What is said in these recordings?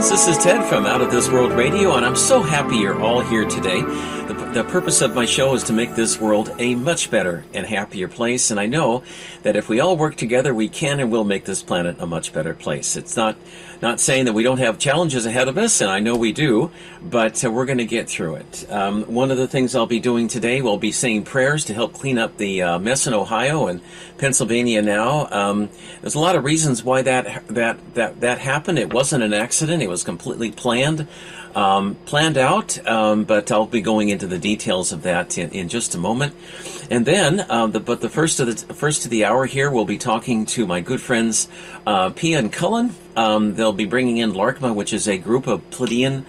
friends. This is Ted from Out of This World Radio, and I'm so happy you're all here today. The, the, purpose of my show is to make this world a much better and happier place, and I know that if we all work together, we can and will make this planet a much better place. It's not not saying that we don't have challenges ahead of us, and I know we do, but uh, we're going to get through it. Um, one of the things I'll be doing today will be saying prayers to help clean up the uh, mess in Ohio and Pennsylvania now. Um, there's a lot of reasons why that that that that happened. It wasn't an accident; it was completely planned um, planned out, um, but I'll be going into the details of that in, in just a moment. And then, uh, the, but the first of the first of the hour here, we'll be talking to my good friends uh, Pia and Cullen. Um, they'll be bringing in Larkma, which is a group of Pleiadian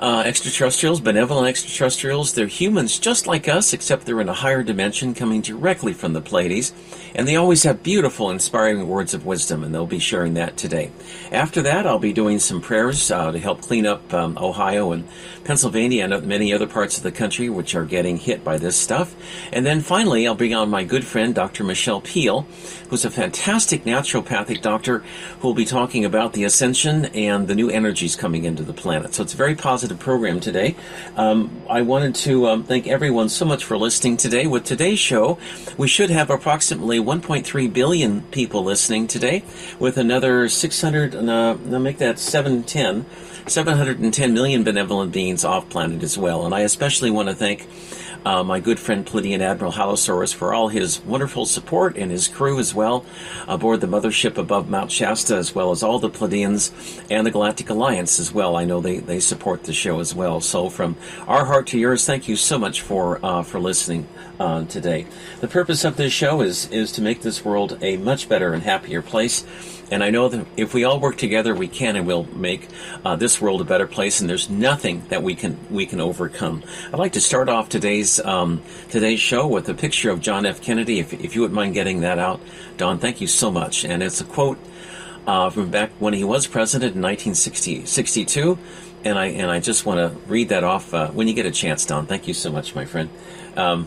uh, extraterrestrials, benevolent extraterrestrials. They're humans just like us, except they're in a higher dimension coming directly from the Pleiades. And they always have beautiful, inspiring words of wisdom, and they'll be sharing that today. After that, I'll be doing some prayers uh, to help clean up um, Ohio and Pennsylvania and many other parts of the country which are getting hit by this stuff. And then finally, I'll bring on my good friend, Dr. Michelle Peel, who's a fantastic naturopathic doctor who will be talking about the ascension and the new energies coming into the planet. So it's very positive program today. Um, I wanted to um, thank everyone so much for listening today. With today's show, we should have approximately 1.3 billion people listening today, with another 600, uh, I'll make that 710, 710 million benevolent beings off planet as well. And I especially want to thank uh, my good friend Pleiadian Admiral Halosaurus for all his wonderful support and his crew as well aboard the mothership above Mount Shasta, as well as all the Pleiadians and the Galactic Alliance as well. I know they, they support the show as well. So from our heart to yours, thank you so much for uh, for listening uh, today. The purpose of this show is is to make this world a much better and happier place. And I know that if we all work together, we can and will make uh, this world a better place. And there's nothing that we can we can overcome. I'd like to start off today's um, today's show with a picture of John F. Kennedy. If, if you wouldn't mind getting that out, Don, thank you so much. And it's a quote uh, from back when he was president in 1962. And I and I just want to read that off uh, when you get a chance, Don. Thank you so much, my friend. Um,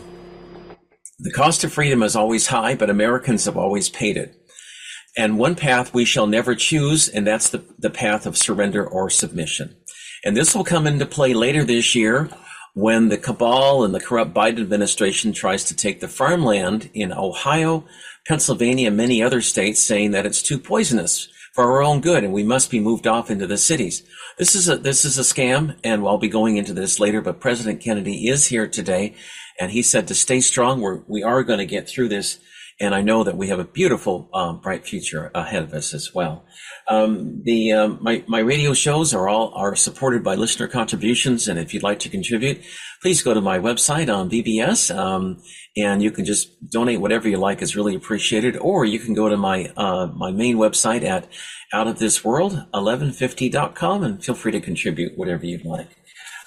the cost of freedom is always high, but Americans have always paid it. And one path we shall never choose, and that's the, the path of surrender or submission. And this will come into play later this year when the cabal and the corrupt Biden administration tries to take the farmland in Ohio, Pennsylvania, and many other states, saying that it's too poisonous for our own good and we must be moved off into the cities. This is a this is a scam, and I'll be going into this later. But President Kennedy is here today, and he said to stay strong. We're we are going to get through this and I know that we have a beautiful, um, bright future ahead of us as well. Um, the um, my my radio shows are all are supported by listener contributions, and if you'd like to contribute, please go to my website on BBS, um, and you can just donate whatever you like is really appreciated. Or you can go to my uh, my main website at outofthisworld1150.com and feel free to contribute whatever you'd like.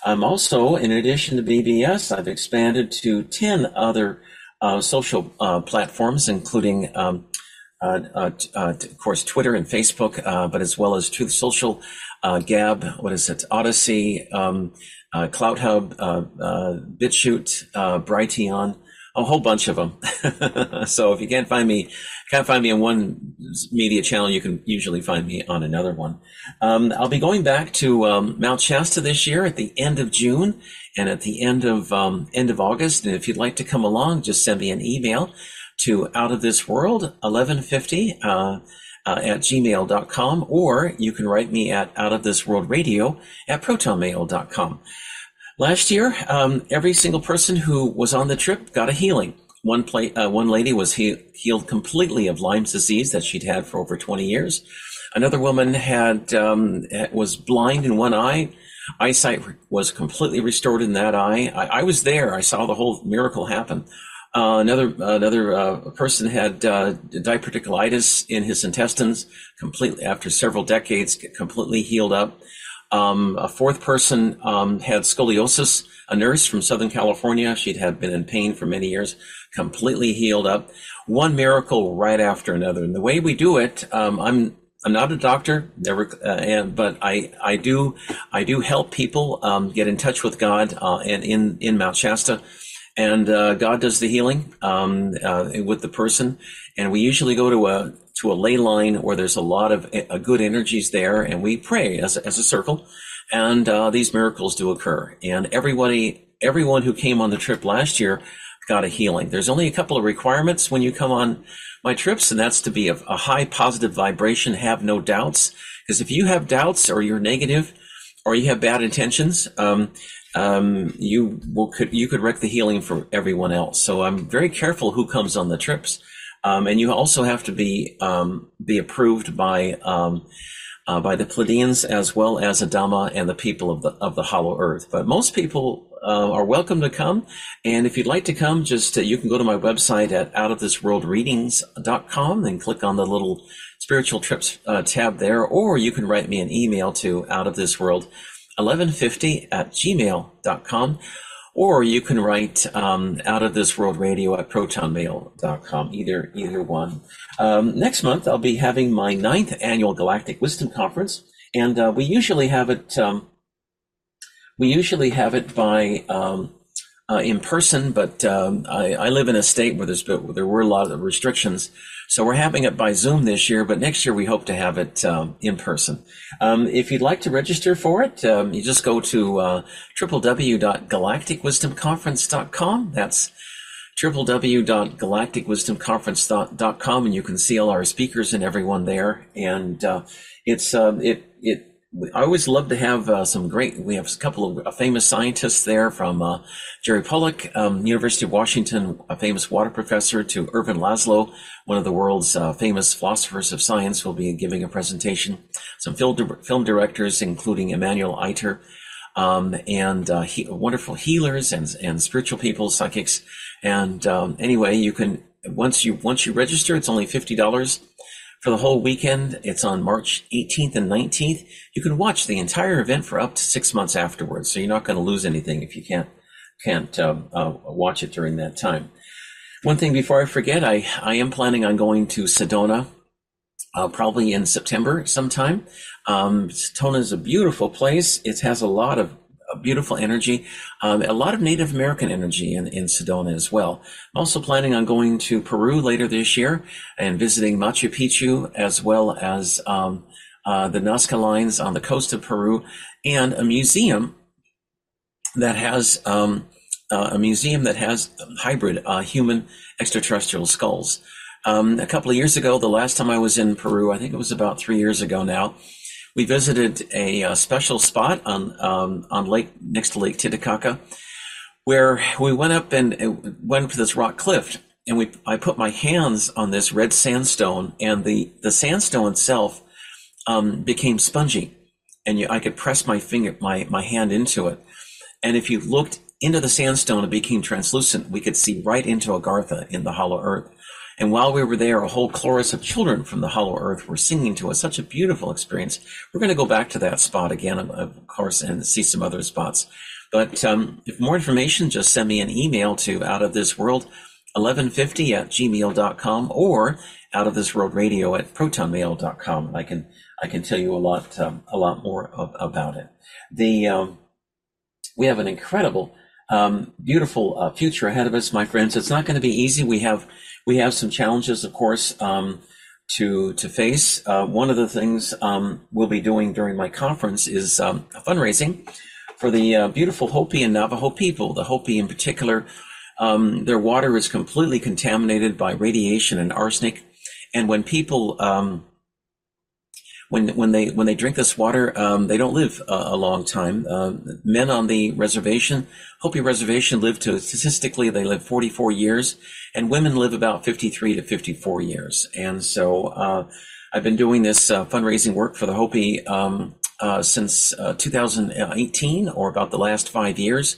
I'm also, in addition to BBS, I've expanded to ten other uh, social uh, platforms, including, um, uh, uh, of course, Twitter and Facebook, but as well as Truth Social, Gab, what is it, Odysee, um, CloutHub, BitChute, Brighteon, a whole bunch of them. so if you can't find me, can't find me on one media channel, you can usually find me on another one. Um, I'll be going back to um, Mount Shasta this year at the end of June and at the end of um, end of August. And if you'd like to come along, just send me an email to out of this world 1150 uh, uh, at gmail.com or you can write me at out of this world radio at protonmail.com. Last year, um, every single person who was on the trip got a healing. One, play, uh, one lady was he- healed completely of Lyme's disease that she'd had for over 20 years. Another woman had um, was blind in one eye eyesight was completely restored in that eye. I, I was there. I saw the whole miracle happen. Uh, another another uh, person had uh, diverticulitis in his intestines, completely after several decades, completely healed up. Um, a fourth person um, had scoliosis. A nurse from Southern California, she'd had been in pain for many years, completely healed up. One miracle right after another. And the way we do it, um, I'm I'm not a doctor, never, uh, and, but I, I do, I do help people um, get in touch with God uh, and in in Mount Shasta, and uh, God does the healing um, uh, with the person. And we usually go to a to a ley line where there's a lot of uh, good energies there, and we pray as as a circle, and uh, these miracles do occur. And everybody, everyone who came on the trip last year got a healing. There's only a couple of requirements when you come on my trips, and that's to be a, a high positive vibration, have no doubts. Because if you have doubts or you're negative or you have bad intentions, um, um, you will could you could wreck the healing for everyone else. So I'm very careful who comes on the trips, um, and you also have to be um, be approved by um, uh, by the Pleiadians as well as Adama and the people of the of the Hollow Earth. But most people uh, are welcome to come, and if you'd like to come, just uh, you can go to my website at outofthisworldreadings.com and click on the little spiritual trips uh, tab there, or you can write me an email to out of this world 1150 at gmail.com, or you can write um, out of this world radio at protonmail.com, either, either one. Um, next month, I'll be having my ninth annual Galactic Wisdom Conference, and uh, we usually have it, um, we usually have it by, um, uh, in person, but um, I, I, live in a state where there's where there were a lot of restrictions, so we're having it by Zoom this year. But next year we hope to have it um, in person. Um, if you'd like to register for it, um, you just go to uh, www.galacticwisdomconference.com. That's www.galacticwisdomconference.com, and you can see all our speakers and everyone there. And uh, it's uh, it it I always love to have uh, some great. We have a couple of famous scientists there, from uh, Jerry Pollack, um, University of Washington, a famous water professor, to Ervin Laszlo, one of the world's uh, famous philosophers of science, will be giving a presentation. Some film, di- film directors, including Emmanuel Itier, um, and uh, he- wonderful healers and and spiritual people, psychics. And um, anyway, you can once you once you register, it's only fifty dollars for the whole weekend. It's on March 18th and 19th. You can watch the entire event for up to six months afterwards, so you're not going to lose anything if you can't can't uh, uh, watch it during that time. One thing before I forget, I I am planning on going to Sedona. Uh, probably in September sometime. Um, Sedona is a beautiful place. It has a lot of beautiful energy, um, a lot of Native American energy in, in Sedona as well. I'm also planning on going to Peru later this year and visiting Machu Picchu as well as um, uh, the Nazca lines on the coast of Peru and a museum that has um, uh, a museum that has hybrid uh, human extraterrestrial skulls. Um, a couple of years ago, the last time I was in Peru, I think it was about three years ago now, we visited a, a uh, special spot on um, on lake next to Lake Titicaca, where we went up and went to this rock cliff, and we I put my hands on this red sandstone, and the the sandstone itself um, became spongy, and you, I could press my finger my my hand into it, and if you looked into the sandstone, it became translucent. We could see right into Agartha in the hollow earth. And while we were there, a whole chorus of children from the hollow earth were singing to us. Such a beautiful experience. We're going to go back to that spot again, of course, and see some other spots. But um, if more information, just send me an email to out of this world 1150 at gmail.com or out of this world radio at protonmail.com. I can, I can tell you a lot, um, a lot more of, about it. The, um, we have an incredible, um, beautiful uh, future ahead of us, my friends. It's not going to be easy. We have we have some challenges, of course, um, to to face. Uh, one of the things um, we'll be doing during my conference is um, fundraising for the uh, beautiful Hopi and Navajo people. The Hopi, in particular, um, their water is completely contaminated by radiation and arsenic, and when people um, when when they when they drink this water, um, they don't live uh, a long time. Uh, men on the reservation, Hopi reservation, live to statistically they live 44 years, and women live about 53 to 54 years. And so uh, I've been doing this uh, fundraising work for the Hopi um, uh, since uh, 2018, or about the last five years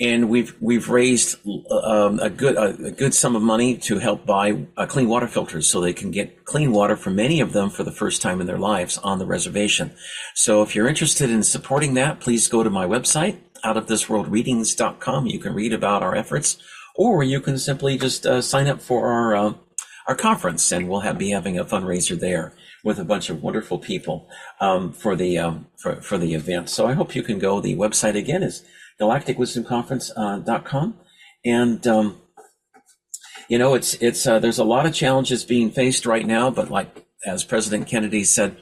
and we've we've raised um, a good a, a, good sum of money to help buy uh, clean water filters so they can get clean water for many of them for the first time in their lives on the reservation. So if you're interested in supporting that, please go to my website outofthisworldreadings.com. You can read about our efforts, or you can simply just uh, sign up for our uh, our conference, and we'll have, be having a fundraiser there with a bunch of wonderful people um, for the um, for for the event. So I hope you can go. The website again is galacticwisdomconference.com. and um, you know, it's it's uh, there's a lot of challenges being faced right now, but like as President Kennedy said,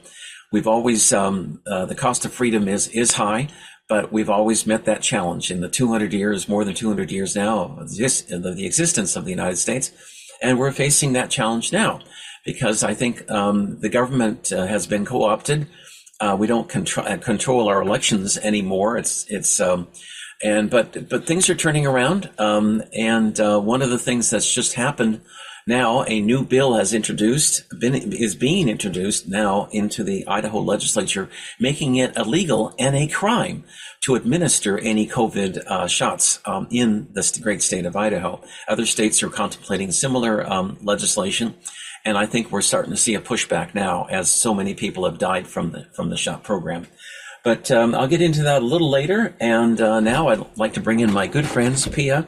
we've always um, uh, the cost of freedom is is high, but we've always met that challenge in the 200 years, more than 200 years now, of the existence of the United States, and we're facing that challenge now because I think um, the government uh, has been co-opted. Uh, we don't contr- control our elections anymore. It's it's um, and but but things are turning around. Um, and uh, one of the things that's just happened now, a new bill has introduced been is being introduced now into the Idaho legislature, making it illegal and a crime to administer any COVID uh, shots um, in the great state of Idaho. Other states are contemplating similar um, legislation. And I think we're starting to see a pushback now as so many people have died from the, from the shot program. But um, I'll get into that a little later. And uh, now I'd like to bring in my good friends, Pia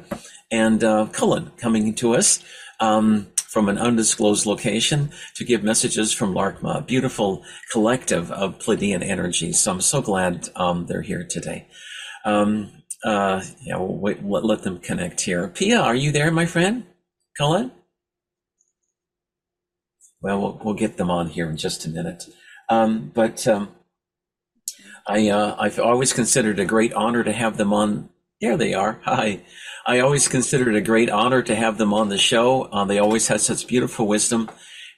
and uh, Cullen, coming to us um, from an undisclosed location to give messages from Larkma, a beautiful collective of Pleiadian energy. So I'm so glad um, they're here today. Um, uh, yeah, we'll wait, let, let them connect here. Pia, are you there, my friend? Cullen? Well, we'll, we'll get them on here in just a minute. Um, but um, I, uh, I've always considered a great honor to have them on. There they are. Hi. I always considered it a great honor to have them on the show. Uh, they always have such beautiful wisdom,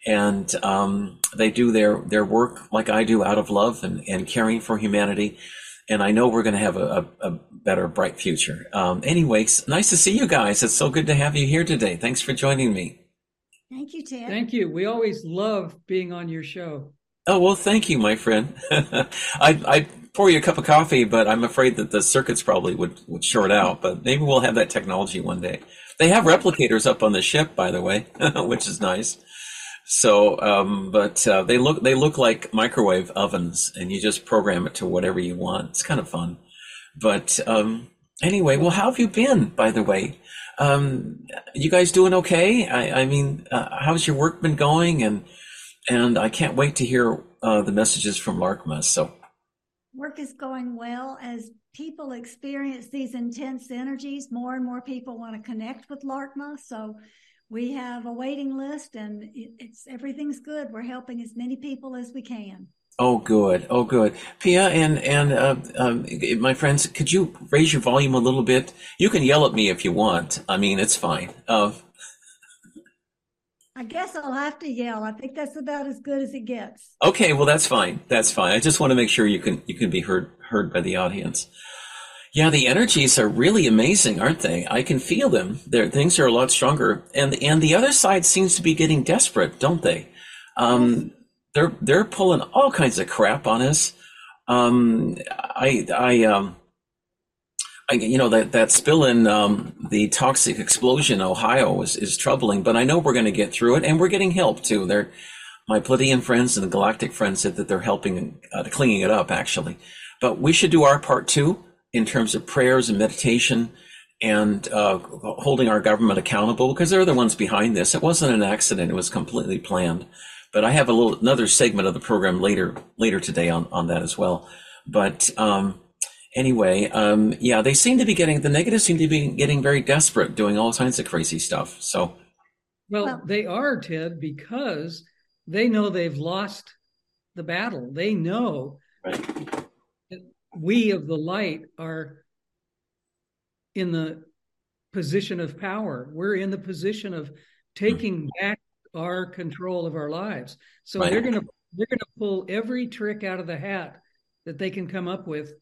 and um, they do their their work like I do, out of love and, and caring for humanity. And I know we're going to have a, a, a, better, bright future. Um, anyways, nice to see you guys. It's so good to have you here today. Thanks for joining me. Thank you, Ted. Thank you. We always love being on your show. Oh well, thank you, my friend. I I pour you a cup of coffee, but I'm afraid that the circuits probably would would short out. But maybe we'll have that technology one day. They have replicators up on the ship, by the way, which is nice. So, um, but uh, they look they look like microwave ovens, and you just program it to whatever you want. It's kind of fun. But um, anyway, well, how have you been, by the way? Um, you guys doing okay? I, I mean, uh, how's your work been going? And and I can't wait to hear uh, the messages from Larkma. So work is going well as people experience these intense energies. More and more people want to connect with Larkma. So we have a waiting list, and it's everything's good. We're helping as many people as we can. Oh, good. Oh, good. Pia and and uh, um, my friends, could you raise your volume a little bit? You can yell at me if you want. I mean, it's fine. Uh, I guess I'll have to yell. I think that's about as good as it gets. Okay, well that's fine. That's fine. I just want to make sure you can you can be heard heard by the audience. Yeah, the energies are really amazing, aren't they? I can feel them. Their things are a lot stronger, and and the other side seems to be getting desperate, don't they? Um, they're they're pulling all kinds of crap on us. Um, I I um, you know that that spill in um, the toxic explosion, Ohio, is is troubling. But I know we're going to get through it, and we're getting help too. They're my Pleiadian friends and the Galactic friends said that they're helping uh, cleaning it up actually. But we should do our part too in terms of prayers and meditation and uh, holding our government accountable because they're the ones behind this. It wasn't an accident; it was completely planned. But I have a little another segment of the program later later today on on that as well. But um, anyway, um, yeah, they seem to be getting the negatives seem to be getting very desperate, doing all kinds of crazy stuff. So, well, well they are Ted because they know they've lost the battle. They know right. that we of the light are in the position of power. We're in the position of taking mm-hmm. back our control of our lives. So right. they're going to they're going to pull every trick out of the hat that they can come up with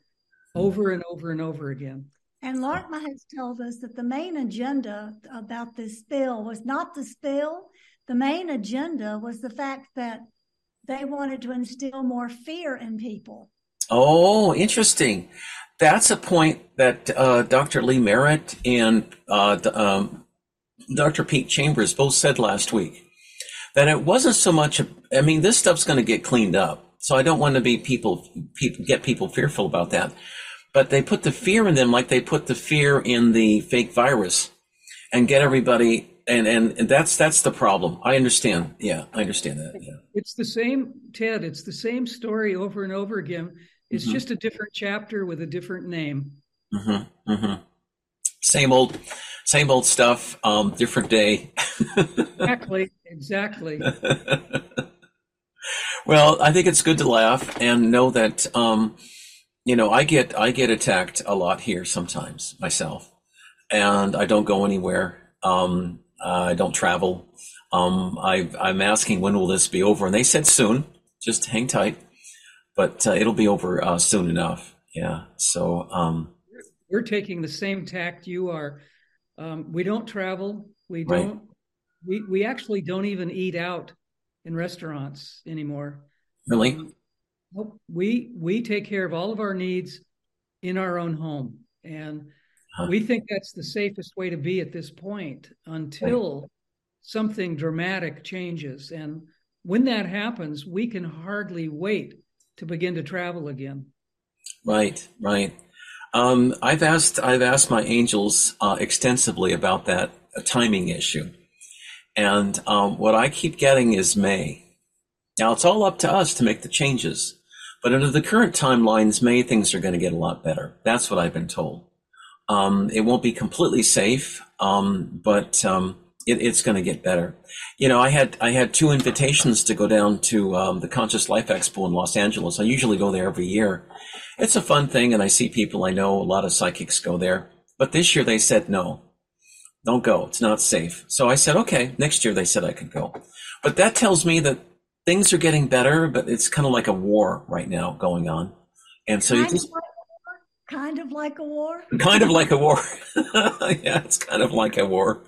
over and over and over again. And Larkma has told us that the main agenda about this spill was not the spill. The main agenda was the fact that they wanted to instill more fear in people. Oh, interesting. That's a point that uh, Dr. Lee Merritt and uh, um, Dr. Pete Chambers both said last week. That it wasn't so much. I mean, this stuff's going to get cleaned up, so I don't want to be people, people get people fearful about that but they put the fear in them like they put the fear in the fake virus and get everybody and and that's that's the problem i understand yeah i understand that yeah it's the same ted it's the same story over and over again it's mm-hmm. just a different chapter with a different name mm-hmm. Mm-hmm. Same old, same old stuff. Um, different day. exactly. Exactly. well, I think it's good to laugh and know that. Um, you know, I get I get attacked a lot here sometimes myself, and I don't go anywhere. Um, I don't travel. Um, I, I'm asking when will this be over, and they said soon. Just hang tight, but uh, it'll be over uh, soon enough. Yeah. So um, we're taking the same tact you are. Um, we don't travel. We don't. Right. We we actually don't even eat out in restaurants anymore. Really? Um, we we take care of all of our needs in our own home, and huh. we think that's the safest way to be at this point until right. something dramatic changes. And when that happens, we can hardly wait to begin to travel again. Right, right. Um, I've asked I've asked my angels uh, extensively about that timing issue, and um, what I keep getting is May. Now it's all up to us to make the changes. But under the current timelines, May things are going to get a lot better. That's what I've been told. Um, it won't be completely safe, um, but um, it, it's going to get better. You know, I had I had two invitations to go down to um, the Conscious Life Expo in Los Angeles. I usually go there every year. It's a fun thing, and I see people I know. A lot of psychics go there, but this year they said no, don't go. It's not safe. So I said okay. Next year they said I could go, but that tells me that things are getting better, but it's kind of like a war right now going on. And so kind you just. Like kind of like a war? Kind of like a war. yeah, it's kind of like a war.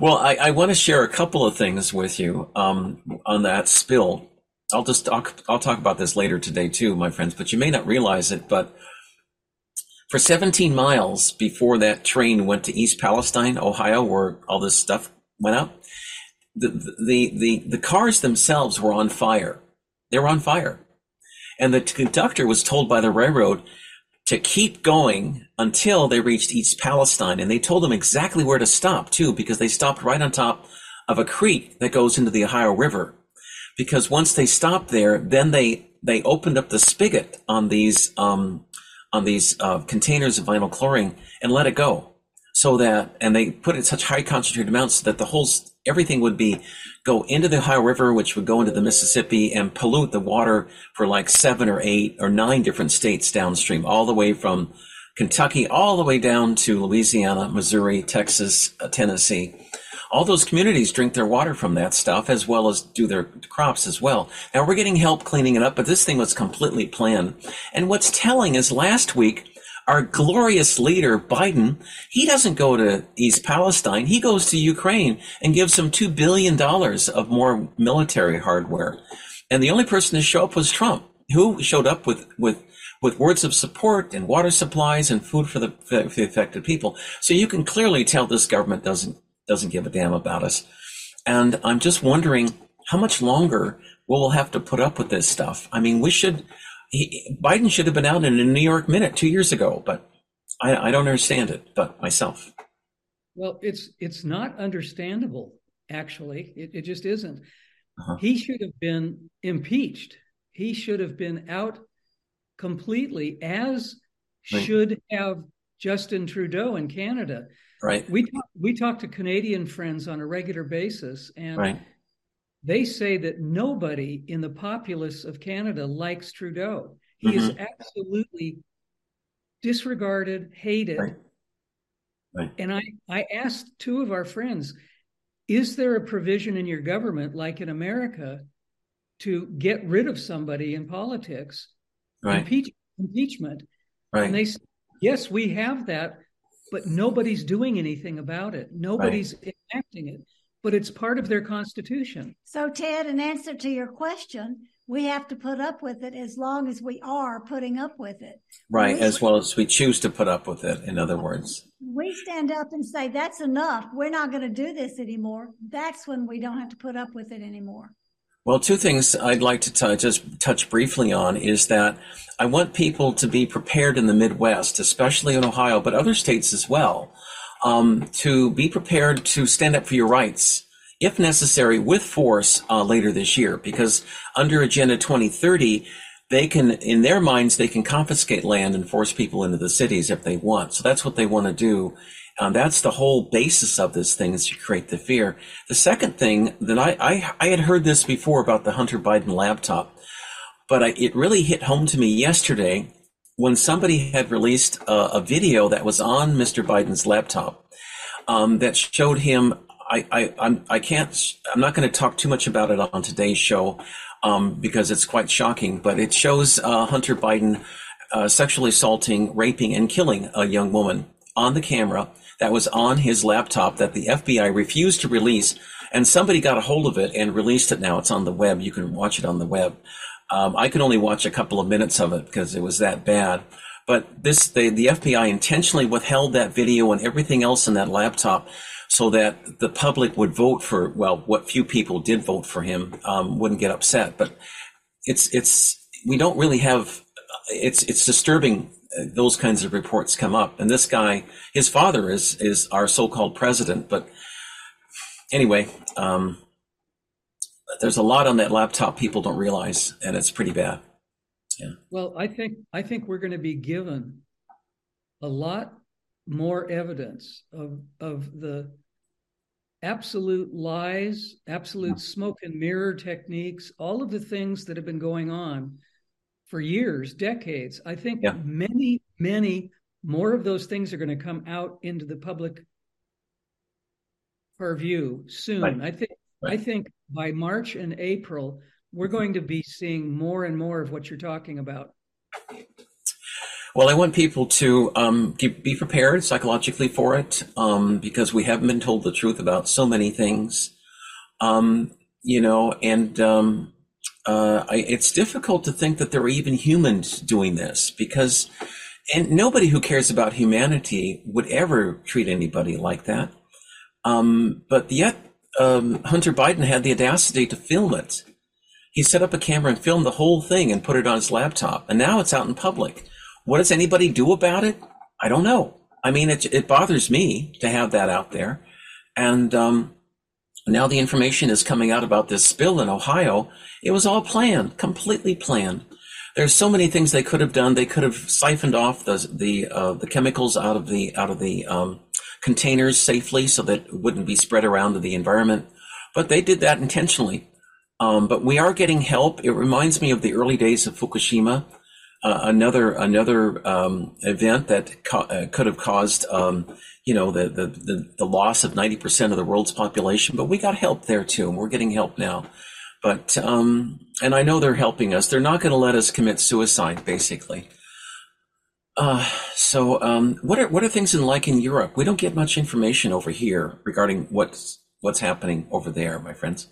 Well, I, I want to share a couple of things with you um, on that spill. I'll just talk, I'll talk about this later today too, my friends, but you may not realize it, but for 17 miles before that train went to East Palestine, Ohio, where all this stuff went out, the, the, the, cars themselves were on fire. They were on fire. And the conductor was told by the railroad to keep going until they reached East Palestine. And they told them exactly where to stop too, because they stopped right on top of a creek that goes into the Ohio River. Because once they stopped there, then they, they opened up the spigot on these, um, on these uh, containers of vinyl chlorine and let it go so that and they put in such high concentrated amounts that the whole everything would be go into the Ohio River, which would go into the Mississippi and pollute the water for like seven or eight or nine different states downstream, all the way from Kentucky all the way down to Louisiana, Missouri, Texas, uh, Tennessee. All those communities drink their water from that stuff as well as do their crops as well. Now we're getting help cleaning it up, but this thing was completely planned. And what's telling is last week our glorious leader, Biden, he doesn't go to East Palestine. He goes to Ukraine and gives them $2 billion of more military hardware. And the only person to show up was Trump, who showed up with, with, with words of support and water supplies and food for the, for the affected people. So you can clearly tell this government doesn't, doesn't give a damn about us. And I'm just wondering how much longer we'll have to put up with this stuff. I mean, we should, he, Biden should have been out in a New York minute two years ago, but I, I don't understand it, but myself. Well, it's it's not understandable. Actually, it, it just isn't. Uh-huh. He should have been impeached. He should have been out completely, as right. should have Justin Trudeau in Canada. Right. We talk, we talk to Canadian friends on a regular basis, and right. They say that nobody in the populace of Canada likes Trudeau. He mm-hmm. is absolutely disregarded, hated. Right. Right. And I, I asked two of our friends, is there a provision in your government, like in America, to get rid of somebody in politics? Right. Impeach, impeachment. Right. And they said, yes, we have that, but nobody's doing anything about it. Nobody's right. enacting it but it's part of their constitution. So, Ted, in answer to your question, we have to put up with it as long as we are putting up with it. Right, we, as well as we choose to put up with it, in other words. We stand up and say, that's enough. We're not going to do this anymore. That's when we don't have to put up with it anymore. Well, two things I'd like to t- just touch briefly on is that I want people to be prepared in the Midwest, especially in Ohio, but other states as well um, to be prepared to stand up for your rights, if necessary, with force uh, later this year. Because under Agenda 2030, they can, in their minds, they can confiscate land and force people into the cities if they want. So that's what they want to do. Um, that's the whole basis of this thing is to create the fear. The second thing that I, I, I had heard this before about the Hunter Biden laptop, but I, it really hit home to me yesterday when somebody had released a, a video that was on Mr. Biden's laptop um, that showed him. I, I, I'm, I can't. I'm not going to talk too much about it on today's show um, because it's quite shocking. But it shows uh, Hunter Biden uh, sexually assaulting, raping, and killing a young woman on the camera that was on his laptop that the FBI refused to release. And somebody got a hold of it and released it now. It's on the web. You can watch it on the web. Um, I could only watch a couple of minutes of it because it was that bad. But this, the, the FBI intentionally withheld that video and everything else in that laptop so that the public would vote for, well, what few people did vote for him um, wouldn't get upset. But it's, it's, we don't really have, it's, it's disturbing uh, those kinds of reports come up. And this guy, his father is, is our so-called president. But anyway, um, there's a lot on that laptop people don't realize, and it's pretty bad. Yeah. Well, I think I think we're going to be given a lot more evidence of of the absolute lies, absolute smoke and mirror techniques, all of the things that have been going on for years, decades. I think yeah. many, many more of those things are going to come out into the public purview soon. Right. I think right. I think by March and April, we're going to be seeing more and more of what you're talking about. Well, I want people to um, be prepared psychologically for it um, because we haven't been told the truth about so many things. Um, you know, and um, uh, I, it's difficult to think that there are even humans doing this because, and nobody who cares about humanity would ever treat anybody like that. Um, but yet, um, Hunter Biden had the audacity to film it. He set up a camera and filmed the whole thing and put it on his laptop, and now it's out in public. What does anybody do about it? I don't know. I mean, it, it bothers me to have that out there. And um, now the information is coming out about this spill in Ohio. It was all planned, completely planned. There's so many things they could have done. They could have siphoned off the the uh, the chemicals out of the out of the um, containers safely so that it wouldn't be spread around to the environment. But they did that intentionally. Um, but we are getting help. It reminds me of the early days of Fukushima, uh, another another um, event that co- uh, could have caused um, you know the, the, the the loss of ninety percent of the world's population. But we got help there too, and we're getting help now. But um, and I know they're helping us. They're not going to let us commit suicide, basically. Uh, so, um, what are what are things in like in Europe? We don't get much information over here regarding what's what's happening over there, my friends.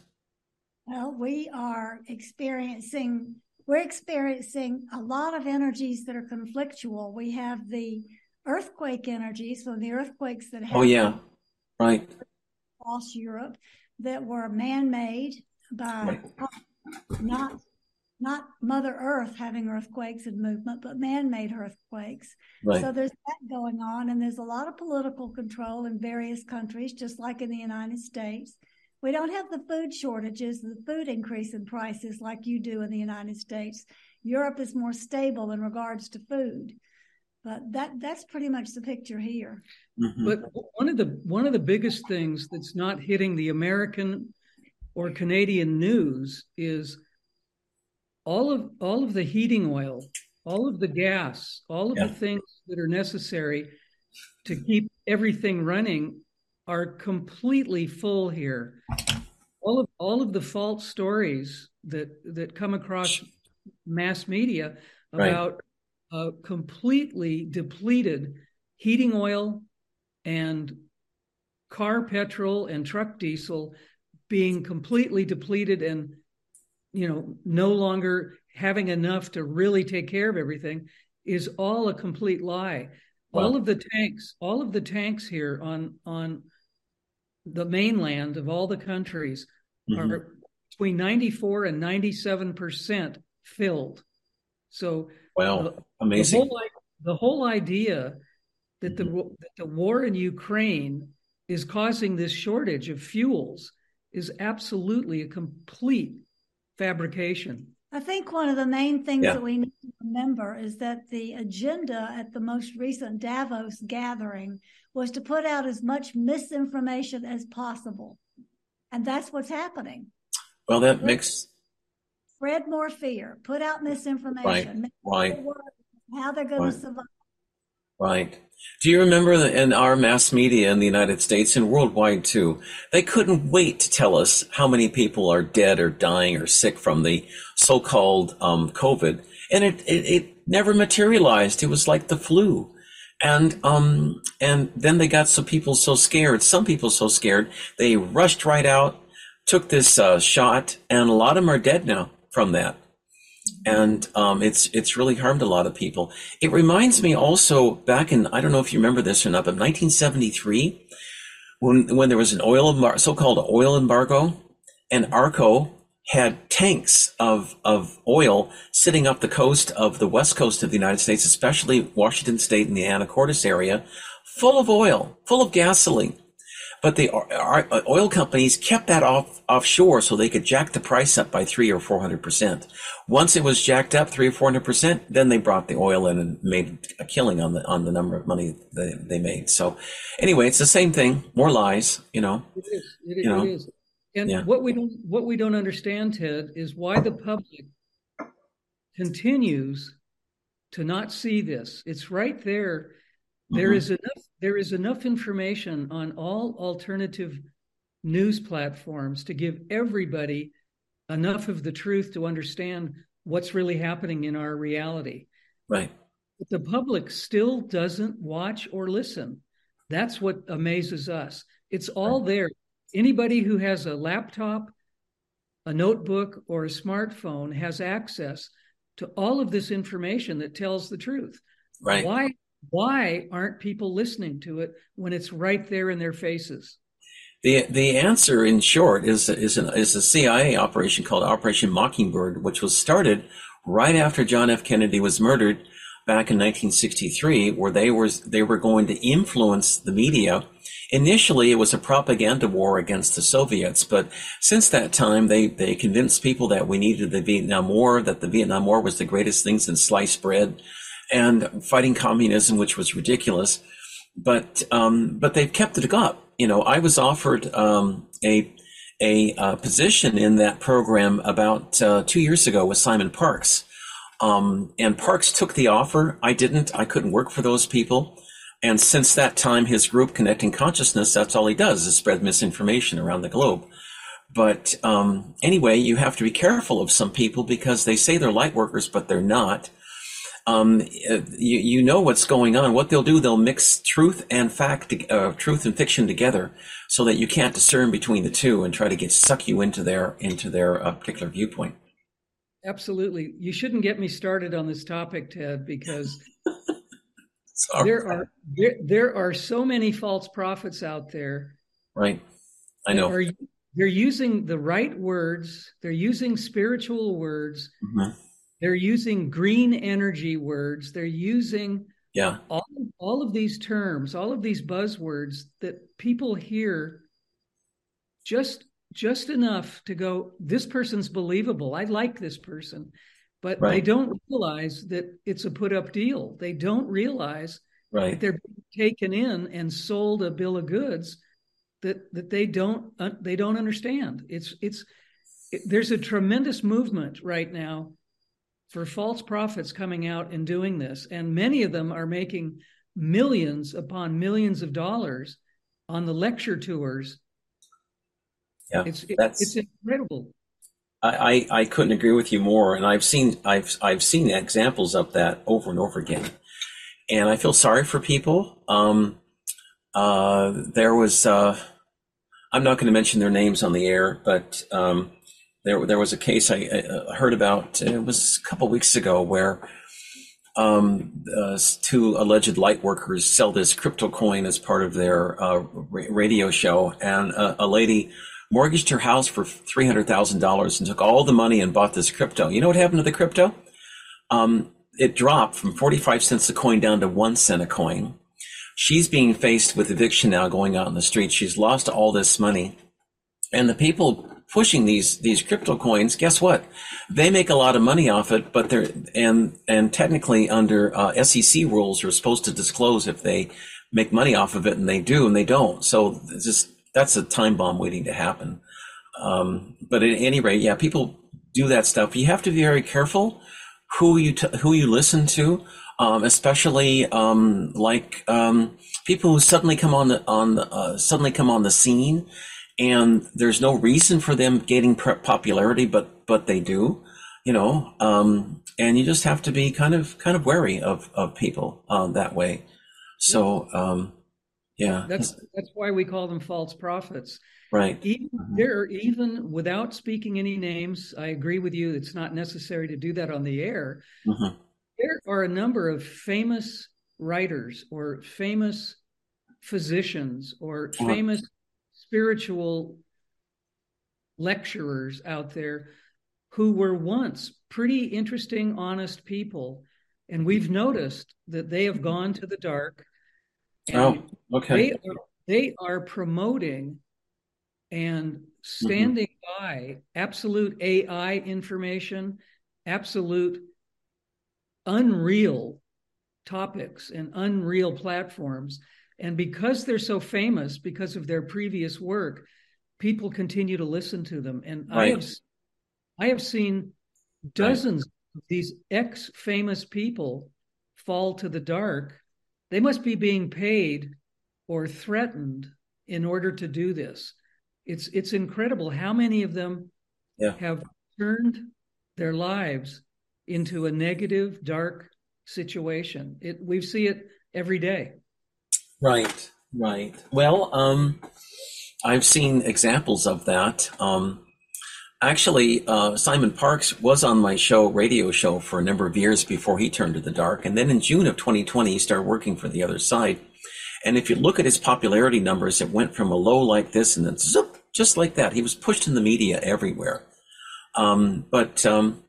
Well, we are experiencing we're experiencing a lot of energies that are conflictual. We have the earthquake energies, so the earthquakes that happened. Oh yeah, right. Across Europe that were man-made by right. not not Mother Earth having earthquakes and movement, but man made earthquakes. Right. So there's that going on. And there's a lot of political control in various countries, just like in the United States. We don't have the food shortages, the food increase in prices like you do in the United States. Europe is more stable in regards to food. But that that's pretty much the picture here. Mm-hmm. But one of the one of the biggest things that's not hitting the American or Canadian news is all of all of the heating oil, all of the gas, all of yeah. the things that are necessary to keep everything running are completely full here. All of all of the false stories that that come across mass media about right. completely depleted heating oil and car petrol and truck diesel being completely depleted and you know, no longer having enough to really take care of everything is all a complete lie. Wow. All of the tanks, all of the tanks here on on the mainland of all the countries mm-hmm. are between 94 and 97 percent filled. So, wow, the, amazing. The whole, the whole idea that the mm-hmm. that the war in Ukraine is causing this shortage of fuels is absolutely a complete fabrication. I think one of the main things yeah. that we need to remember is that the agenda at the most recent Davos gathering was to put out as much misinformation as possible. And that's what's happening. Well, that makes spread more fear, put out misinformation, right, right. how they're going right. to survive. Right. Do you remember in our mass media in the United States and worldwide too, they couldn't wait to tell us how many people are dead or dying or sick from the so-called um, COVID, and it, it, it never materialized. It was like the flu, and um and then they got some people so scared. Some people so scared they rushed right out, took this uh, shot, and a lot of them are dead now from that and um, it's it's really harmed a lot of people. It reminds me also back in I don't know if you remember this or not, but 1973, when when there was an oil so-called oil embargo, and Arco had tanks of of oil sitting up the coast of the west coast of the United States, especially Washington State and the Anacortes area, full of oil, full of gasoline. But the uh, oil companies kept that off offshore so they could jack the price up by three or four hundred percent. Once it was jacked up three or four hundred percent, then they brought the oil in and made a killing on the on the number of money they, they made. So, anyway, it's the same thing. More lies, you know. It is. It, you know? it is. And yeah. what we don't what we don't understand, Ted, is why the public continues to not see this. It's right there. There mm-hmm. is enough there is enough information on all alternative news platforms to give everybody enough of the truth to understand what's really happening in our reality. Right. But the public still doesn't watch or listen. That's what amazes us. It's all right. there. Anybody who has a laptop, a notebook, or a smartphone has access to all of this information that tells the truth. Right. Why why aren't people listening to it when it's right there in their faces? The the answer, in short, is is an, is a CIA operation called Operation Mockingbird, which was started right after John F. Kennedy was murdered back in 1963, where they was they were going to influence the media. Initially, it was a propaganda war against the Soviets, but since that time, they they convinced people that we needed the Vietnam War, that the Vietnam War was the greatest thing since sliced bread and fighting communism, which was ridiculous. But um, but they've kept it up. You know, I was offered um, a a uh, position in that program about uh, two years ago with Simon Parkes, Um, and Parkes took the offer. I didn't. I couldn't work for those people. And since that time, his group, Connecting Consciousness, that's all he does is spread misinformation around the globe. But um, anyway, you have to be careful of some people because they say they're light workers, but they're not um, you, you know what's going on. What they'll do, they'll mix truth and fact, uh, truth and fiction together, so that you can't discern between the two, and try to get suck you into their into their uh, particular viewpoint. Absolutely, you shouldn't get me started on this topic, Ted, because there are there, there are so many false prophets out there. Right, I know. Are, they're using the right words. They're using spiritual words. Mm-hmm they're using green energy words. They're using yeah all, all of these terms, all of these buzzwords that people hear just just enough to go, this person's believable. I like this person. But right. they don't realize that it's a put up deal. They don't realize right. that they're taken in and sold a bill of goods that that they don't uh, they don't understand. It's it's it, there's a tremendous movement right now for false prophets coming out and doing this. And many of them are making millions upon millions of dollars on the lecture tours. Yeah, it's it's incredible. I, I, I couldn't agree with you more, and I've seen I've I've seen examples of that over and over again, and I feel sorry for people. Um, uh, there was uh, I'm not going to mention their names on the air, but um, there there was a case I, I heard about. It was a couple weeks ago where um, uh, two alleged light workers sell this crypto coin as part of their uh, radio show, and a, a, lady mortgaged her house for three hundred thousand dollars and took all the money and bought this crypto. You know what happened to the crypto? Um, it dropped from forty five cents a coin down to one cent a coin. She's being faced with eviction now, going out in the street. She's lost all this money, and the people pushing these these crypto coins, guess what? They make a lot of money off it, but they're and and technically under uh, SEC rules, are supposed to disclose if they make money off of it, and they do, and they don't. So just that's a time bomb waiting to happen. Um, but at any rate, yeah, people do that stuff. You have to be very careful who you t- who you listen to, um, especially um, like um, people who suddenly come on the on the, uh, suddenly come on the scene, and there's no reason for them getting popularity, but but they do, you know. Um, and you just have to be kind of kind of wary of of people uh, that way. So um, yeah, that's that's why we call them false prophets. Right. Even, mm-hmm. There are even without speaking any names, I agree with you. It's not necessary to do that on the air. Mm-hmm. There are a number of famous writers or famous physicians or famous spiritual lecturers out there who were once pretty interesting, honest people. And we've noticed that they have gone to the dark. oh, okay. They are, they are promoting and standing mm-hmm. by absolute AI information, absolute unreal topics and unreal platforms. And because they're so famous, because of their previous work, people continue to listen to them. And right. I have I have seen dozens right. of these ex famous people fall to the dark. They must be being paid or threatened in order to do this it's it's incredible how many of them yeah. have turned their lives into a negative, dark situation. It we see it every day. Right, right. Well, um, I've seen examples of that. Um, actually, uh, Simon Parkes was on my show, radio show, for a number of years before he turned to the dark, and then in June of 2020, he started working for the other side. And if you look at his popularity numbers, it went from a low like this and then zoop, just like that. He was pushed in the media everywhere. Um, but um,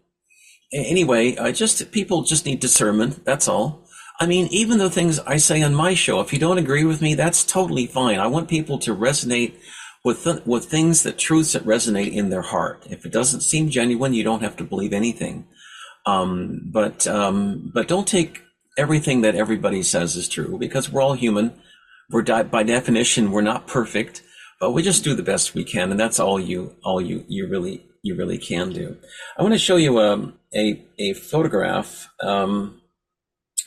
anyway, I just people just need discernment. That's all. I mean, even the things I say on my show, if you don't agree with me, that's totally fine. I want people to resonate with th- with things that truths that resonate in their heart. If it doesn't seem genuine, you don't have to believe anything. Um, but um, but don't take everything that everybody says is true because we're all human we're di- by definition we're not perfect, but we just do the best we can, and that's all you all you you really you really can do. I want to show you um, a a photograph. Um,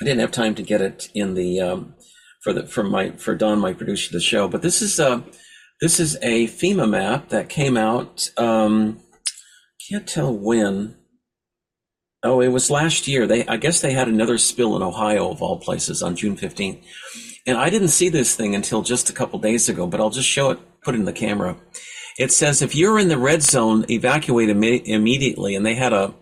I didn't have time to get it in the um, for the for my for Don, my producer of the show, but this is a this is a FEMA map that came out. Um, can't tell when. Oh, it was last year. They I guess they had another spill in Ohio of all places on June fifteenth. And I didn't see this thing until just a couple days ago, but I'll just show it, put it in the camera. It says if you're in the red zone, evacuate Im- immediately. And they had a,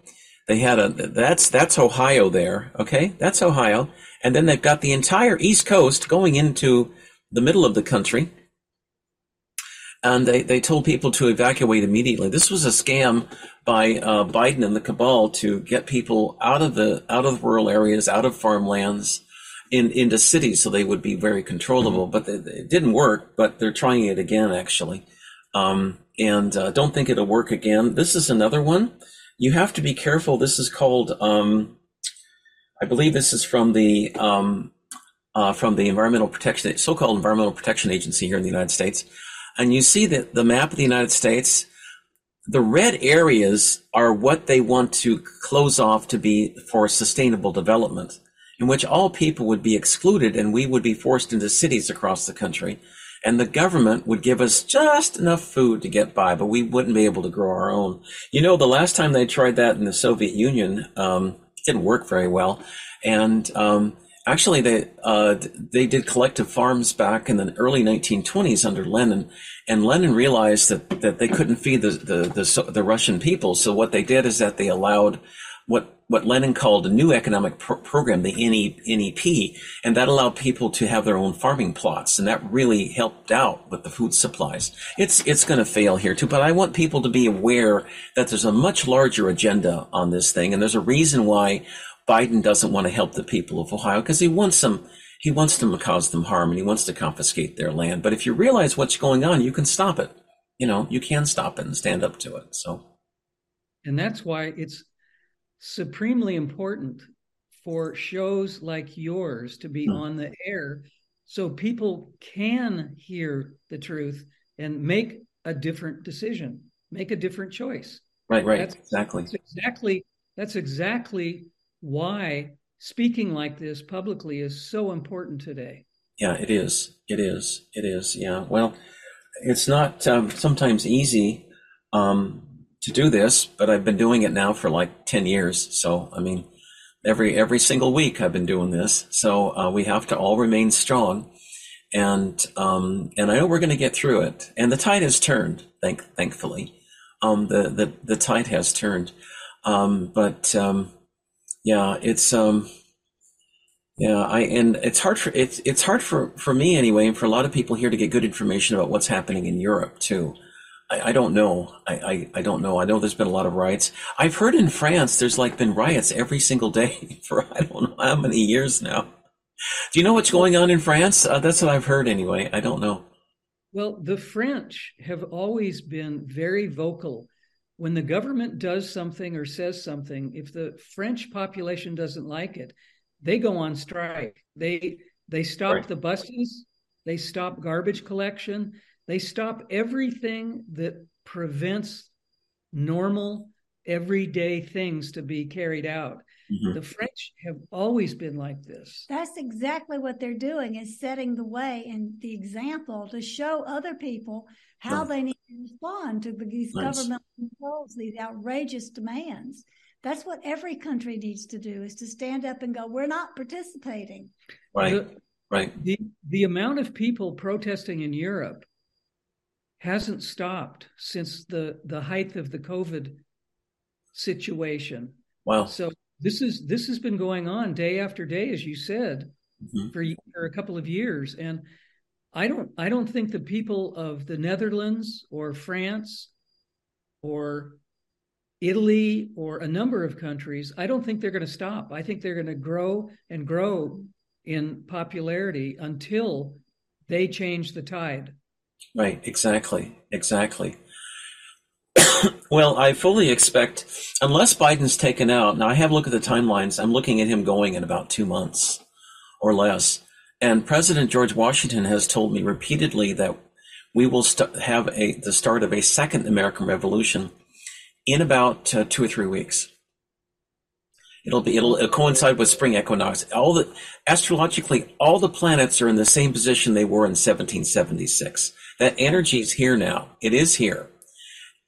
they had a, that's, that's Ohio there. Okay. That's Ohio. And then they've got the entire East Coast going into the middle of the country. And they, they told people to evacuate immediately. This was a scam by uh, Biden and the cabal to get people out of the out of rural areas, out of farmlands, in into cities so they would be very controllable. But they, it didn't work. But they're trying it again actually, um, and uh, don't think it'll work again. This is another one. You have to be careful. This is called. Um, I believe this is from the um, uh, from the environmental protection, so-called environmental protection agency here in the United States, and you see that the map of the United States. The red areas are what they want to close off to be for sustainable development in which all people would be excluded and we would be forced into cities across the country. And the government would give us just enough food to get by, but we wouldn't be able to grow our own. You know, the last time they tried that in the Soviet Union, um, didn't work very well. And um, actually, they uh, they did collective farms back in the early 1920s under Lenin, and Lenin realized that, that they couldn't feed the, the the the Russian people. So what they did is that they allowed what what Lenin called a new economic pro- program, the NEP, and that allowed people to have their own farming plots, and that really helped out with the food supplies. It's it's going to fail here too, but I want people to be aware that there's a much larger agenda on this thing, and there's a reason why Biden doesn't want to help the people of Ohio because he wants them. He wants to cause them harm and he wants to confiscate their land. But if you realize what's going on, you can stop it. you know, you can stop it and stand up to it. So, and that's why it's supremely important for shows like yours to be hmm. on the air so people can hear the truth and make a different decision, make a different choice. Right, right. That's, exactly. That's exactly that's exactly why speaking like this publicly is so important today. Yeah, it is. It is. It is. Yeah. Well, it's not um, sometimes easy um, to do this, but I've been doing it now for like ten years. So I mean, every every single week I've been doing this. So uh, we have to all remain strong, and um, and I know we're going to get through it. And the tide has turned. Thank thankfully, um, the the the tide has turned. Um, but um, yeah, it's um, yeah, I and it's hard for it's it's hard for for me anyway, and for a lot of people here to get good information about what's happening in Europe too. I, I don't know. I, I, I don't know. I know there's been a lot of riots. I've heard in France there's like been riots every single day for I don't know how many years now. Do you know what's going on in France? Uh, that's what I've heard anyway. I don't know. Well, the French have always been very vocal. When the government does something or says something, if the French population doesn't like it, they go on strike. They they stop right. the buses, they stop garbage collection, they stop everything that prevents normal everyday things to be carried out. Mm-hmm. The French have always been like this. That's exactly what they're doing is setting the way and the example to show other people how right. they need to respond to these nice. government controls, these outrageous demands. That's what every country needs to do is to stand up and go, we're not participating. Right. The, right. The, the amount of people protesting in Europe hasn't stopped since the, the height of the COVID situation. Wow. So this is this has been going on day after day, as you said, mm-hmm. for, for a couple of years. And I don't I don't think the people of the Netherlands or France or Italy or a number of countries, I don't think they're going to stop. I think they're going to grow and grow in popularity until they change the tide. Right, exactly, exactly. well, I fully expect, unless Biden's taken out, now I have a look at the timelines, I'm looking at him going in about two months or less. And President George Washington has told me repeatedly that we will st- have a the start of a second American Revolution in about uh, two or three weeks. It'll be it'll, it'll, coincide with spring equinox. All the astrologically, all the planets are in the same position they were in 1776. That energy is here now. It is here,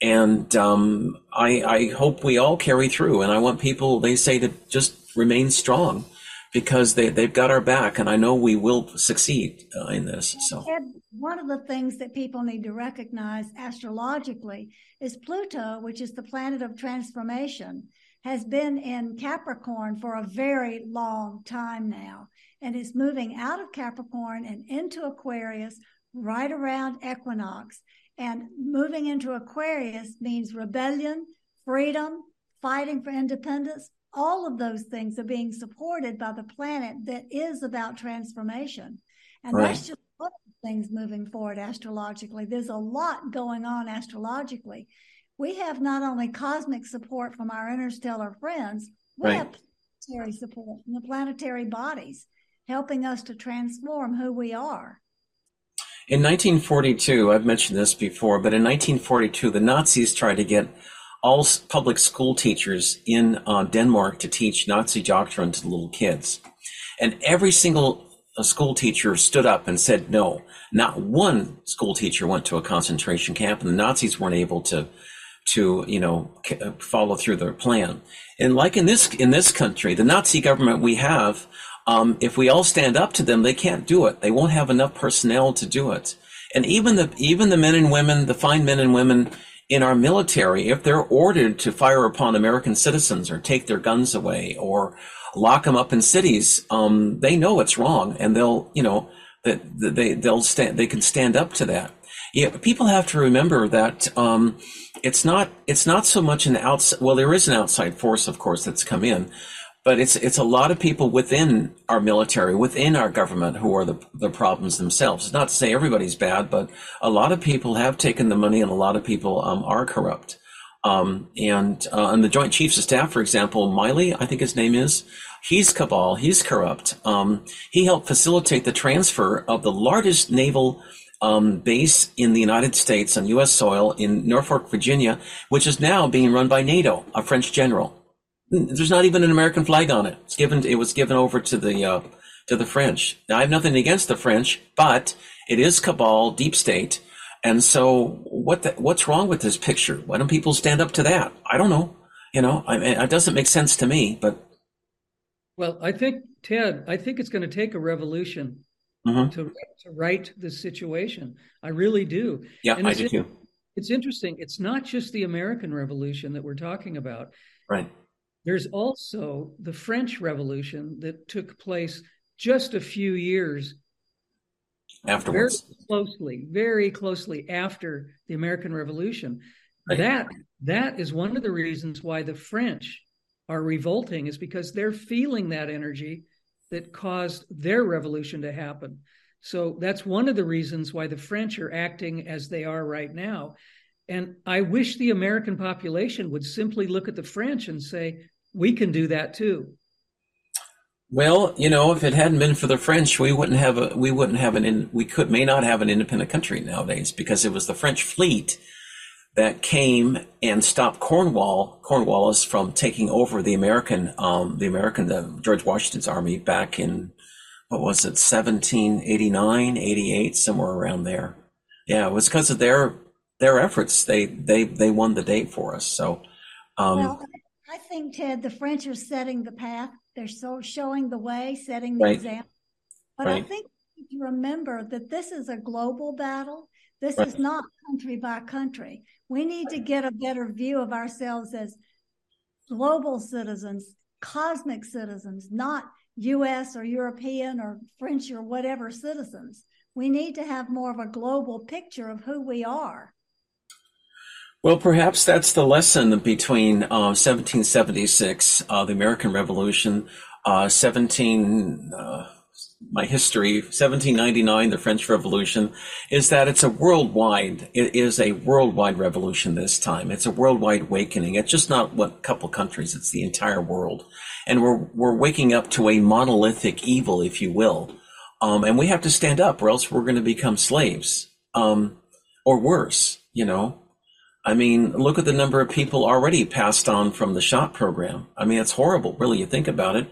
and um, I, I hope we all carry through. And I want people they say to just remain strong because they they've got our back, and I know we will succeed uh, in this. So one of the things that people need to recognize astrologically is Pluto, which is the planet of transformation, has been in Capricorn for a very long time now. And is moving out of Capricorn and into Aquarius right around equinox. And moving into Aquarius means rebellion, freedom, fighting for independence. All of those things are being supported by the planet that is about transformation. And right. that's just one of the things moving forward astrologically. There's a lot going on astrologically. We have not only cosmic support from our interstellar friends, we right. have planetary support from the planetary bodies helping us to transform who we are. In 1942, I've mentioned this before, but in 1942, the Nazis tried to get all public school teachers in uh, Denmark to teach Nazi doctrine to little kids. And every single a school teacher stood up and said no. Not one school teacher went to a concentration camp, and the Nazis weren't able to to you know uh, follow through their plan. And like in this in this country, the Nazi government we have, um, if we all stand up to them, they can't do it. They won't have enough personnel to do it. And even the even the men and women, the fine men and women in our military, if they're ordered to fire upon American citizens or take their guns away or lock them up in cities, um, they know it's wrong, and they'll, you know, that they they'll stand, they can stand up to that. Yeah, people have to remember that um, it's not it's not so much an outside. Well, there is an outside force, of course, that's come in, but it's it's a lot of people within our military, within our government, who are the the problems themselves. It's not to say everybody's bad, but a lot of people have taken the money, and a lot of people um, are corrupt. Um, and uh, and the Joint Chiefs of Staff, for example, Milley, I think his name is, he's cabal, he's corrupt. Um, he helped facilitate the transfer of the largest naval um, base in the United States on U.S. soil in Norfolk, Virginia, which is now being run by NATO, a French general. There's not even an American flag on it. It's given. It was given over to the uh, to the French. Now, I have nothing against the French, but it is cabal, deep state, and so what? The, what's wrong with this picture? Why don't people stand up to that? I don't know. You know, I mean, it doesn't make sense to me. But well, I think Ted, I think it's going to take a revolution mm-hmm. to to right this situation. I really do. Yeah, I do too. It's interesting. It's not just the American Revolution that we're talking about. Right. There's also the French Revolution that took place just a few years afterwards. Very closely, very closely after the American Revolution. Right. That that is one of the reasons why the French are revolting is because they're feeling that energy that caused their revolution to happen. So that's one of the reasons why the French are acting as they are right now. And I wish the American population would simply look at the French and say, we can do that too. Well, you know, if it hadn't been for the French, we wouldn't have a we wouldn't have an in, we could may not have an independent country nowadays because it was the French fleet that came and stopped Cornwall Cornwallis from taking over the American um, the American the George Washington's army back in what was it 1789 88 somewhere around there. Yeah, it was because of their their efforts they they they won the date for us. So um, well, I think Ted, the French are setting the path. They're so showing the way, setting the right. example. But right. I think we need to remember that this is a global battle. This right. is not country by country. We need to get a better view of ourselves as global citizens, cosmic citizens, not US or European or French or whatever citizens. We need to have more of a global picture of who we are. Well, perhaps that's the lesson between uh, 1776, uh, the American Revolution, uh, 17, uh, my history, 1799, the French Revolution, is that it's a worldwide, it is a worldwide revolution this time. It's a worldwide awakening. It's just not what couple countries, it's the entire world. And we're, we're waking up to a monolithic evil, if you will. Um, and we have to stand up or else we're going to become slaves. Um, or worse, you know. I mean, look at the number of people already passed on from the shot program. I mean, it's horrible, really. You think about it,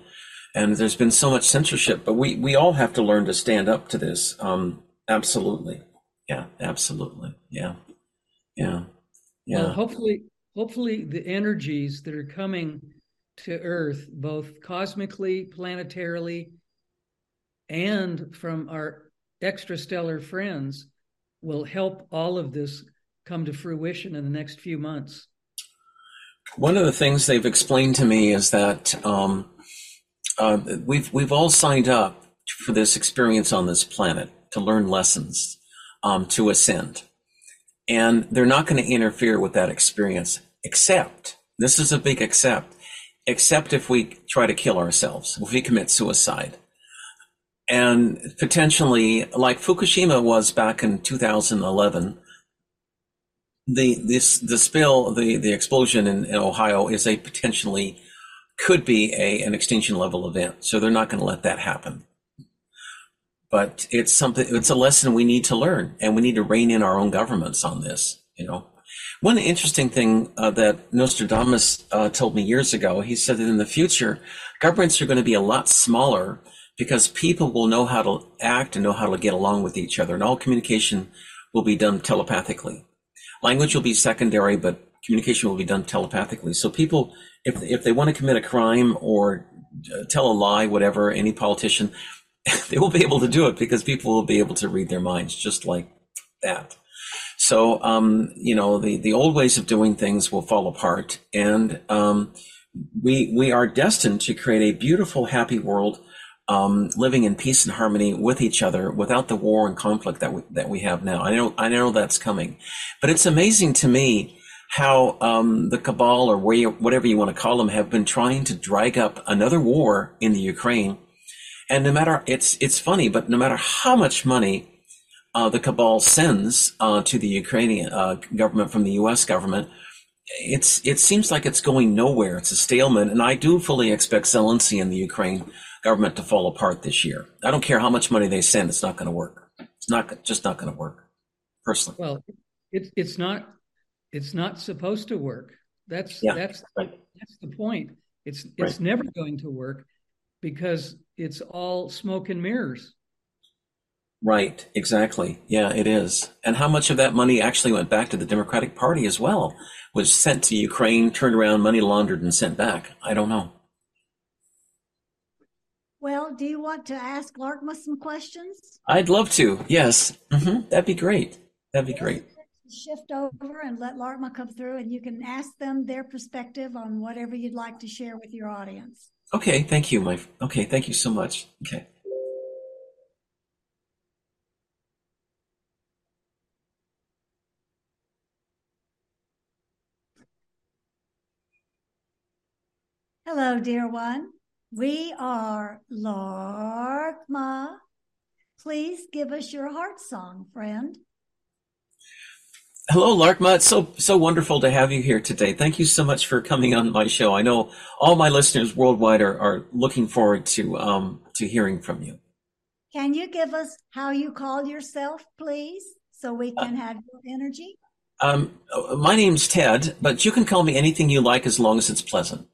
and there's been so much censorship. But we we all have to learn to stand up to this. Um, absolutely, yeah, absolutely, yeah, yeah, yeah. Well, hopefully, hopefully, the energies that are coming to Earth, both cosmically, planetarily, and from our extrastellar friends, will help all of this come to fruition in the next few months? One of the things they've explained to me is that um, uh, we've we've all signed up for this experience on this planet to learn lessons, um, to ascend, and they're not going to interfere with that experience. Except this is a big except, except if we try to kill ourselves, if we commit suicide and potentially like Fukushima was back in 2011 the this the spill the the explosion in, in, Ohio is a potentially could be a an extinction level event. So they're not going to let that happen. But it's something it's a lesson we need to learn and we need to rein in our own governments on this, you know. One interesting thing uh, that Nostradamus uh, told me years ago, he said that in the future, governments are going to be a lot smaller because people will know how to act and know how to get along with each other, and all communication will be done telepathically language will be secondary, but communication will be done telepathically. So people, if if they want to commit a crime or uh, tell a lie, whatever, any politician, they will be able to do it because people will be able to read their minds just like that. So, um, you know, the, the old ways of doing things will fall apart and, um, we, we are destined to create a beautiful, happy world um, living in peace and harmony with each other without the war and conflict that we, that we have now. I know I know that's coming, but it's amazing to me how um, the cabal or whatever you want to call them have been trying to drag up another war in the Ukraine. And no matter it's it's funny, but no matter how much money uh, the cabal sends uh, to the Ukrainian uh, government from the U.S. government, it's it seems like it's going nowhere. It's a stalemate, and I do fully expect Zelensky in the Ukraine government to fall apart this year. I don't care how much money they send; it's not going to work. It's not just not going to work. Personally, well, it's it's not it's not supposed to work. That's yeah, that's right. that's the point. It's it's right. never going to work because it's all smoke and mirrors. Right, exactly. Yeah, it is. And how much of that money actually went back to the Democratic Party as well? Was sent to Ukraine, turned around, money laundered, and sent back? I don't know. Well, do you want to ask Larkma some questions? I'd love to. Yes, mm-hmm. that'd be great. That'd be great. Shift over and let Larkma come through, and you can ask them their perspective on whatever you'd like to share with your audience. Okay, thank you, my. Okay, thank you so much. Okay. Hello, dear one. We are Larkma. Please give us your heart song, friend. Hello, Larkma. It's so so wonderful to have you here today. Thank you so much for coming on my show. I know all my listeners worldwide are, are looking forward to um to hearing from you. Can you give us how you call yourself, please, so we can uh, have your energy? Um, my name's Ted, but you can call me anything you like as long as it's pleasant.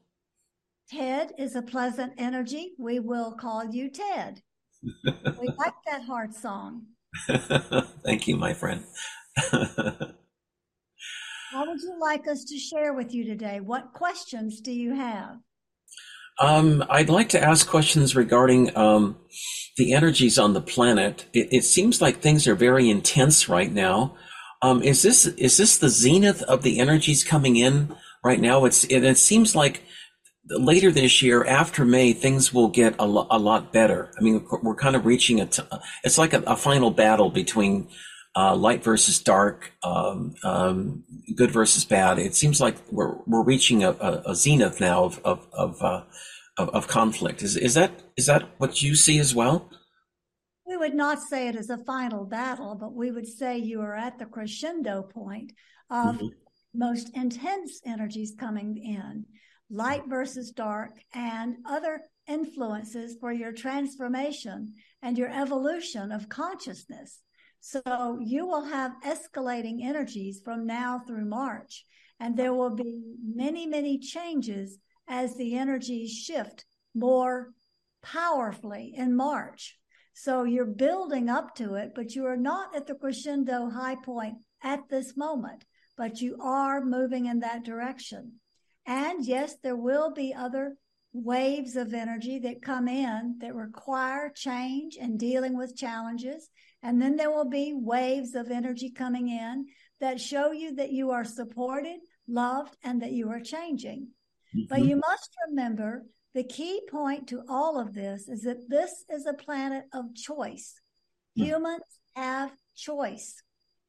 Ted is a pleasant energy. We will call you Ted. we like that heart song. Thank you, my friend. How would you like us to share with you today? What questions do you have? Um, I'd like to ask questions regarding um, the energies on the planet. It, it, seems like things are very intense right now. Um, is this is this the zenith of the energies coming in right now? It's it, it seems like later this year, after May, things will get a, lo- a lot better. I mean, we're kind of reaching a. T- it's like a, a final battle between uh, light versus dark, um, um, good versus bad. It seems like we're we're reaching a, a zenith now of of of, uh, of, of conflict. Is is that is that what you see as well? We would not say it is a final battle, but we would say you are at the crescendo point of mm-hmm. most intense energies coming in light versus dark, and other influences for your transformation and your evolution of consciousness. So you will have escalating energies from now through March, and there will be many, many changes as the energies shift more powerfully in March. So you're building up to it, but you are not at the crescendo high point at this moment, but you are moving in that direction. And yes, there will be other waves of energy that come in that require change and dealing with challenges. And then there will be waves of energy coming in that show you that you are supported, loved, and that you are changing. Mm-hmm. But you must remember the key point to all of this is that this is a planet of choice. Mm-hmm. Humans have choice.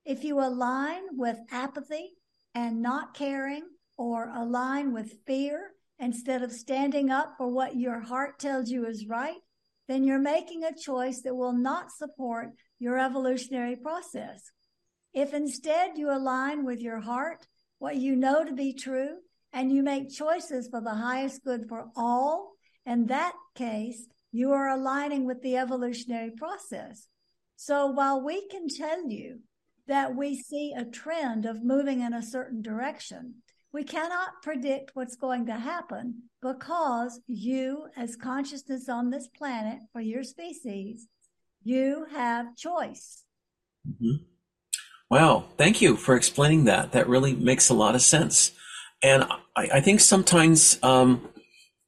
If you align with apathy and not caring or align with fear instead of standing up for what your heart tells you is right, then you're making a choice that will not support your evolutionary process. If instead you align with your heart, what you know to be true, and you make choices for the highest good for all, in that case, you are aligning with the evolutionary process. So while we can tell you that we see a trend of moving in a certain direction, we cannot predict what's going to happen because you, as consciousness on this planet for your species, you have choice. Mm-hmm. Wow. Thank you for explaining that. That really makes a lot of sense. And I, I think sometimes, um,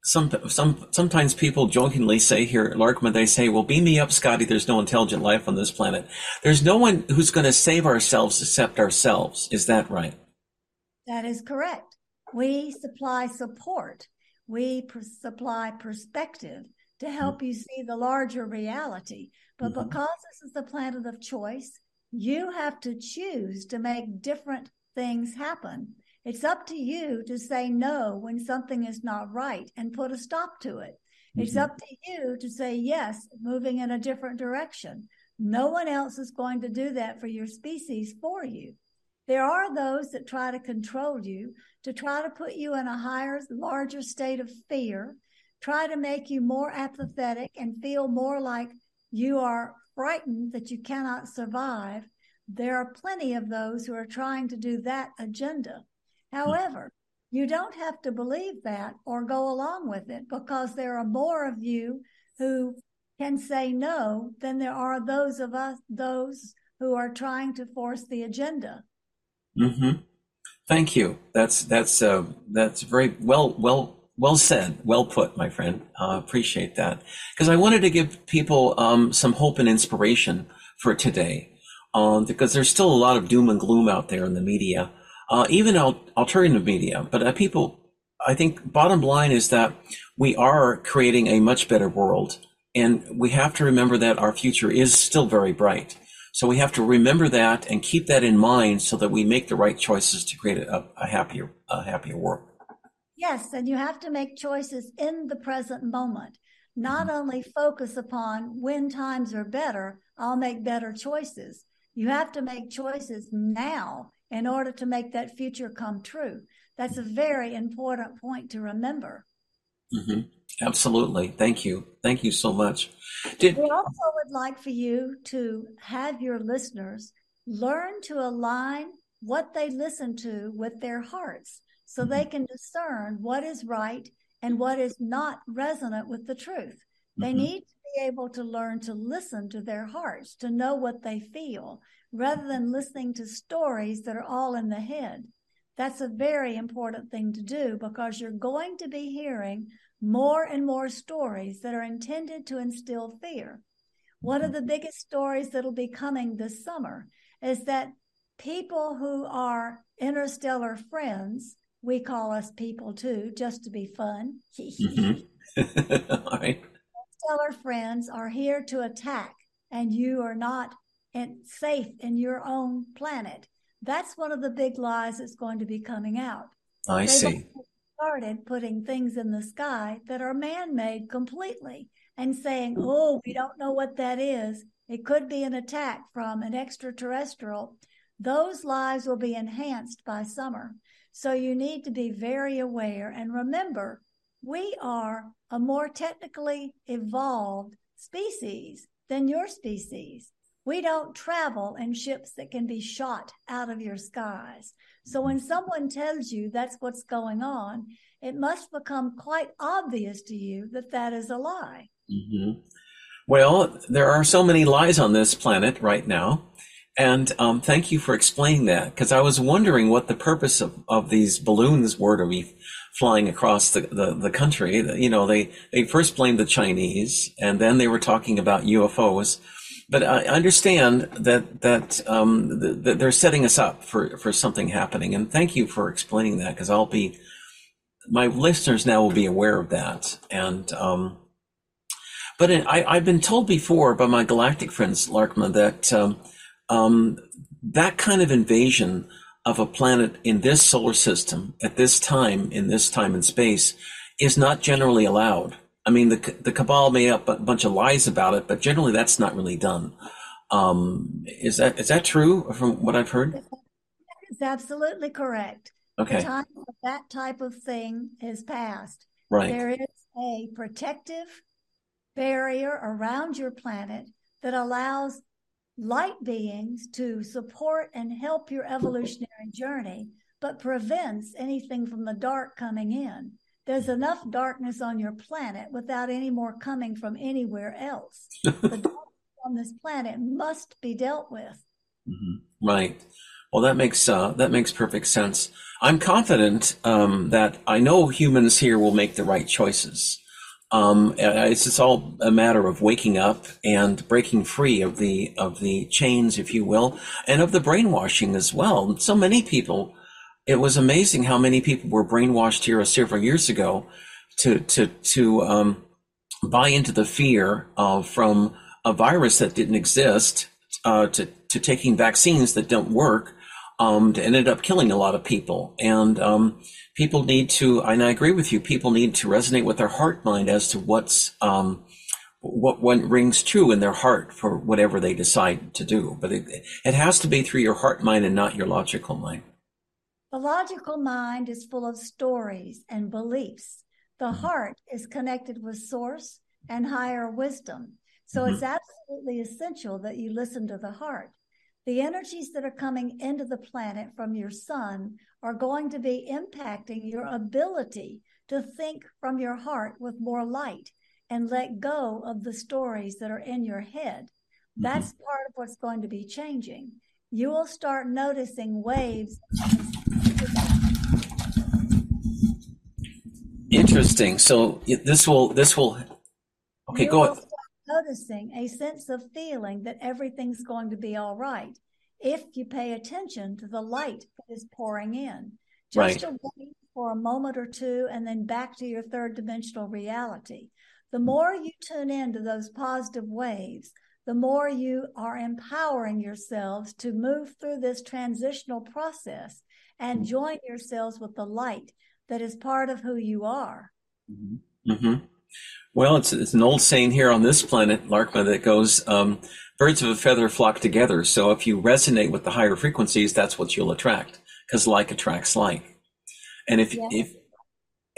some, some, sometimes people jokingly say here Larkma, they say, well, beam me up, Scotty. There's no intelligent life on this planet. There's no one who's going to save ourselves except ourselves. Is that right? That is correct. We supply support. We pr- supply perspective to help mm-hmm. you see the larger reality. But mm-hmm. because this is the planet of choice, you have to choose to make different things happen. It's up to you to say no when something is not right and put a stop to it. Mm-hmm. It's up to you to say yes, moving in a different direction. No one else is going to do that for your species for you. There are those that try to control you, to try to put you in a higher, larger state of fear, try to make you more apathetic and feel more like you are frightened that you cannot survive. There are plenty of those who are trying to do that agenda. However, you don't have to believe that or go along with it because there are more of you who can say no than there are those of us, those who are trying to force the agenda. Mm-hmm. Thank you. That's that's uh, that's very well well well said, well put, my friend. Uh, appreciate that because I wanted to give people um, some hope and inspiration for today, um, because there's still a lot of doom and gloom out there in the media, uh, even al- alternative media. But uh, people, I think, bottom line is that we are creating a much better world, and we have to remember that our future is still very bright. So we have to remember that and keep that in mind so that we make the right choices to create a, a happier, a happier world. Yes, and you have to make choices in the present moment. Not mm-hmm. only focus upon when times are better, I'll make better choices. You have to make choices now in order to make that future come true. That's a very important point to remember. Mm-hmm. Absolutely. Thank you. Thank you so much. Did- we also would like for you to have your listeners learn to align what they listen to with their hearts so they mm-hmm. can discern what is right and what is not resonant with the truth. They mm-hmm. need to be able to learn to listen to their hearts, to know what they feel, rather than listening to stories that are all in the head. That's a very important thing to do because you're going to be hearing more and more stories that are intended to instill fear. One of the biggest stories that'll be coming this summer is that people who are interstellar friends, we call us people too, just to be fun. mm-hmm. All right. Interstellar friends are here to attack, and you are not in, safe in your own planet. That's one of the big lies that's going to be coming out. I they see. Started putting things in the sky that are man made completely and saying, hmm. oh, we don't know what that is. It could be an attack from an extraterrestrial. Those lies will be enhanced by summer. So you need to be very aware and remember, we are a more technically evolved species than your species. We don't travel in ships that can be shot out of your skies. So when someone tells you that's what's going on, it must become quite obvious to you that that is a lie. Mm-hmm. Well, there are so many lies on this planet right now. And um, thank you for explaining that because I was wondering what the purpose of, of these balloons were to be flying across the, the, the country. You know, they, they first blamed the Chinese and then they were talking about UFOs but I understand that that, um, that they're setting us up for for something happening, and thank you for explaining that because I'll be my listeners now will be aware of that. And um, but I, have been told before by my galactic friends, Larkma, that um, um, that kind of invasion of a planet in this solar system at this time, in this time and space, is not generally allowed. I mean, the the cabal made up a bunch of lies about it, but generally that's not really done. Um, is that is that true from what I've heard? It's absolutely correct. Okay. The time of that type of thing is past. Right. There is a protective barrier around your planet that allows light beings to support and help your evolutionary journey, but prevents anything from the dark coming in there's enough darkness on your planet without any more coming from anywhere else. the darkness on this planet must be dealt with. Mm-hmm. Right. Well, that makes uh, that makes perfect sense. I'm confident um, that I know humans here will make the right choices. Um, it's just all a matter of waking up and breaking free of the of the chains, if you will, and of the brainwashing as well. So many people it was amazing how many people were brainwashed here several years ago to to to um, buy into the fear of from a virus that didn't exist uh, to to taking vaccines that don't work um, ended up killing a lot of people. And um, people need to, and I agree with you, people need to resonate with their heart mind as to what's um, what what rings true in their heart for whatever they decide to do. But it, it has to be through your heart mind and not your logical mind. The logical mind is full of stories and beliefs. The mm-hmm. heart is connected with source and higher wisdom. So mm-hmm. it's absolutely essential that you listen to the heart. The energies that are coming into the planet from your sun are going to be impacting your ability to think from your heart with more light and let go of the stories that are in your head. Mm-hmm. That's part of what's going to be changing. You will start noticing waves. Interesting. So this will this will okay. You go. Will noticing a sense of feeling that everything's going to be all right if you pay attention to the light that is pouring in. Just right. wait for a moment or two and then back to your third dimensional reality. The hmm. more you tune into those positive waves, the more you are empowering yourselves to move through this transitional process and hmm. join yourselves with the light that is part of who you are. Mm-hmm. mm-hmm. Well, it's, it's an old saying here on this planet, Larkma, that goes, um, birds of a feather flock together. So if you resonate with the higher frequencies, that's what you'll attract because like attracts like. And if, if,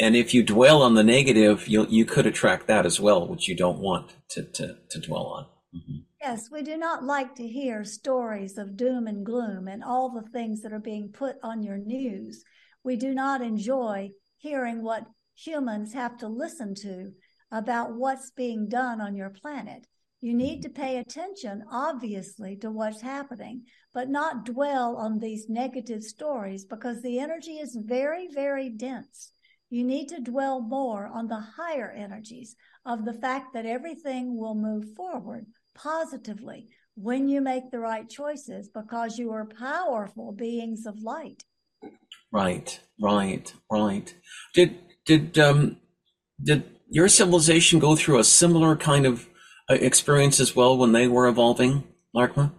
and if you dwell on the negative, you you could attract that as well, which you don't want to, to, to dwell on. Mm-hmm. Yes, we do not like to hear stories of doom and gloom and all the things that are being put on your news. We do not enjoy hearing what humans have to listen to about what's being done on your planet. You need to pay attention, obviously, to what's happening, but not dwell on these negative stories because the energy is very, very dense. You need to dwell more on the higher energies of the fact that everything will move forward positively when you make the right choices because you are powerful beings of light. Right, right, right. Did did um did your civilization go through a similar kind of uh, experience as well when they were evolving, Larkma?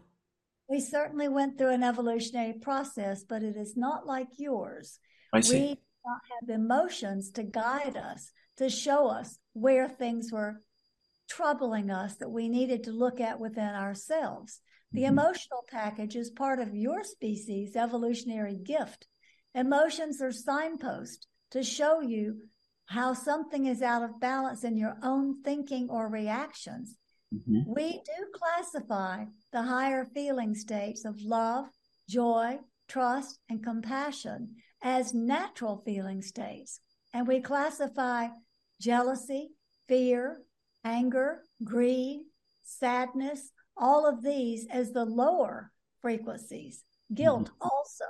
We certainly went through an evolutionary process, but it is not like yours. I see. We not have emotions to guide us, to show us where things were troubling us that we needed to look at within ourselves. The mm-hmm. emotional package is part of your species' evolutionary gift. Emotions are signposts to show you how something is out of balance in your own thinking or reactions. Mm-hmm. We do classify the higher feeling states of love, joy, trust, and compassion as natural feeling states. And we classify jealousy, fear, anger, greed, sadness, all of these as the lower frequencies. Guilt mm-hmm. also.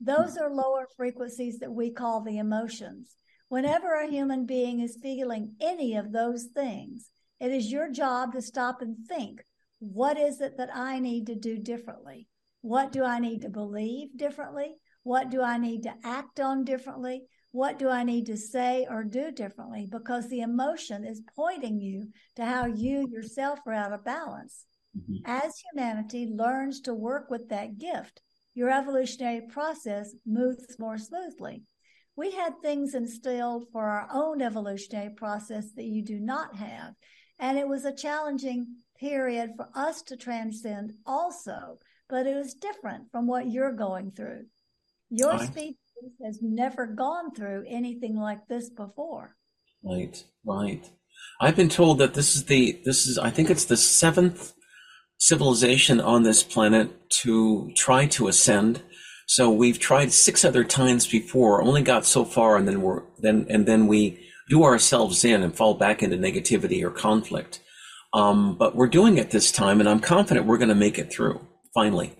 Those are lower frequencies that we call the emotions. Whenever a human being is feeling any of those things, it is your job to stop and think what is it that I need to do differently? What do I need to believe differently? What do I need to act on differently? What do I need to say or do differently? Because the emotion is pointing you to how you yourself are out of balance. Mm-hmm. As humanity learns to work with that gift, your evolutionary process moves more smoothly. We had things instilled for our own evolutionary process that you do not have. And it was a challenging period for us to transcend also, but it was different from what you're going through. Your right. species has never gone through anything like this before. Right, right. I've been told that this is the this is I think it's the seventh civilization on this planet to try to ascend. So we've tried six other times before, only got so far, and then we're then and then we do ourselves in and fall back into negativity or conflict. Um, but we're doing it this time, and I'm confident we're going to make it through finally.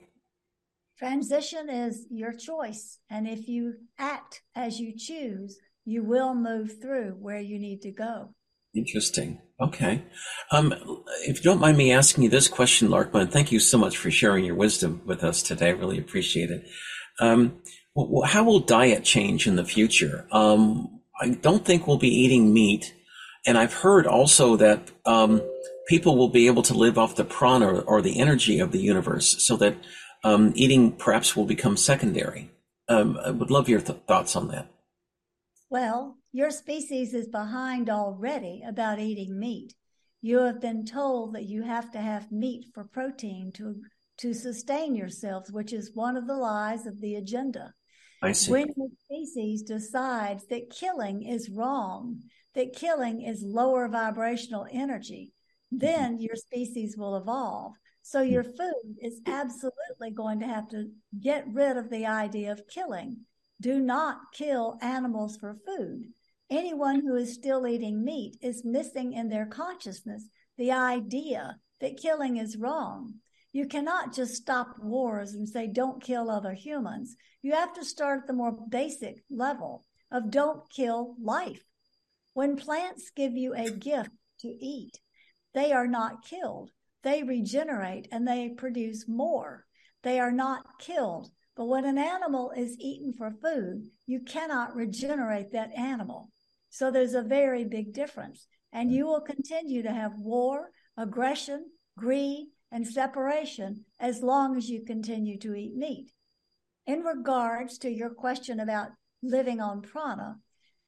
Transition is your choice, and if you act as you choose, you will move through where you need to go. Interesting. Okay. Um, if you don't mind me asking you this question, Larkman, thank you so much for sharing your wisdom with us today. I really appreciate it. Um, how will diet change in the future? Um, I don't think we'll be eating meat. And I've heard also that um, people will be able to live off the prana or, or, the energy of the universe so that um, eating perhaps will become secondary. Um, I would love your th- thoughts on that. Well, your species is behind already about eating meat. You have been told that you have to have meat for protein to to sustain yourselves, which is one of the lies of the agenda. I see. When your species decides that killing is wrong, that killing is lower vibrational energy, then mm-hmm. your species will evolve. So your mm. food is absolutely going to have to get rid of the idea of killing. Do not kill animals for food. Anyone who is still eating meat is missing in their consciousness the idea that killing is wrong. You cannot just stop wars and say, don't kill other humans. You have to start at the more basic level of don't kill life. When plants give you a gift to eat, they are not killed. They regenerate and they produce more. They are not killed. But when an animal is eaten for food, you cannot regenerate that animal. So there's a very big difference. And you mm. will continue to have war, aggression, greed, and separation as long as you continue to eat meat. In regards to your question about living on prana,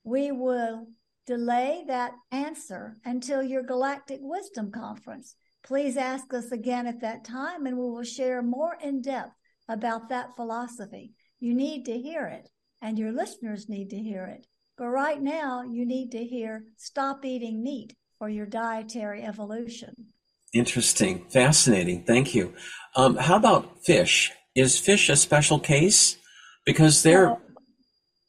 we will delay that answer until your Galactic Wisdom Conference. Please ask us again at that time and we will share more in depth about that philosophy. You need to hear it and your listeners need to hear it. But right now, you need to hear stop eating meat for your dietary evolution. Interesting. Fascinating. Thank you. Um, how about fish? Is fish a special case? Because they're. No.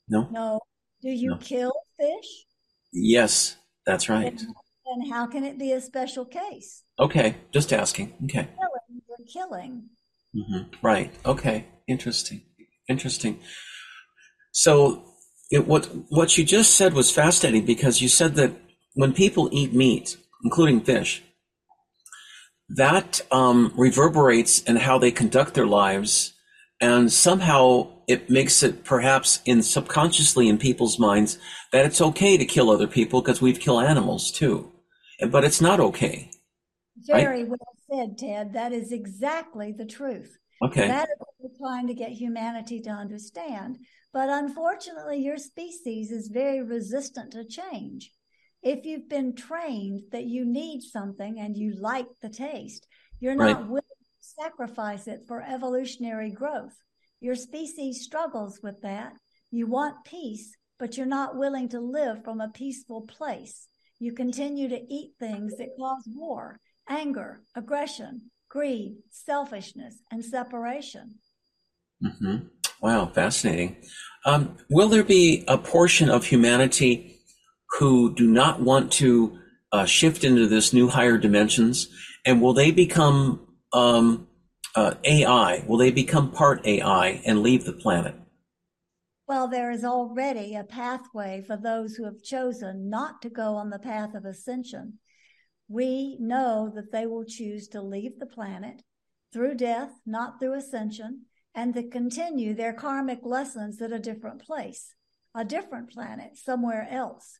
No. no. Do you no. kill fish? Yes, that's right. And, and, how can it be a special case? Okay, just asking. Okay. Killing, you're killing. Mm-hmm. Right. Okay. Interesting. Interesting. So, it, what what you just said was fascinating because you said that when people eat meat, including fish, that um, reverberates in how they conduct their lives, and somehow it makes it perhaps in subconsciously in people's minds that it's okay to kill other people because we've killed animals too, but it's not okay. Very right? well said, Ted. That is exactly the truth. Okay. That is what we're trying to get humanity to understand. But unfortunately, your species is very resistant to change. If you've been trained that you need something and you like the taste, you're not right. willing to sacrifice it for evolutionary growth. Your species struggles with that. You want peace, but you're not willing to live from a peaceful place. You continue to eat things that cause war anger, aggression, greed, selfishness, and separation. Mm-hmm. Wow, fascinating. Um, will there be a portion of humanity who do not want to uh, shift into this new higher dimensions? And will they become um, uh, AI? Will they become part AI and leave the planet? Well, there is already a pathway for those who have chosen not to go on the path of ascension we know that they will choose to leave the planet through death, not through ascension, and to continue their karmic lessons at a different place, a different planet, somewhere else.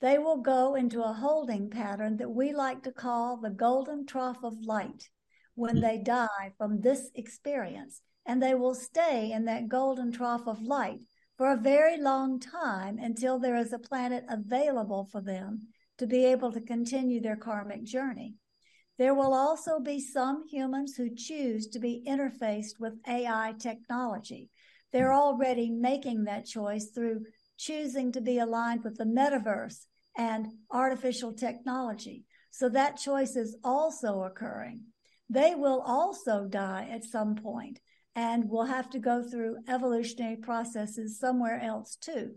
They will go into a holding pattern that we like to call the golden trough of light when hmm. they die from this experience. And they will stay in that golden trough of light for a very long time until there is a planet available for them to be able to continue their karmic journey. There will also be some humans who choose to be interfaced with AI technology. They're hmm. already making that choice through choosing to be aligned with the metaverse and artificial technology. So that choice is also occurring. They will also die at some point and will have to go through evolutionary processes somewhere else too.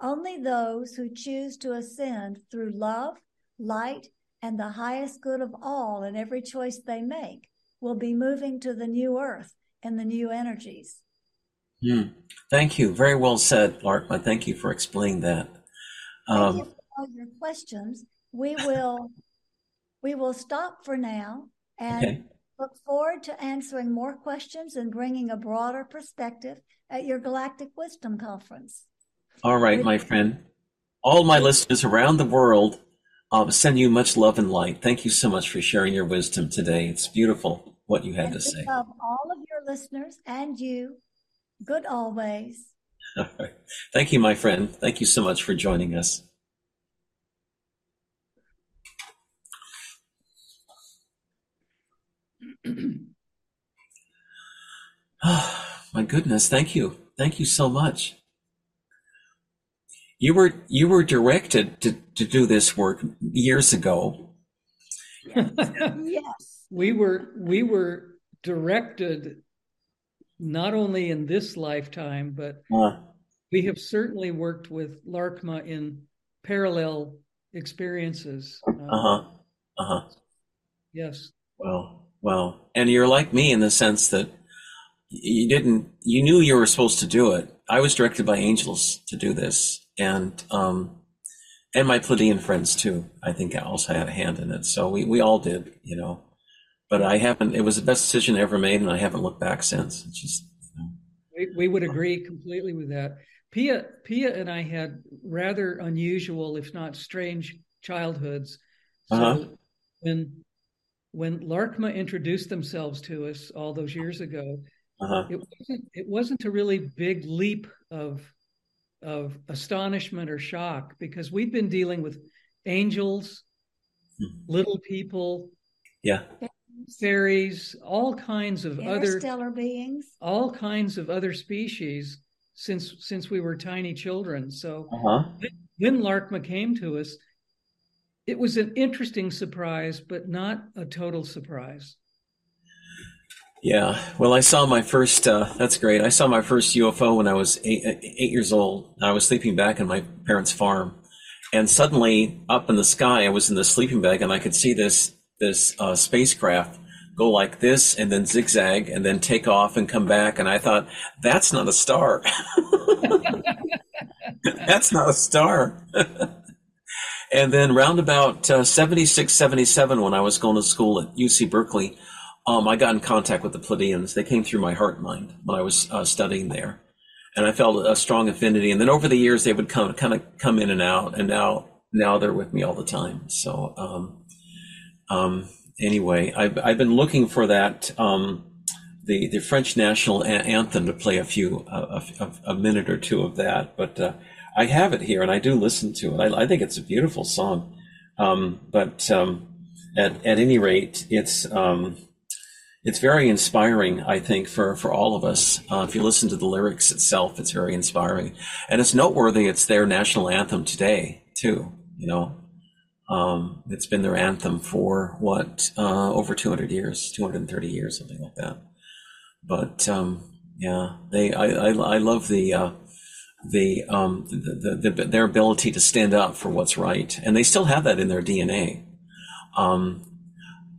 Only those who choose to ascend through love, light, and the highest good of all in every choice they make will be moving to the new earth and the new energies. Mm. Thank you. Very well said, Larkma. Thank you for explaining that. Um, Thank you for all your questions. We will we will stop for now and okay. look forward to answering more questions and bringing a broader perspective at your Galactic Wisdom Conference. All right, my friend. All my listeners around the world uh, send you much love and light. Thank you so much for sharing your wisdom today. It's beautiful. what you had and to say. Of all of your listeners and you, good always. All right. Thank you, my friend. Thank you so much for joining us. oh, my goodness, thank you. Thank you so much. You were you were directed to, to do this work years ago. yes. We were we were directed not only in this lifetime, but uh, we have certainly worked with larkma in parallel experiences. Uh huh. Uh huh. Yes. Well, well, and you're like me in the sense that you didn't, you knew you were supposed to do it. I was directed by angels to do this, and um, and my Pleiadian friends too. I think I also had a hand in it. So we we all did, you know. But I haven't. It was the best decision I ever made, and I haven't looked back since. It's just. You know. we, we would agree completely with that. Pia Pia and I had rather unusual, if not strange, childhoods. So uh-huh. when when Larkma introduced themselves to us all those years ago, uh-huh. it wasn't it wasn't a really big leap of of astonishment or shock because we've been dealing with angels, hmm. little people, yeah, fairies, all kinds of other stellar beings, all kinds of other species since since we were tiny children. So uh-huh. when LARCMA came to us, it was an interesting surprise, but not a total surprise. Yeah, well, I saw my first. Uh, that's great. I saw my first UFO when I was eight, eight years old. I was sleeping back in my parents' farm, and suddenly, up in the sky, I was in the sleeping bag, and I could see this this uh, spacecraft go like this, and then zigzag, and then take off and come back. And I thought, that's not a star. that's not a star. and then round about uh, 76, 77, when I was going to school at UC Berkeley um, I got in contact with the Pleiadians. They came through my heart mind when I was uh, studying there, and I felt a strong affinity. And then over the years, they would come kind of come in and out, and now now they're with me all the time. So um, um, anyway, I've I've been looking for that um, the the French national anthem to play a few a, a, a, minute or two of that, but uh, I have it here and I do listen to it. I, I think it's a beautiful song, um, but um, at at any rate, it's it's very inspiring, I think, for, for all of us. Uh, if you listen to the lyrics itself, it's very inspiring. And it's noteworthy it's their national anthem today, too. You know, um, it's been their anthem for what, uh, over 200 years, 230 years, something like that. But, um, yeah, they, I, I, I love the, uh, the, um, the, the, the, their ability to stand up for what's right. And they still have that in their DNA. Um,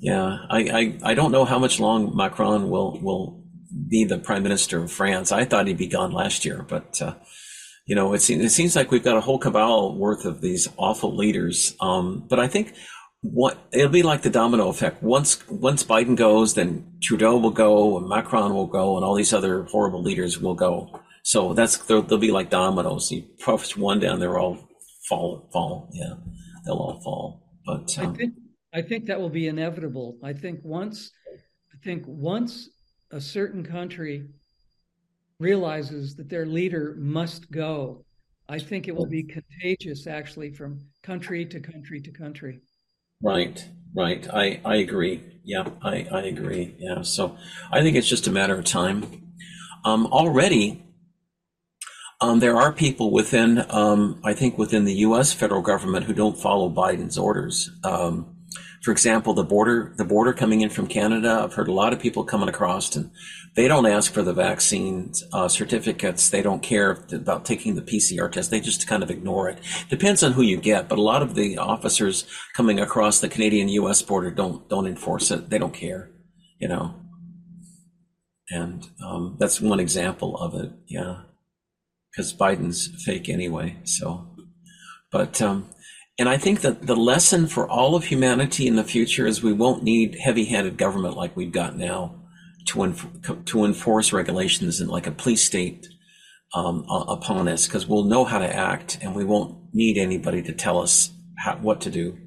yeah, I, I, I don't know how much long Macron will will be the prime minister of France. I thought he'd be gone last year, but uh, you know, it seems it seems like we've got a whole cabal worth of these awful leaders. Um, but I think what it'll be like the domino effect. Once once Biden goes, then Trudeau will go, and Macron will go, and all these other horrible leaders will go. So that's they'll, they'll be like dominoes. You push one down, they're all fall fall. Yeah, they'll all fall. But um, I think that will be inevitable. I think once, I think once a certain country realizes that their leader must go, I think it will be contagious actually from country to country to country. Right, right. I, I agree. Yeah, I, I agree. Yeah. So I think it's just a matter of time. Um, already, um, there are people within, um, I think, within the U.S. federal government who don't follow Biden's orders. Um, for example, the border, the border coming in from Canada, I've heard a lot of people coming across and they don't ask for the vaccine uh, certificates. They don't care about taking the PCR test. They just kind of ignore it. Depends on who you get, but a lot of the officers coming across the Canadian-U.S. border don't don't enforce it. They don't care, you know. And um, that's one example of it. Yeah, because Biden's fake anyway. So, but um, and I think that the lesson for all of humanity in the future is we won't need heavy-handed government like we've got now to to enforce regulations and like a police state um, upon us because we'll know how to act and we won't need anybody to tell us how, what to do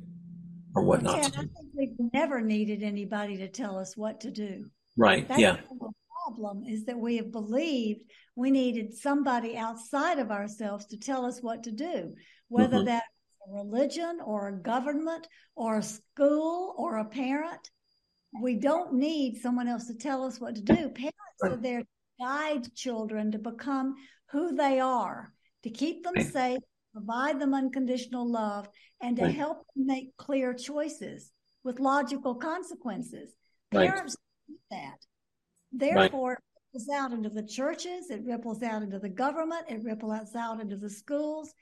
or what not yeah, to do. I think we've never needed anybody to tell us what to do. Right. That's yeah. The problem is that we have believed we needed somebody outside of ourselves to tell us what to do, whether mm-hmm. that's a religion or a government or a school or a parent. We don't need someone else to tell us what to do. Parents are there to guide children to become who they are, to keep them safe, provide them unconditional love, and to right. help them make clear choices with logical consequences. Parents do that. Therefore, it ripples out into the churches, it ripples out into the government, it ripples out into the schools.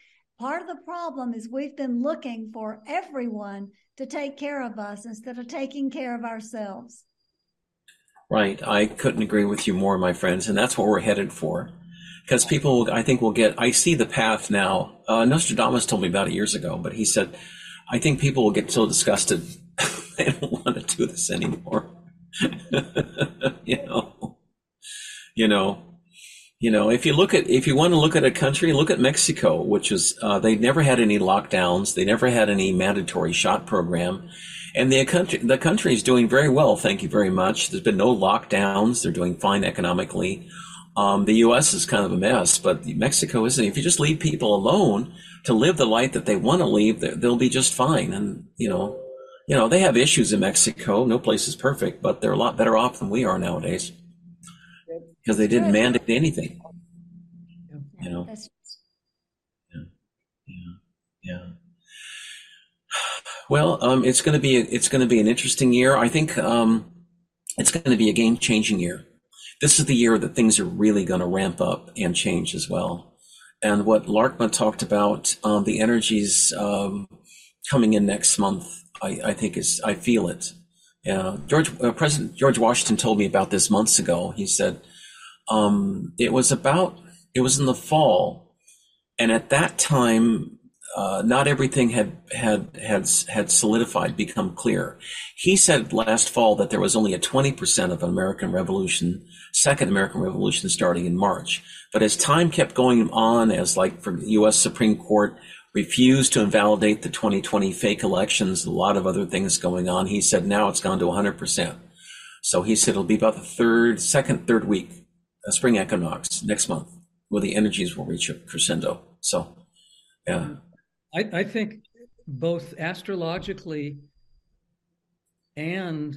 Part of the problem is we've been looking for everyone to take care of us instead of taking care of ourselves. Right. I couldn't agree with you more, my friends, and that's what we're headed for. Because people, I think, will get. I see the path now. Uh, Nostradamus told me about it years ago, but he said, I think people will get so disgusted they don't want to do this anymore. you know, you know, you know. If you look at, if you want to look at a country, look at Mexico, which is uh, they never had any lockdowns, they never had any mandatory shot program, and the country, the country is doing very well. Thank you very much. There's been no lockdowns. They're doing fine economically. Um, the U.S. is kind of a mess, but Mexico isn't. If you just leave people alone to live the life that they want to live, they'll be just fine. And you know, you know, they have issues in Mexico. No place is perfect, but they're a lot better off than we are nowadays because they didn't mandate anything. You know. Yeah. Yeah. Yeah. Well, um, it's going to be a, it's going to be an interesting year. I think um, it's going to be a game changing year. This is the year that things are really going to ramp up and change as well. And what Larkma talked about, um, the energies um, coming in next month I, I think is I feel it. Yeah, George uh, President George Washington told me about this months ago. He said um, it was about it was in the fall, and at that time, uh, not everything had had had had solidified, become clear. He said last fall that there was only a twenty percent of American Revolution, Second American Revolution, starting in March. But as time kept going on, as like for the U.S. Supreme Court refused to invalidate the 2020 fake elections, a lot of other things going on. He said now it's gone to 100%. So he said it'll be about the third, second, third week, Uh, spring equinox next month, where the energies will reach a crescendo. So, yeah. I, I think both astrologically and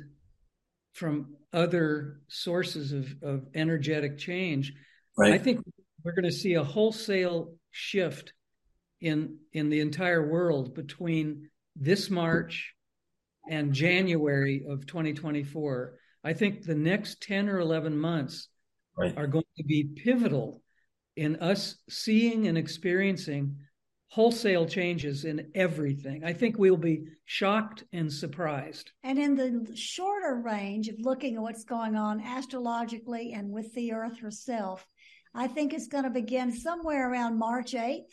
from other sources of, of energetic change, right. I think we're going to see a wholesale shift in in the entire world between this March and January of 2024. I think the next 10 or 11 months right. are going to be pivotal in us seeing and experiencing wholesale changes in everything. I think we'll be shocked and surprised. And in the shorter range of looking at what's going on astrologically and with the earth herself, I think it's going to begin somewhere around March 8th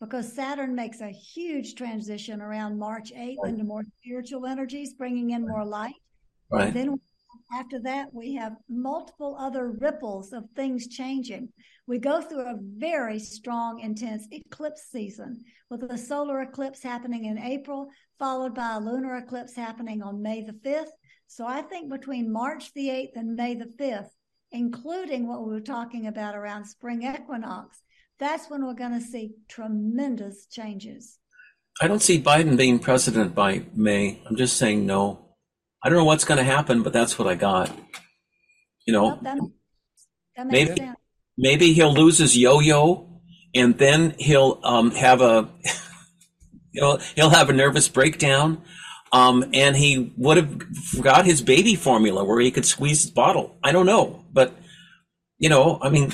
because Saturn makes a huge transition around March 8th right. into more spiritual energies, bringing in more light. Right. And then after that, we have multiple other ripples of things changing. We go through a very strong, intense eclipse season with a solar eclipse happening in April, followed by a lunar eclipse happening on May the 5th. So I think between March the 8th and May the 5th, including what we were talking about around spring equinox, that's when we're going to see tremendous changes. I don't see Biden being president by May. I'm just saying no. I don't know what's going to happen, but that's what I got. You know, well, that, that maybe sense. maybe he'll lose his yo-yo, and then he'll um, have a he'll he'll have a nervous breakdown, um, and he would have forgot his baby formula where he could squeeze his bottle. I don't know, but you know, I mean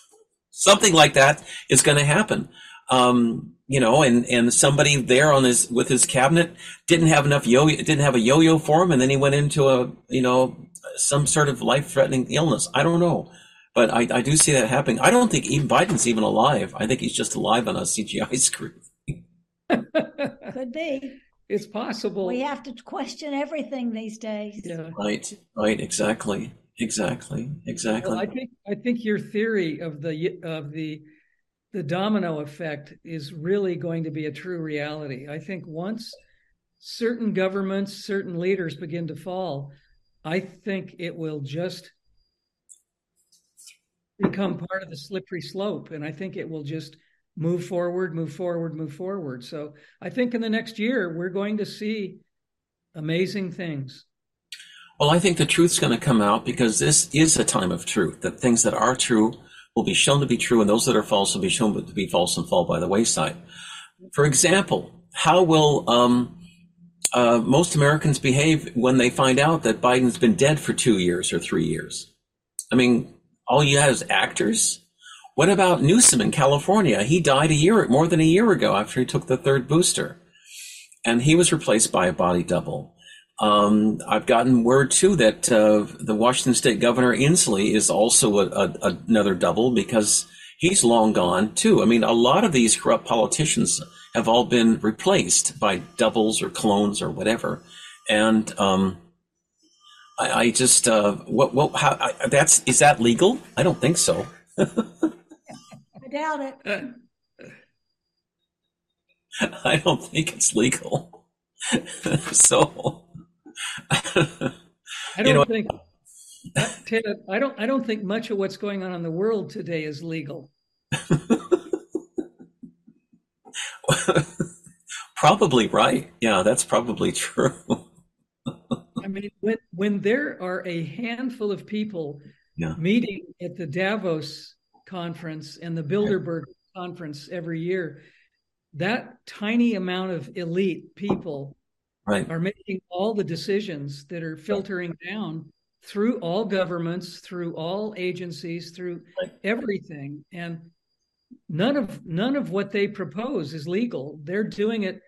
something like that is going to happen. Um, you know, and, and somebody there on his, with his cabinet didn't have enough yo, didn't have a yo-yo for him. And then he went into a, you know, some sort of life threatening illness. I don't know, but I, I do see that happening. I don't think even Biden's even alive. I think he's just alive on a CGI screen. Could be. It's possible. We have to question everything these days. Yeah. Right. Right. Exactly. Exactly. Exactly. Well, I think I think your theory of the of the the domino effect is really going to be a true reality. I think once certain governments, certain leaders begin to fall, I think it will just become part of the slippery slope. And I think it will just move forward, move forward, move forward. So I think in the next year, we're going to see amazing things. Well, I think the truth's going to come out because this is a time of truth, that things that are true will be shown to be true, and those that are false will be shown to be false and fall by the wayside. For example, how will um, uh, most Americans behave when they find out that Biden's been dead for two years or three years? I mean, all you have is actors. What about Newsom in California? He died a year, more than a year ago after he took the third booster, and he was replaced by a body double. Um, I've gotten word too that uh, the Washington State Governor Inslee is also a, a, another double because he's long gone too. I mean, a lot of these corrupt politicians have all been replaced by doubles or clones or whatever, and um, I, I, just uh, what what how I, that's is that legal? I don't think so. I doubt it. I don't think it's legal. so I don't you know, think uh, Ted, I don't I don't think much of what's going on in the world today is legal. probably right. Yeah, that's probably true. I mean, when when there are a handful of people yeah. meeting at the Davos conference and the Bilderberg yeah. conference every year, that tiny amount of elite people right. are making all the decisions that are filtering down through all governments, through all agencies, through right. everything. And none of none of what they propose is legal. They're doing it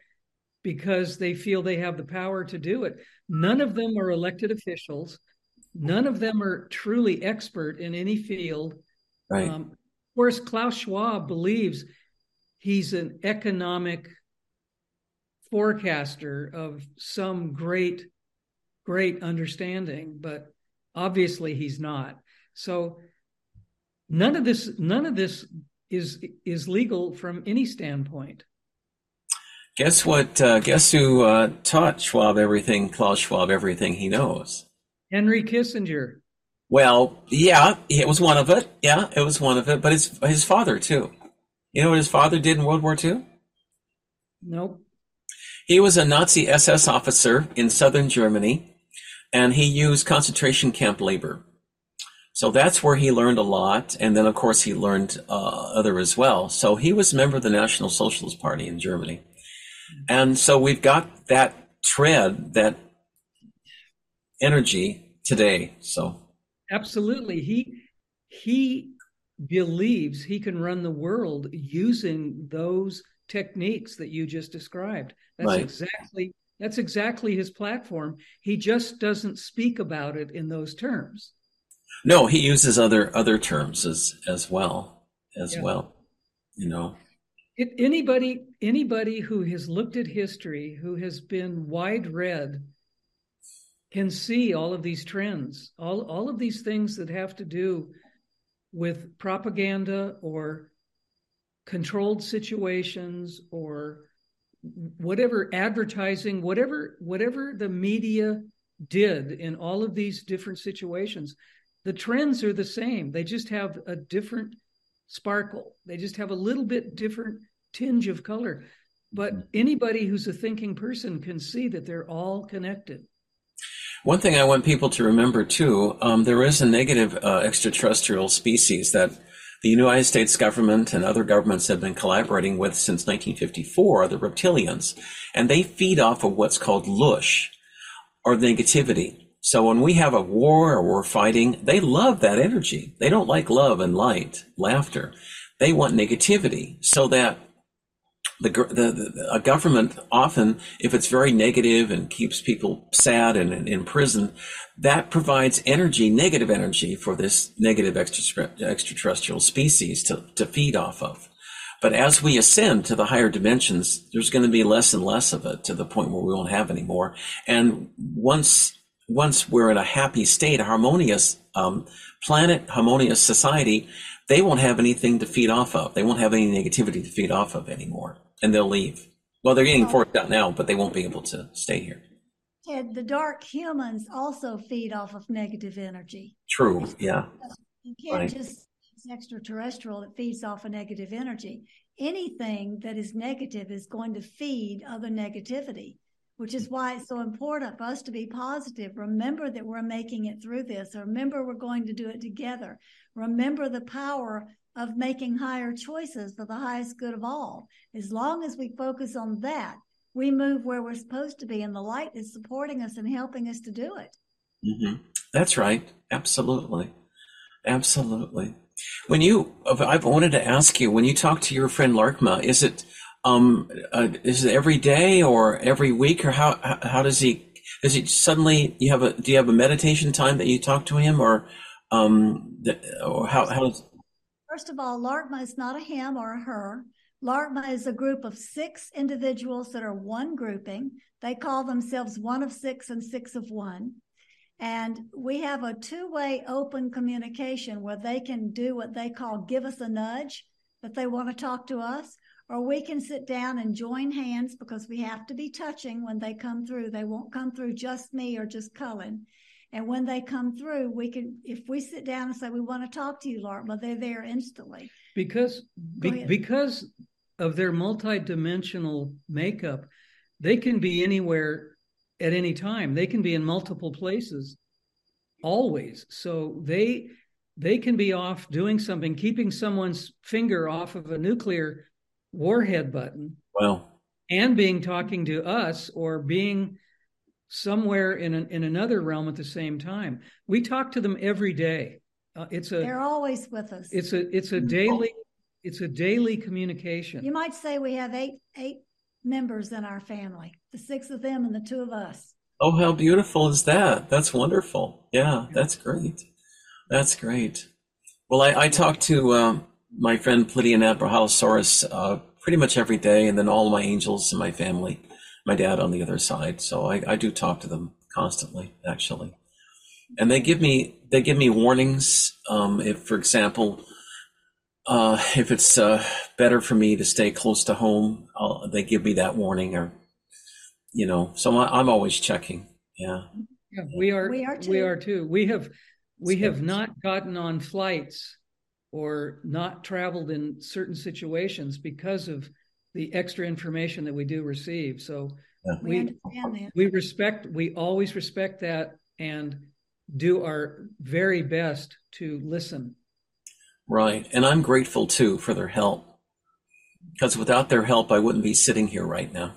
because they feel they have the power to do it. None of them are elected officials. None of them are truly expert in any field. Right. Um, of course, Klaus Schwab believes he's an economic forecaster of some great, great understanding, but obviously he's not. So none of this, none of this is is legal from any standpoint. Guess what? Uh, guess who uh, taught Schwab everything? Klaus Schwab everything he knows. Henry Kissinger. Well, yeah, it was one of it. Yeah, it was one of it. But his his father too. You know what his father did in World War II? Nope. He was a Nazi SS officer in southern Germany, and he used concentration camp labor. So that's where he learned a lot, and then of course he learned uh, other as well. So he was a member of the National Socialist Party in Germany, and so we've got that tread, that energy today. So absolutely, he he believes he can run the world using those techniques that you just described. That's right. exactly that's exactly his platform. He just doesn't speak about it in those terms. No, he uses other other terms as as well as yeah. well. You know. It, anybody anybody who has looked at history, who has been wide read, can see all of these trends, all all of these things that have to do with propaganda or controlled situations or whatever advertising whatever whatever the media did in all of these different situations the trends are the same. They just have a different sparkle. They just have a little bit different tinge of color. But mm-hmm. anybody who's a thinking person can see that they're all connected. One thing i want people to remember too um, there is a negative uh, extraterrestrial species that the United States government and other governments have been collaborating with since 1954 are the reptilians, and they feed off of what's called loosh or negativity. So when we have a war or we're fighting, they love that energy. They don't like love and light, laughter. They want negativity so that the, the, the, a government often, if it's very negative and keeps people sad and, and in prison, that provides energy, negative energy for this negative extraterrestrial species to, to feed off of. But as we ascend to the higher dimensions, there's going to be less and less of it to the point where we won't have any more. And once once we're in a happy state, a harmonious um, planet, harmonious society, they won't have anything to feed off of. They won't have any negativity to feed off of anymore, and they'll leave. Well, they're getting oh. forced out now, but they won't be able to stay here. Ted, the dark humans also feed off of negative energy. True. Yeah. You can't right. just it's extraterrestrial that feeds off of negative energy. Anything that is negative is going to feed other negativity, which is why it's so important for us to be positive. Remember that we're making it through this. Remember we're going to do it together. Remember the power of making higher choices for the highest good of all. As long as we focus on that, we move where we're supposed to be, and the light is supporting us and helping us to do it. Mm-hmm. That's right. Absolutely. Absolutely. When you, I've wanted to ask you, when you talk to your friend Larkma, is it, um, uh, is it every day or every week, or how how does he? Does he suddenly you have a? Do you have a meditation time that you talk to him, or um, or how how? First of all, Larkma is not a him or a her. Larkma is a group of six individuals that are one grouping. They call themselves one of six and six of one. And we have a two way open communication where they can do what they call give us a nudge that they want to talk to us, or we can sit down and join hands because we have to be touching when they come through. They won't come through just me or just Cullen. And when they come through, we can, if we sit down and say, we want to talk to you, Larkma, they're there instantly. Because, be, because of their multidimensional makeup, they can be anywhere at any time. They can be in multiple places always. So they they can be off doing something, keeping someone's finger off of a nuclear warhead button. Well, and being talking to us or being somewhere in an, in another realm at the same time. We talk to them every day. Uh, it's a they're always with us. It's a it's a daily it's a daily communication. You might say we have eight eight members in our family, the six of them and the two of us. Oh, how beautiful is that? That's wonderful. Yeah, that's great. That's great. Well, I, I talk to uh, my friend Pleiadian Abrahalosaurus uh, pretty much every day, and then all my angels in my family, my dad on the other side. So I, I do talk to them constantly, actually, and they give me they give me warnings. Um, if, for example, uh, if it's uh, better for me to stay close to home, I'll, they give me that warning, or you know. So I, am always checking. Yeah. Yeah, we are. We are too. We are too. We have we have not gotten on flights or not traveled in certain situations because of the extra information that we do receive. So yeah. we we, we respect. We always respect that and do our very best to listen Right. And I'm grateful too for their help. Because without their help, I wouldn't be sitting here right now.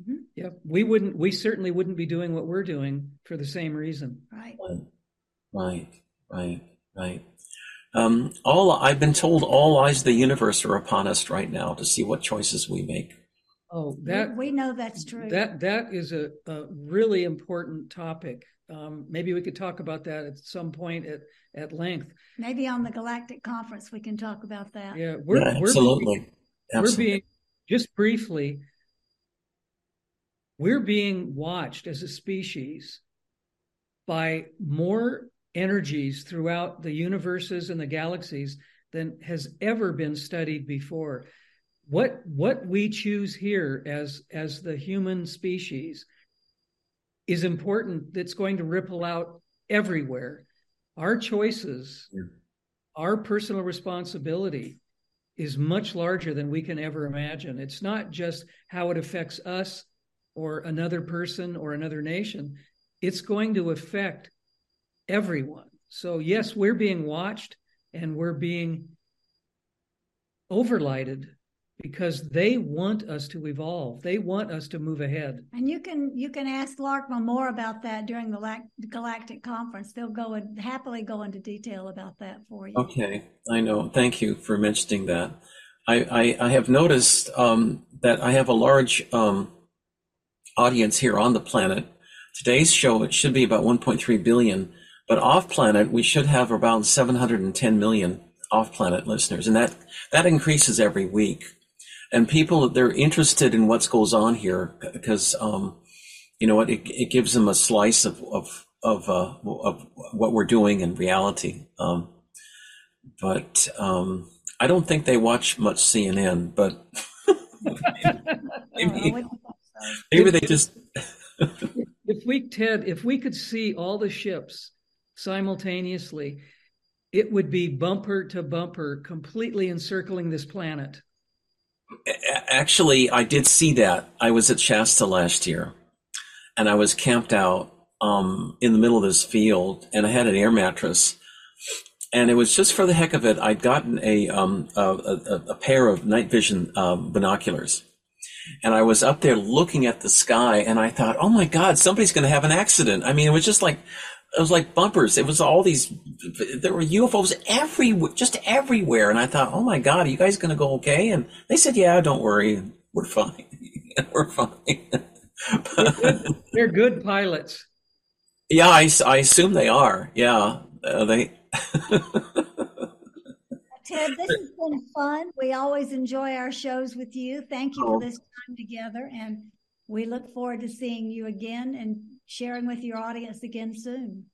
Mm-hmm. Yeah, we wouldn't. We certainly wouldn't be doing what we're doing for the same reason. Right. Right. Right. Right. Um, all I've been told, all eyes of the universe are upon us right now to see what choices we make. Oh, that we, we know that's true. That that is a, a really important topic. Um, maybe we could talk about that at some point at, at length. Maybe on the Galactic Conference we can talk about that. Yeah, we're, yeah, absolutely. We're being, absolutely. We're being just briefly. We're being watched as a species by more energies throughout the universes and the galaxies than has ever been studied before. What what we choose here as as the human species is important that's going to ripple out everywhere. Our choices, yeah. our personal responsibility is much larger than we can ever imagine. It's not just how it affects us or another person or another nation, it's going to affect everyone. So, yes, we're being watched and we're being overlighted because they want us to evolve. They want us to move ahead. And you can you can ask Larkma more about that during the Galactic Conference. They'll go and happily go into detail about that for you. Okay, I know. Thank you for mentioning that. I I, I have noticed um, that I have a large um, audience here on the planet. Today's show it should be about 1.3 billion, but off planet we should have about 710 million off planet listeners, and that that increases every week and people they're interested in what goes on here because um, you know what it, it gives them a slice of of of, uh, of what we're doing in reality. Um, but um, I don't think they watch much CNN. But maybe, maybe they just if we, Ted, if we could see all the ships simultaneously, it would be bumper to bumper, completely encircling this planet. Actually, I did see that. I was at Shasta last year, and I was camped out um, in the middle of this field, and I had an air mattress. And it was just for the heck of it. I'd gotten a um, a, a, a, pair of night vision um, binoculars, and I was up there looking at the sky, and I thought, "Oh my God, somebody's going to have an accident." I mean, it was just like it was like bumpers. It was all these. There were UFOs everywhere, just everywhere, and I thought, "Oh my God, are you guys going to go okay?" And they said, "Yeah, don't worry, we're fine. we're fine." They're good pilots. Yeah, I, I assume they are. Yeah, uh, they. Ted, this has been fun. We always enjoy our shows with you. Thank you oh. for this time together, and we look forward to seeing you again and sharing with your audience again soon.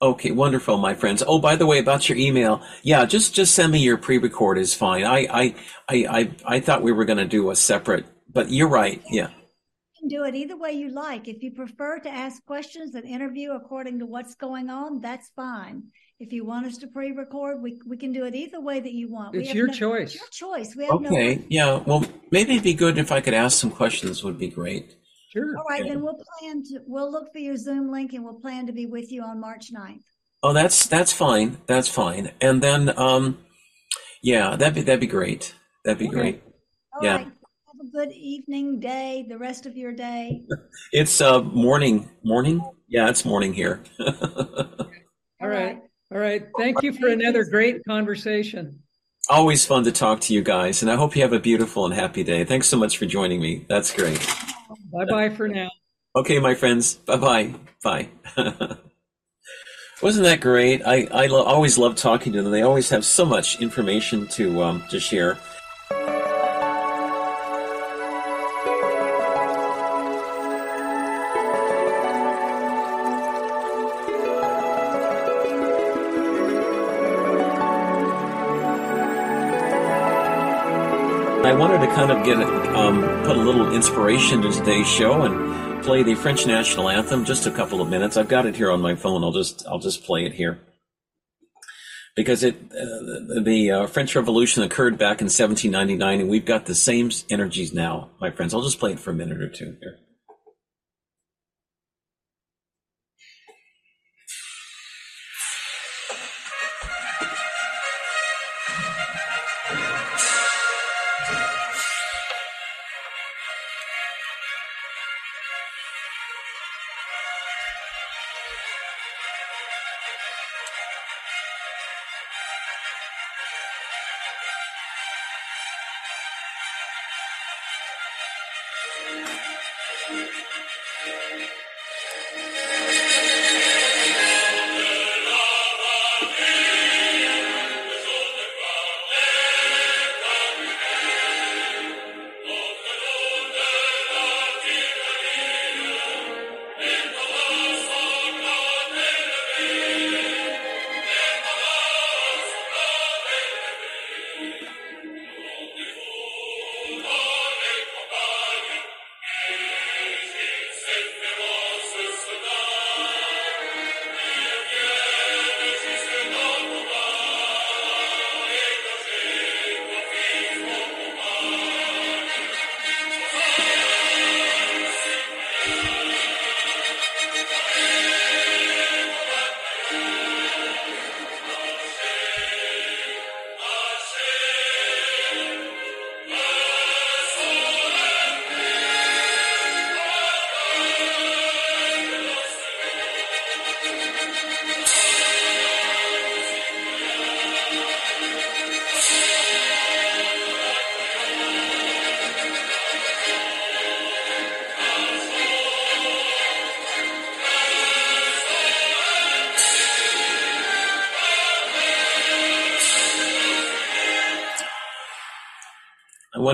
Okay, wonderful, my friends. Oh, by the way, about your email, yeah, just just send me your pre-record is fine. I I I I, I thought we were going to do a separate, but you're right. Yeah You can do it either way you like. If you prefer to ask questions and interview according to what's going on, that's fine. If you want us to pre-record, we we can do it either way that you want. It's your no, choice. Your choice. We have no okay. No yeah. Well, maybe it'd be good if I could ask some questions. Would be great. Sure. All right. Yeah. Then we'll plan to. We'll look for your Zoom link and we'll plan to be with you on March 9th. Oh, that's that's fine. That's fine. And then, um, yeah, that'd be that'd be great. That'd be okay. great. All yeah. Right a good evening, day, the rest of your day? It's uh morning. Morning? Yeah, it's morning here. All right. All right. Thank you for another great conversation. Always fun to talk to you guys, and I hope you have a beautiful and happy day. Thanks so much for joining me. That's great. Bye bye for now. Okay, my friends. Bye bye. Bye. Wasn't that great? I, I lo- always love talking to them. They always have so much information to um, to share. Kind of get um, put a little inspiration to today's show and play the French national anthem. Just a couple of minutes. I've got it here on my phone. I'll just I'll just play it here because it uh, the uh, French Revolution occurred back in 1799, and we've got the same energies now, my friends. I'll just play it for a minute or two here.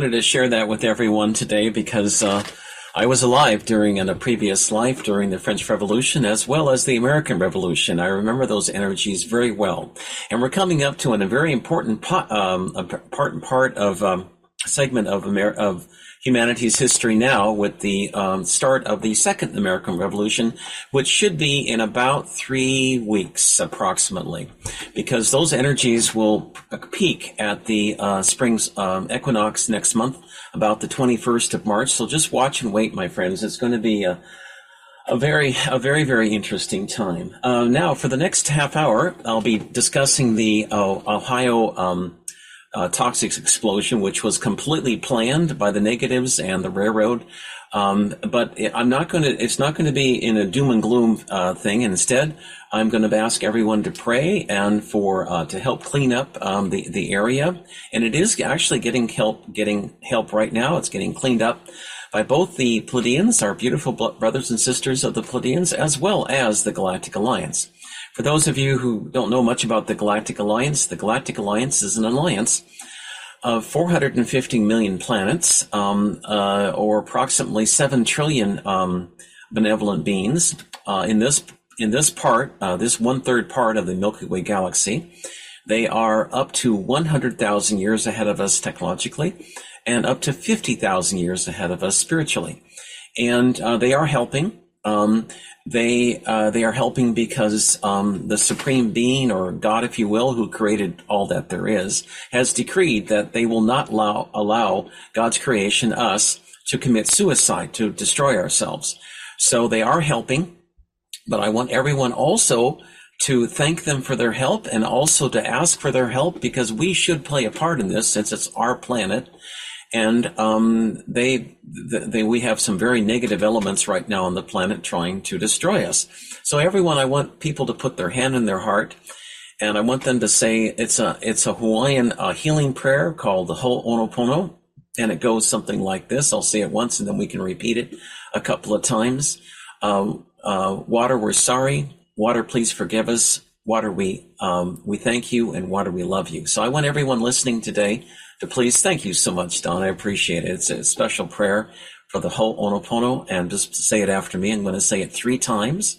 Wanted to share that with everyone today because uh, I was alive during in a previous life during the French Revolution as well as the American Revolution. I remember those energies very well, and we're coming up to an, a very important part, um, a part part of um, segment of Amer- of humanity's history now with the um, start of the Second American Revolution, which should be in about three weeks approximately, because those energies will peak at the uh, spring's um, equinox next month, about the 21st of March. So just watch and wait, my friends. It's going to be a a very, a very, very interesting time. Uh, now, for the next half hour, I'll be discussing the uh, Ohio um, uh, toxic explosion, which was completely planned by the negatives and the railroad. Um, but I'm not going to. It's not going to be in a doom and gloom uh, thing. Instead, I'm going to ask everyone to pray and for uh, to help clean up um, the the area. And it is actually getting help getting help right now. It's getting cleaned up by both the Pleiadians, our beautiful brothers and sisters of the Pleiadians, as well as the Galactic Alliance. For those of you who don't know much about the Galactic Alliance, the Galactic Alliance is an alliance of 450 million planets, um, uh, or approximately 7 trillion um, benevolent beings uh, in this in this part, uh, this one third part of the Milky Way galaxy. They are up to 100,000 years ahead of us technologically, and up to 50,000 years ahead of us spiritually. And uh, they are helping. Um, they uh, they are helping because um, the supreme being or God, if you will, who created all that there is, has decreed that they will not allow allow God's creation, us, to commit suicide, to destroy ourselves. So they are helping, but I want everyone also to thank them for their help and also to ask for their help because we should play a part in this since it's our planet and um, they, they, we have some very negative elements right now on the planet trying to destroy us. So everyone, I want people to put their hand in their heart, and I want them to say it's a it's a Hawaiian uh, healing prayer called the Ho'oponopono, and it goes something like this. I'll say it once, and then we can repeat it a couple of times. Uh, uh, water, we're sorry. Water, please forgive us. Water, we um, we thank you, and water, we love you. So I want everyone listening today to please. Thank you so much, Don. I appreciate it. It's a special prayer for the Ho'oponopono, and just say it after me. I'm going to say it three times.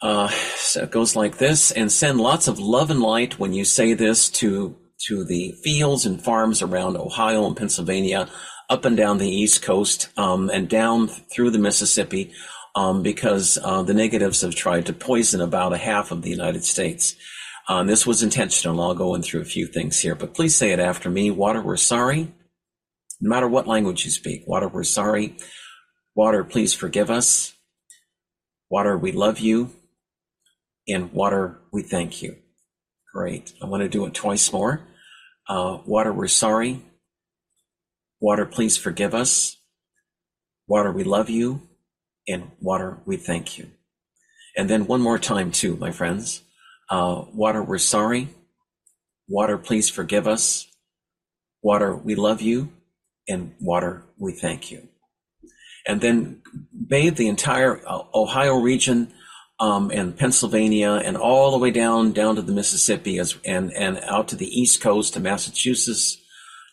Uh, so it goes like this, and send lots of love and light when you say this to to the fields and farms around Ohio and Pennsylvania, up and down the East Coast, um, and down through the Mississippi, um, because uh, the negatives have tried to poison about a half of the United States. Um, this was intentional. I'll go in through a few things here, but please say it after me. Water, we're sorry. No matter what language you speak, water, we're sorry. Water, please forgive us. Water, we love you. And water, we thank you. Great. I want to do it twice more. Uh, water, we're sorry. Water, please forgive us. Water, we love you. And water, we thank you. And then one more time, too, my friends. Uh, water, we're sorry. Water, please forgive us. Water, we love you. And water, we thank you. And then bathe the entire uh, Ohio region um, and Pennsylvania and all the way down down to the Mississippi as, and and out to the East Coast to Massachusetts,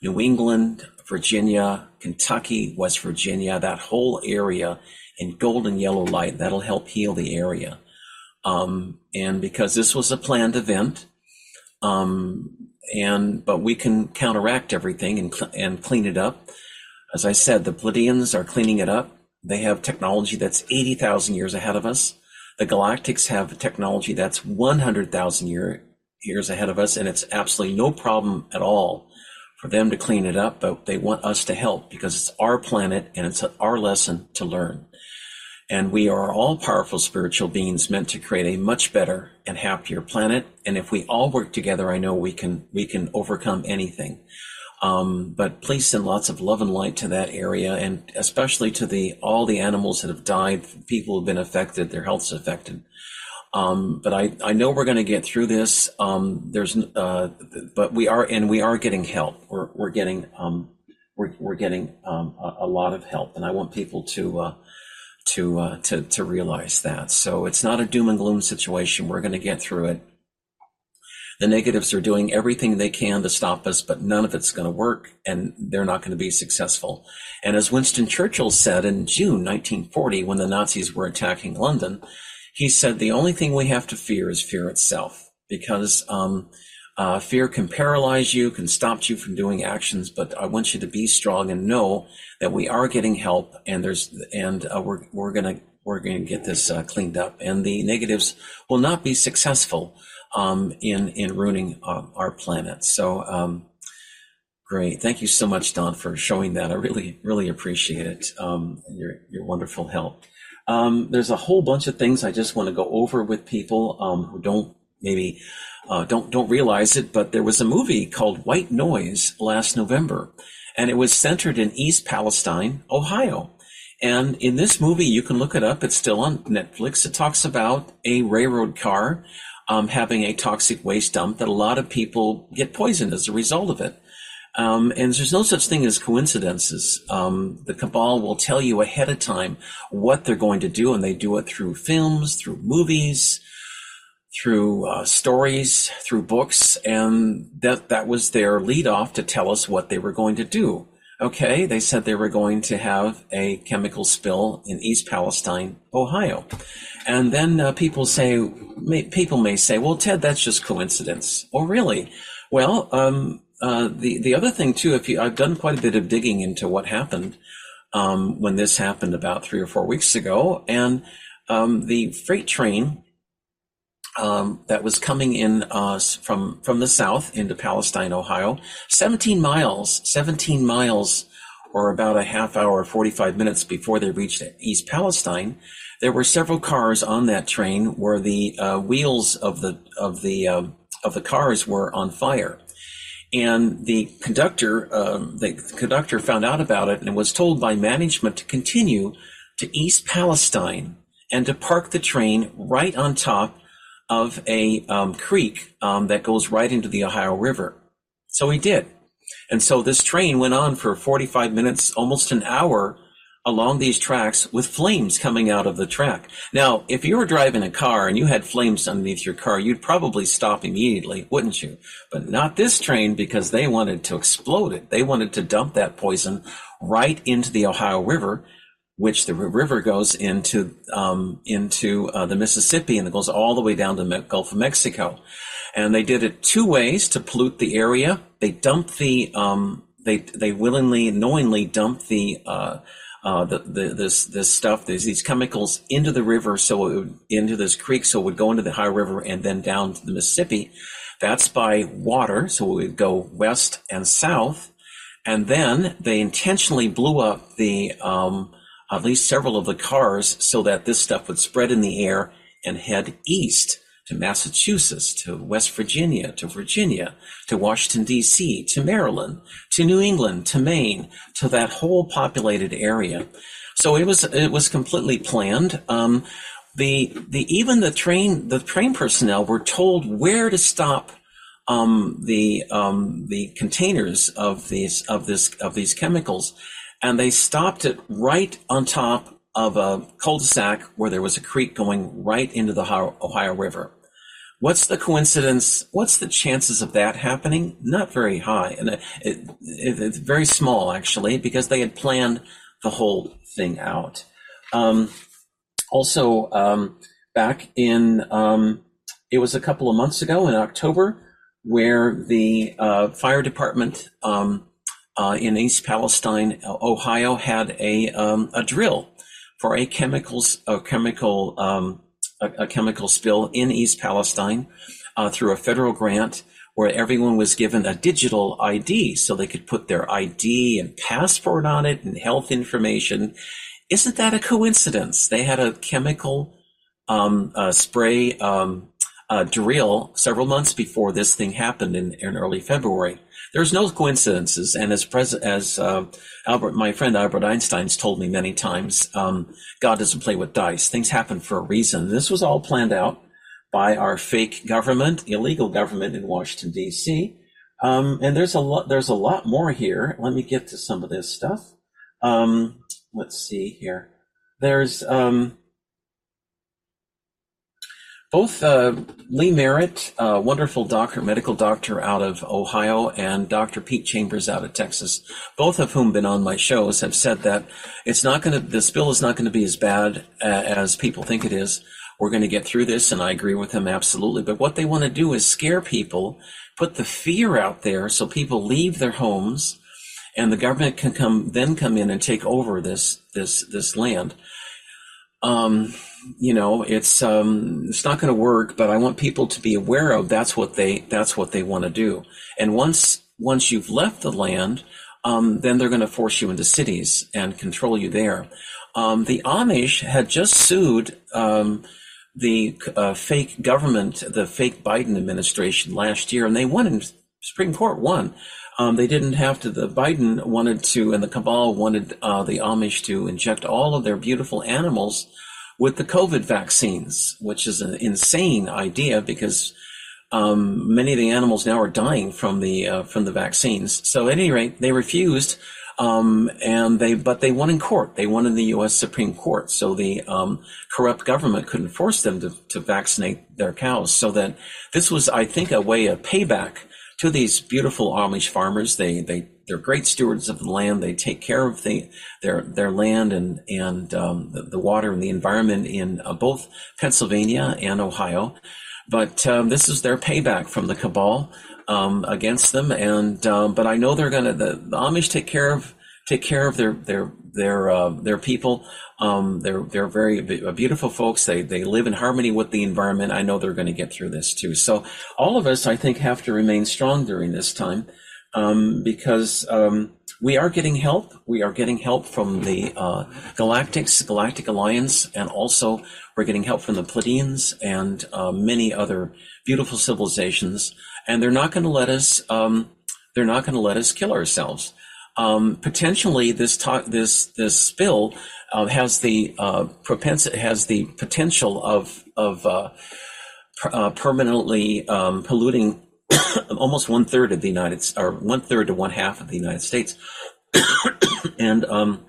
New England, Virginia, Kentucky, West Virginia, that whole area in golden yellow light. That'll help heal the area. Um, and because this was a planned event, um, and but we can counteract everything and cl- and clean it up. As I said, the Pleiadians are cleaning it up. They have technology that's eighty thousand years ahead of us. The Galactics have technology that's one hundred thousand year, years ahead of us, and it's absolutely no problem at all for them to clean it up. But they want us to help because it's our planet and it's our lesson to learn. And we are all powerful spiritual beings meant to create a much better and happier planet. And if we all work together, I know we can, we can overcome anything. Um, but please send lots of love and light to that area and especially to the, all the animals that have died, people who have been affected, their health's affected. Um, but I, I know we're going to get through this. Um, there's, uh, but we are, and we are getting help. We're, we're getting, um, we're, we're getting, um, a, a, lot of help. And I want people to, uh, to uh, to to realize that. So it's not a doom and gloom situation. We're going to get through it. The negatives are doing everything they can to stop us, but none of it's going to work, and they're not going to be successful. And as Winston Churchill said in June 1940, when the Nazis were attacking London, he said the only thing we have to fear is fear itself, because um, Uh, fear can paralyze you, can stop you from doing actions, but I want you to be strong and know that we are getting help, and there's and uh, we're we're gonna we're gonna get this uh, cleaned up, and the negatives will not be successful um, in in ruining uh, our planet. So. Um, Great. Thank you so much, Don, for showing that. I really, really appreciate it. Um, your, your wonderful help. Um, there's a whole bunch of things I just want to go over with people um, who don't maybe uh, don't don't realize it, but there was a movie called White Noise last November, and it was centered in East Palestine, Ohio. And in this movie, you can look it up. It's still on Netflix. It talks about a railroad car um, having a toxic waste dump that a lot of people get poisoned as a result of it. Um, and there's no such thing as coincidences. Um, the cabal will tell you ahead of time what they're going to do, and they do it through films, through movies, through uh, stories, through books, and that that was their lead off to tell us what they were going to do. Okay, they said they were going to have a chemical spill in East Palestine, Ohio, and then uh, people say, may, people may say, "Well, Ted, that's just coincidence." Oh, really? Well, um, uh, the the other thing too, if you, I've done quite a bit of digging into what happened um, when this happened about three or four weeks ago, and um, the freight train um, that was coming in uh, from from the south into Palestine, Ohio, 17 miles, 17 miles, or about a half hour, 45 minutes before they reached East Palestine. There were several cars on that train where the uh, wheels of the of the uh, of the cars were on fire and the conductor, um, the conductor found out about it and was told by management to continue to East Palestine and to park the train right on top of a um, creek um, that goes right into the Ohio River. So he did. And so this train went on for 45 minutes, almost an hour, along these tracks with flames coming out of the track. Now, if you were driving a car and you had flames underneath your car, you'd probably stop immediately, wouldn't you? But not this train because they wanted to explode it. They wanted to dump that poison right into the Ohio River, which the river goes into um, into uh, the Mississippi and it goes all the way down to the Gulf of Mexico. And they did it two ways to pollute the area. They dumped the um, they they willingly, knowingly dumped the uh, uh, the, the, this this stuff, these these chemicals into the river, so it would, into this creek, so it would go into the Ohio River and then down to the Mississippi. That's by water, so it would go west and south, and then they intentionally blew up the um, at least several of the cars so that this stuff would spread in the air and head east to Massachusetts, to West Virginia, to Virginia, to Washington, D.C., to Maryland, to New England, to Maine, to that whole populated area. So it was it was completely planned. Um, the the even the train the train personnel were told where to stop um, the um, the containers of these of this of these chemicals, and they stopped it right on top of a cul-de-sac where there was a creek going right into the Ohio River. What's the coincidence? What's the chances of that happening? Not very high, and it, it, it's very small actually, because they had planned the whole thing out. Um, also, um, back in um, it was a couple of months ago in October, where the uh, fire department um, uh, in East Palestine, Ohio, had a um, a drill for a chemicals a chemical um, a, a chemical spill in East Palestine uh, through a federal grant where everyone was given a digital ID so they could put their ID and passport on it and health information. Isn't that a coincidence? They had a chemical um, uh, spray um, uh, drill several months before this thing happened in, in early February. There's no coincidences, and as pres- as uh, Albert, my friend Albert Einstein's told me many times, um, God doesn't play with dice. Things happen for a reason. This was all planned out by our fake government, illegal government in Washington D.C. Um, and there's a lot. There's a lot more here. Let me get to some of this stuff. Um, let's see here. There's um, both uh, Lee Merritt, a wonderful doctor, medical doctor out of Ohio, and Dr. Pete Chambers out of Texas, both of whom been on my shows, have said that it's not going to, this bill is not going to be as bad as people think it is. we're going to get through this, and I agree with them absolutely. But what they want to do is scare people, put the fear out there, so people leave their homes, and the government can come then come in and take over this this this land. Um, you know, it's um, it's not going to work. But I want people to be aware of that's what they that's what they want to do. And once once you've left the land, um, then they're going to force you into cities and control you there. Um, the Amish had just sued um, the uh, fake government, the fake Biden administration last year, and they won in Supreme Court. Won. Um, they didn't have to. The Biden wanted to, and the cabal wanted uh, the Amish to inject all of their beautiful animals with the COVID vaccines, which is an insane idea because um, many of the animals now are dying from the uh, from the vaccines. So at any rate, they refused, um, and they but they won in court. They won in the U.S. Supreme Court. So the um, corrupt government couldn't force them to, to vaccinate their cows. So that this was, I think, a way of payback to these beautiful Amish farmers. They they they're great stewards of the land. They take care of the, their their land and and um, the, the, water and the environment in uh, both Pennsylvania and Ohio. But um, this is their payback from the cabal um, against them. And um, but I know they're gonna the, the, Amish take care of take care of their their their uh, their people. Um, they're they're very beautiful folks. They they live in harmony with the environment. I know they're going to get through this too. So all of us, I think, have to remain strong during this time um, because um, we are getting help. We are getting help from the uh, Galactics, Galactic Alliance, and also we're getting help from the Pleiadians and uh, many other beautiful civilizations. And they're not going to let us. Um, they're not going to let us kill ourselves. Um, potentially, this this this spill uh, has the uh, propensity has the potential of of uh, uh, permanently um, polluting almost one third of the United or one third to one half of the United States, and um,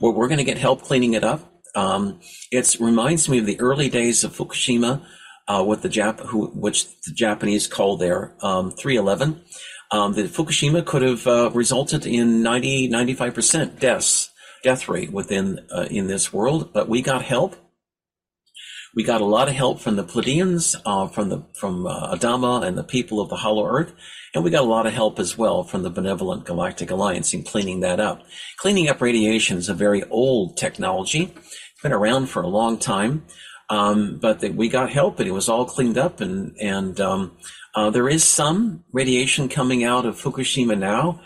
we're, going to get help cleaning it up. Um, it reminds me of the early days of Fukushima, uh, with the Jap who which the Japanese call their um, 311. Um, the Fukushima could have uh, resulted in 90 95 percent deaths death rate within uh, in this world, but we got help we got a lot of help from the Pleiadians, uh, from the from uh, Adama and the people of the Hollow Earth, and we got a lot of help as well from the Benevolent Galactic Alliance in cleaning that up. Cleaning up radiation is a very old technology. It's been around for a long time, um, but the, we got help and it was all cleaned up. And and um, uh, there is some radiation coming out of Fukushima now,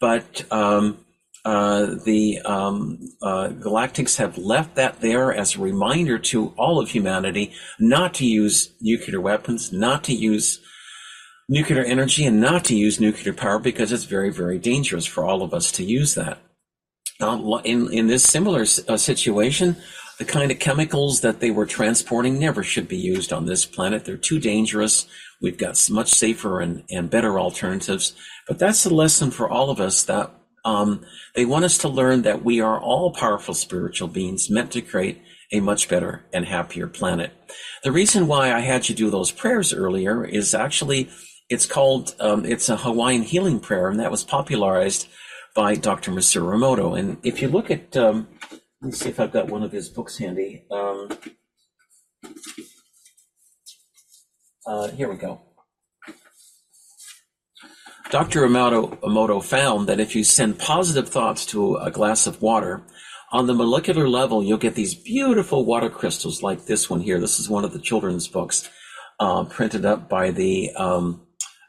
but um, uh, the um, uh, Galactics have left that there as a reminder to all of humanity not to use nuclear weapons, not to use nuclear energy, and not to use nuclear power because it's very, very dangerous for all of us to use that. Uh, in in this similar uh, situation, the kind of chemicals that they were transporting never should be used on this planet. They're too dangerous. We've got much safer and, and better alternatives. But that's the lesson for all of us that um, they want us to learn that we are all powerful spiritual beings meant to create a much better and happier planet. The reason why I had you do those prayers earlier is actually it's called um, it's a Hawaiian healing prayer, and that was popularized by Dr. Masaru Emoto. And if you look at, um, let me see if I've got one of his books handy. Um, uh, here we go. Dr. Emoto found that if you send positive thoughts to a glass of water, on the molecular level, you'll get these beautiful water crystals like this one here. This is one of the children's books uh, printed up by the um,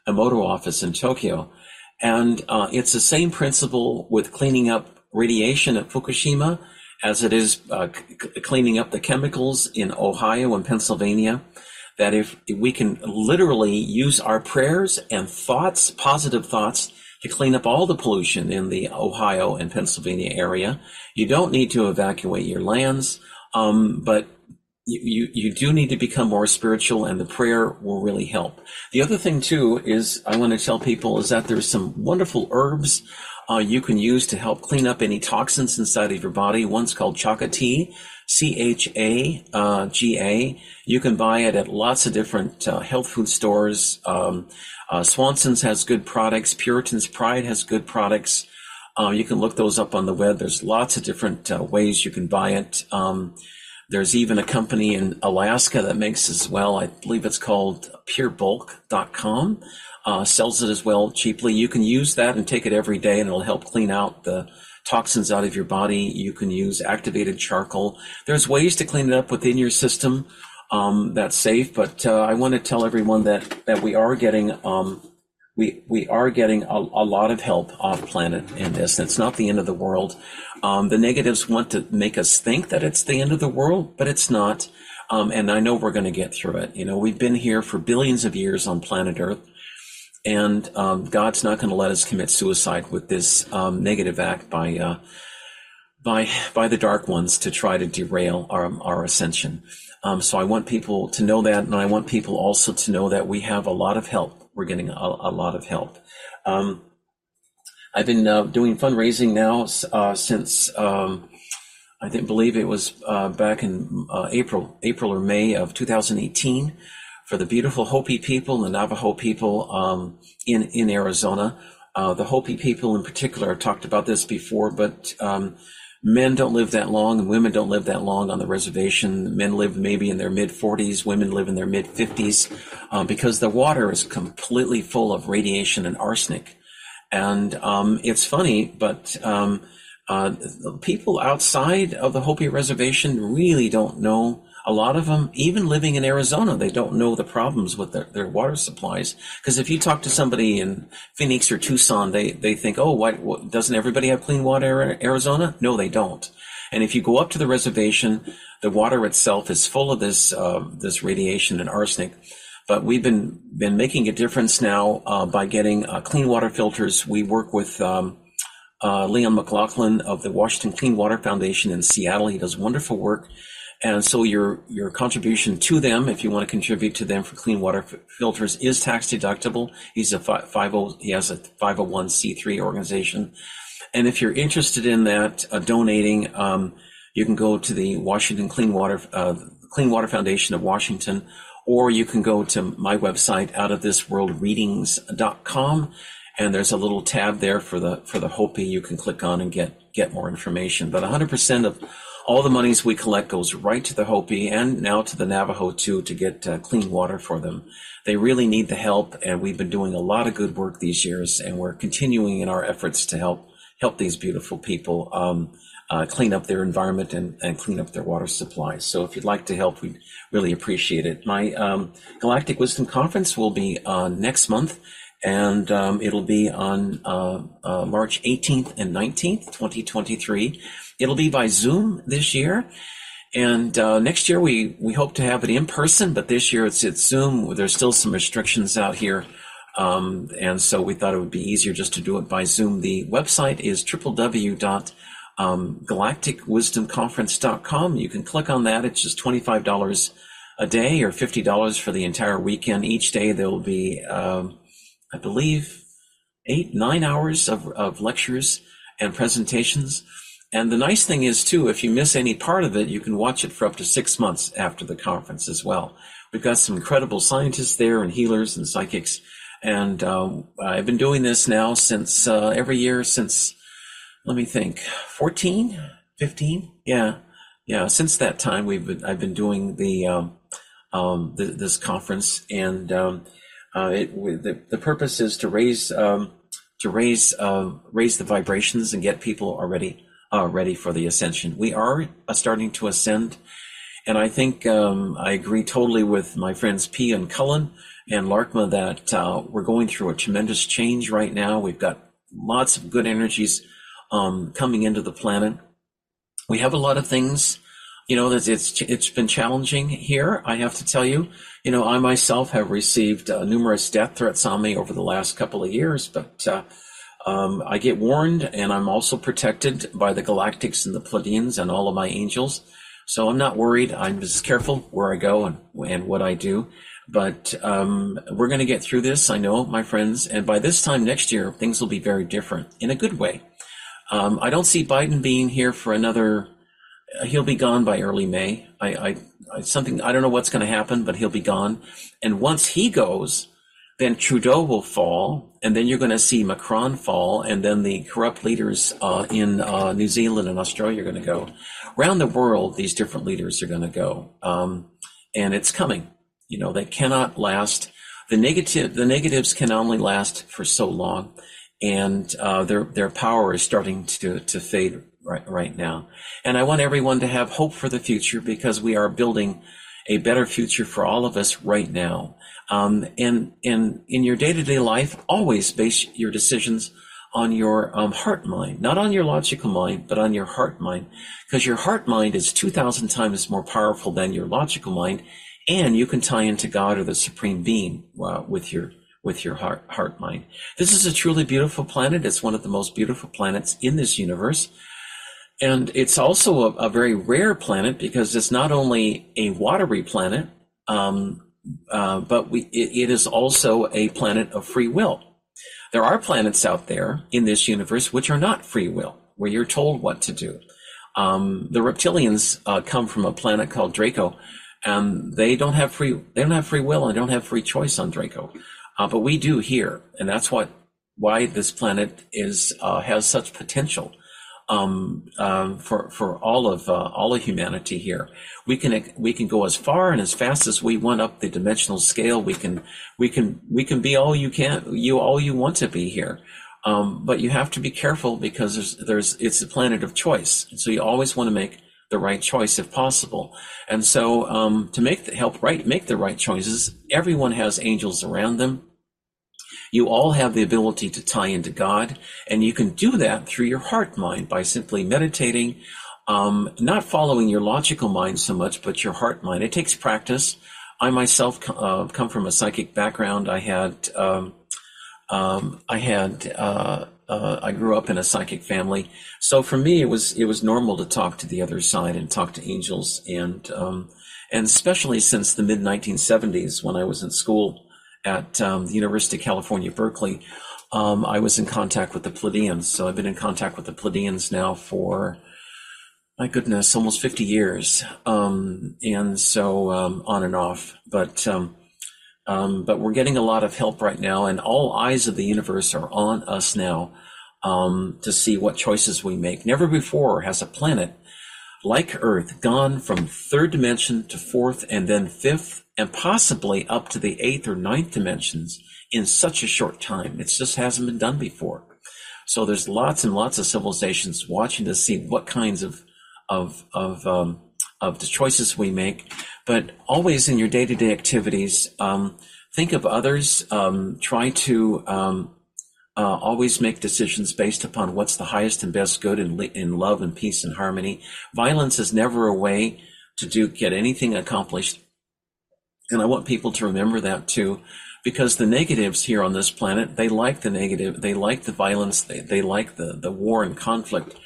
Emoto office in Tokyo. And uh, it's the same principle with cleaning up radiation at Fukushima as it is uh, c- cleaning up the chemicals in Ohio and Pennsylvania that if we can literally use our prayers and thoughts, positive thoughts, to clean up all the pollution in the Ohio and Pennsylvania area, you don't need to evacuate your lands, um, but you, you do need to become more spiritual and the prayer will really help. The other thing too is I want to tell people is that there's some wonderful herbs uh, you can use to help clean up any toxins inside of your body. One's called chaga tea, C H A uh, G A. You can buy it at lots of different uh, health food stores. Um, uh, Swanson's has good products. Puritan's Pride has good products. Uh, you can look those up on the web. There's lots of different uh, ways you can buy it. Um, There's even a company in Alaska that makes as well. I believe it's called purebulk.com. Uh, sells it as well cheaply. You can use that and take it every day and it'll help clean out the toxins out of your body. You can use activated charcoal. There's ways to clean it up within your system. Um, that's safe, but uh, I want to tell everyone that that we are getting um, we we are getting a, a, lot of help off planet in this. It's not the end of the world. Um, the negatives want to make us think that it's the end of the world, but it's not. Um, and I know we're going to get through it. You know, we've been here for billions of years on planet Earth, and um, God's not going to let us commit suicide with this um, negative act by uh, by by the dark ones to try to derail our our ascension. Um, so I want people to know that, and I want people also to know that we have a lot of help we're getting a, a lot of help. Um, I've been uh, doing fundraising now uh, since um, I think believe it was uh, back in uh, April, April or May of 2018, for the beautiful Hopi people, the Navajo people um, in in Arizona. Uh, the Hopi people in particular, I've talked about this before, but um, men don't live that long and women don't live that long on the reservation. Men live maybe in their mid 40s, women live in their mid 50s uh, because the water is completely full of radiation and arsenic. And um, it's funny, but um, uh, people outside of the Hopi reservation really don't know a lot of them, even living in Arizona, they don't know the problems with their, their water supplies. Because if you talk to somebody in Phoenix or Tucson, they, they think, oh, why, what, doesn't everybody have clean water in Arizona? No, they don't. And if you go up to the reservation, the water itself is full of this uh, this radiation and arsenic. But we've been been making a difference now uh, by getting uh, clean water filters. We work with um, uh, Leon McLaughlin of the Washington Clean Water Foundation in Seattle. He does wonderful work and so your your contribution to them, if you want to contribute to them for clean water filters, is tax deductible. He's a five oh he has a 501c3 organization, and if you're interested in that uh, donating, um, you can go to the Washington Clean Water uh, Clean Water Foundation of Washington, or you can go to my website out of this world readings.com and there's a little tab there for the for the Hopi you can click on and get get more information. But 100% of all the monies we collect goes right to the Hopi and now to the Navajo too to get uh, clean water for them. They really need the help, and we've been doing a lot of good work these years, and we're continuing in our efforts to help help these beautiful people um, uh, clean up their environment and, and clean up their water supplies. So if you'd like to help, we'd really appreciate it. My um, Galactic Wisdom Conference will be uh, next month and um, it'll be on uh, uh, March 18th and 19th, 2023. It'll be by Zoom this year. And uh, next year we, we hope to have it in person, but this year it's it's Zoom. There's still some restrictions out here, um, and so we thought it would be easier just to do it by Zoom. The website is www.galacticwisdomconference.com. You can click on that. It's just twenty five dollars a day or fifty dollars for the entire weekend. Each day there will be, um, I believe, eight nine hours of, of lectures and presentations. And the nice thing is, too, if you miss any part of it, you can watch it for up to six months after the conference as well. We've got some incredible scientists there and healers and psychics. And uh, I've been doing this now since uh, every year since, let me think, 14, 15? Yeah. Yeah. Since that time, we've been, I've been doing the, um, um, the this conference. And um, uh, it, the, the purpose is to raise, um, to raise, uh, raise the vibrations and get people already uh, ready for the ascension. We are uh, starting to ascend, and I think um, I agree totally with my friends P and Cullen and Larkma that uh, we're going through a tremendous change right now. We've got lots of good energies um, coming into the planet. We have a lot of things, you know, that it's it's been challenging here. I have to tell you, you know, I myself have received uh, numerous death threats on me over the last couple of years, but uh, um, I get warned, and I'm also protected by the Galactics and the Pleiadians and all of my angels. So I'm not worried. I'm just careful where I go and, and what I do. But um, we're going to get through this, I know, my friends. And by this time next year, things will be very different in a good way. Um, I don't see Biden being here for another. Uh, he'll be gone by early May. I, I, I something I don't know what's going to happen, but he'll be gone. And once he goes, then Trudeau will fall, and then you're going to see Macron fall, and then the corrupt leaders uh, in uh, New Zealand and Australia are going to go. Around the world, these different leaders are going to go, um, and it's coming. You know, they cannot last. The negative, the negatives can only last for so long, and uh, their their power is starting to to fade right right now. And I want everyone to have hope for the future because we are building a better future for all of us right now. Um, and, and in your day to day life, always base your decisions on your um, heart mind, not on your logical mind, but on your heart mind, because your heart mind is 2,000 times more powerful than your logical mind. And you can tie into God or the supreme being uh, with your with your heart, heart mind. This is a truly beautiful planet. It's one of the most beautiful planets in this universe. And it's also a, a very rare planet because it's not only a watery planet, um, uh, but we, it, it is also a planet of free will. There are planets out there in this universe which are not free will, where you're told what to do. Um, the reptilians uh, come from a planet called Draco, and they don't have free they don't have free will and don't have free choice on Draco, uh, but we do here, and that's what why this planet is uh, has such potential um, um, for for all of uh, all of humanity here. We can we can go as far and as fast as we want up the dimensional scale. We can we can we can be all you can you all you want to be here. Um, but you have to be careful because there's there's it's a planet of choice. So you always want to make the right choice if possible. And so um, to make the, help right make the right choices, everyone has angels around them you all have the ability to tie into God, and you can do that through your heart mind by simply meditating, um, not following your logical mind so much, but your heart mind. It takes practice. I myself uh, come from a psychic background. I had, um, um, I had, uh, uh, I grew up in a psychic family, so for me it was it was normal to talk to the other side and talk to angels, and um, and especially since the mid 1970s when I was in school at um, the University of California, Berkeley, um, I was in contact with the Pleiadians. So I've been in contact with the Pleiadians now for, my goodness, almost 50 years. Um, and so um, on and off. But, um, um, but we're getting a lot of help right now, and all eyes of the universe are on us now to see what choices we make. Never before has a planet like Earth gone from third dimension to fourth and then fifth and possibly up to the eighth or ninth dimensions in such a short time. It just hasn't been done before. So there's lots and lots of civilizations watching to see what kinds of of of um, of the choices we make. But always in your day to day activities, um, think of others. Um, try to um, uh, always make decisions based upon what's the highest and best good in, in love and peace and harmony. Violence is never a way to do get anything accomplished and I want people to remember that too, because the negatives here on this planet, they like the negative, they like the violence, they, they like the, the war and conflict.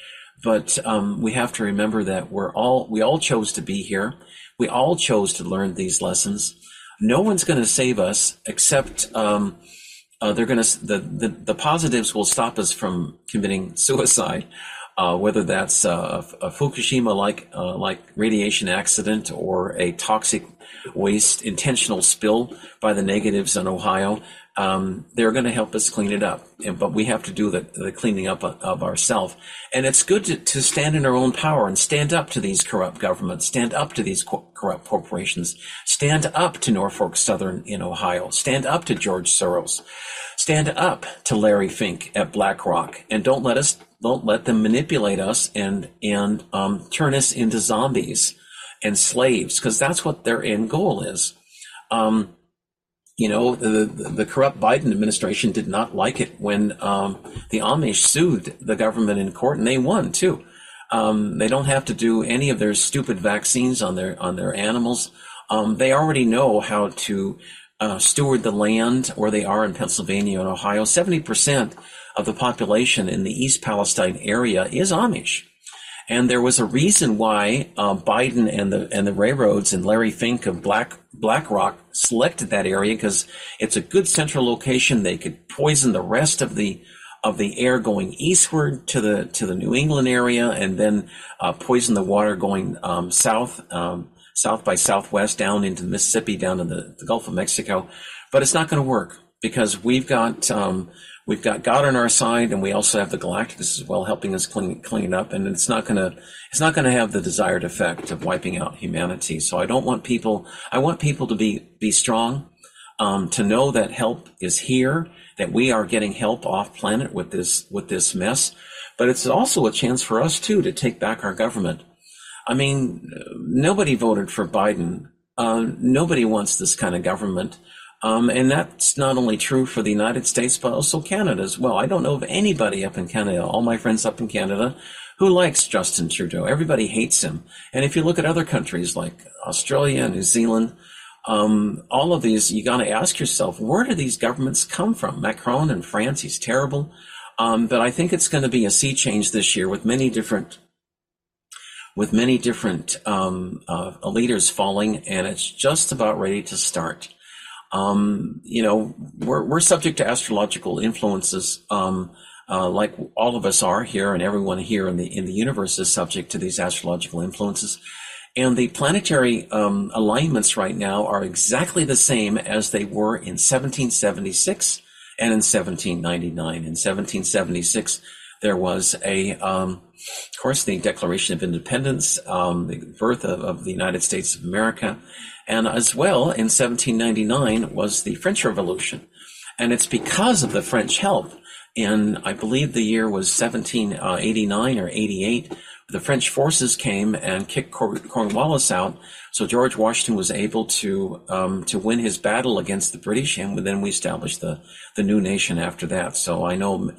But um, we have to remember that we're all, we all chose to be here. We all chose to learn these lessons. No one's going to save us except um, uh, they're going to, the, the, the positives will stop us from committing suicide. Uh, whether that's uh, a Fukushima like uh, like radiation accident or a toxic waste intentional spill by the negatives in Ohio, um, they're going to help us clean it up. And, but we have to do the, the cleaning up of, of ourselves. And it's good to, to, stand in our own power and stand up to these corrupt governments, stand up to these co- corrupt corporations, stand up to Norfolk Southern in Ohio, stand up to George Soros, stand up to Larry Fink at BlackRock, and don't let us don't let them manipulate us and and um, turn us into zombies and slaves, because that's what their end goal is. Um, you know, the, the, the, corrupt Biden administration did not like it when um, the Amish sued the government in court, and they won too. Um, they don't have to do any of their stupid vaccines on their on their animals. Um, they already know how to uh, steward the land where they are in Pennsylvania and Ohio. Seventy percent of the population in the East Palestine area is Amish. And there was a reason why uh, Biden and the and the railroads and Larry Fink of Black BlackRock selected that area because it's a good central location. They could poison the rest of the of the air going eastward to the to the New England area, and then uh, poison the water going um, south um, south by southwest down into Mississippi, down in the, the Gulf of Mexico. But it's not going to work. because we've got um, we've got God on our side, and we also have the Galacticus as well, helping us clean clean up. And it's not gonna it's not gonna have the desired effect of wiping out humanity. So I don't want people. I want people to be be strong, um, to know that help is here, that we are getting help off planet with this with this mess. But it's also a chance for us too to take back our government. I mean, nobody voted for Biden. Uh, nobody wants this kind of government. Um, and that's not only true for the United States, but also Canada as well. I don't know of anybody up in Canada, all my friends up in Canada, who likes Justin Trudeau. Everybody hates him. And if you look at other countries like Australia, New Zealand, um, all of these, you got to ask yourself, where do these governments come from? Macron in France, he's terrible. Um, but I think it's going to be a sea change this year with many different with many different um, uh, leaders falling, and it's just about ready to start. Um, you know, we're, we're subject to astrological influences, um, uh, like all of us are here, and everyone here in the in the universe is subject to these astrological influences. And the planetary um, alignments right now are exactly the same as they were in 1776 and in 1799. In 1776, there was a, um, of course, the Declaration of Independence, um, the birth of, of, the United States of America, and as well in 1799 was the French Revolution, and it's because of the French help. In I believe the year was 1789 or 88, the French forces came and kicked Cornwallis out. So George Washington was able to um, to win his battle against the British, and then we established the the new nation after that. So I know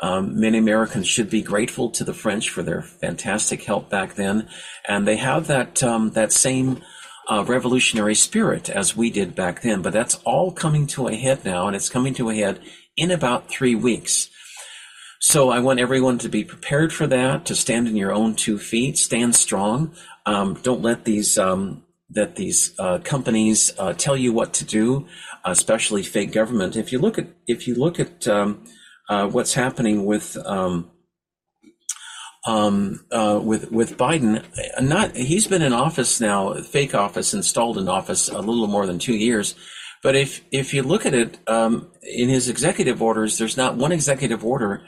um, many Americans should be grateful to the French for their fantastic help back then, and they have that um, that same uh, revolutionary spirit as we did back then. But that's all coming to a head now, and it's coming to a head in about three weeks. So I want everyone to be prepared for that, to stand in your own two feet, stand strong. Um, don't let these um, that these uh, companies uh, tell you what to do, especially fake government. If you look at if you look at um, uh, what's happening with um, um, uh, with with Biden. Not he's been in office now, fake office, installed in office a little more than two years. But if if you look at it um, in his executive orders, there's not one executive order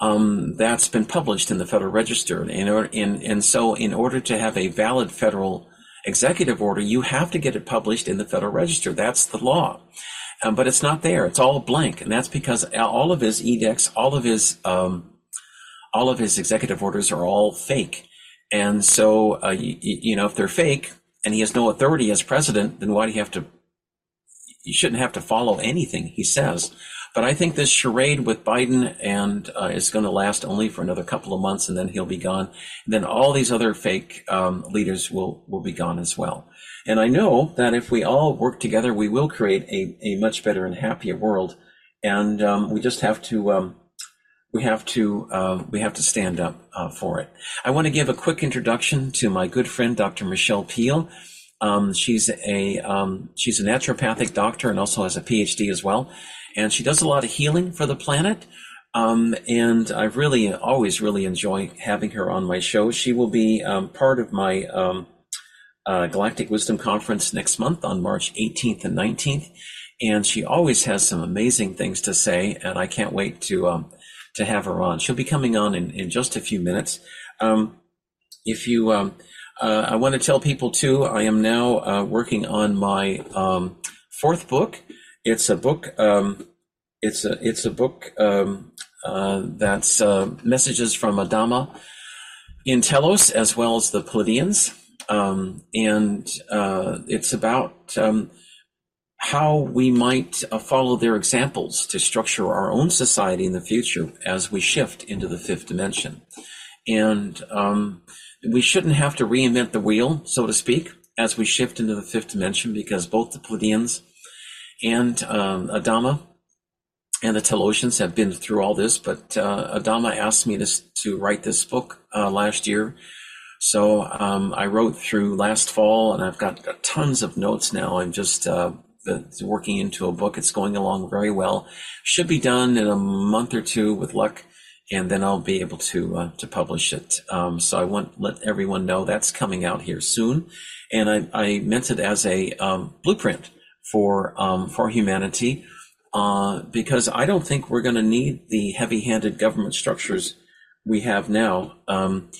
um, that's been published in the Federal Register. And, and, so, in order to have a valid federal executive order, you have to get it published in the Federal Register. That's the law um, but it's not there. It's all blank, and that's because all of his edicts, all of his um, all of his executive orders are all fake. And so, uh, you, you, know, if they're fake and he has no authority as president, then why do you have to? You shouldn't have to follow anything he says. But I think this charade with Biden and uh, is going to last only for another couple of months, and then he'll be gone. And then all these other fake um, leaders will will be gone as well. And I know that if we all work together, we will create a, a much better and happier world. And um, we just have to um, we have to uh, we have to stand up uh, for it. I want to give a quick introduction to my good friend Dr. Michelle Peel. Um, she's a um, she's a naturopathic doctor and also has a PhD as well, and she does a lot of healing for the planet. Um, and I really always really enjoy having her on my show. She will be um, part of my um, uh, Galactic Wisdom Conference next month on March 18th and 19th. And she always has some amazing things to say, and I can't wait to um, to have her on. She'll be coming on in, in just a few minutes. Um, if you, um, uh, I want to tell people too, I am now uh, working on my um, fourth book. It's a book. Um, it's a it's a book um, uh, that's uh, messages from Adama in Telos as well as the Pleiadians um, and uh, it's about how we might uh, follow their examples to structure our own society in the future as we shift into the fifth dimension. And um, we shouldn't have to reinvent the wheel, so to speak, as we shift into the fifth dimension, because both the Pleiadians and um, Adama and the Telosians have been through all this. But uh, Adama asked me to, to write this book uh, last year so um, I wrote through last fall, and I've got tons of notes now. I'm just uh, working into a book. It's going along very well. Should be done in a month or two with luck, and then I'll be able to uh, to publish it. Um, so I want to let everyone know that's coming out here soon, and I, I meant it as a um, blueprint for um, for humanity uh, because I don't think we're going to need the heavy-handed government structures we have now. Um,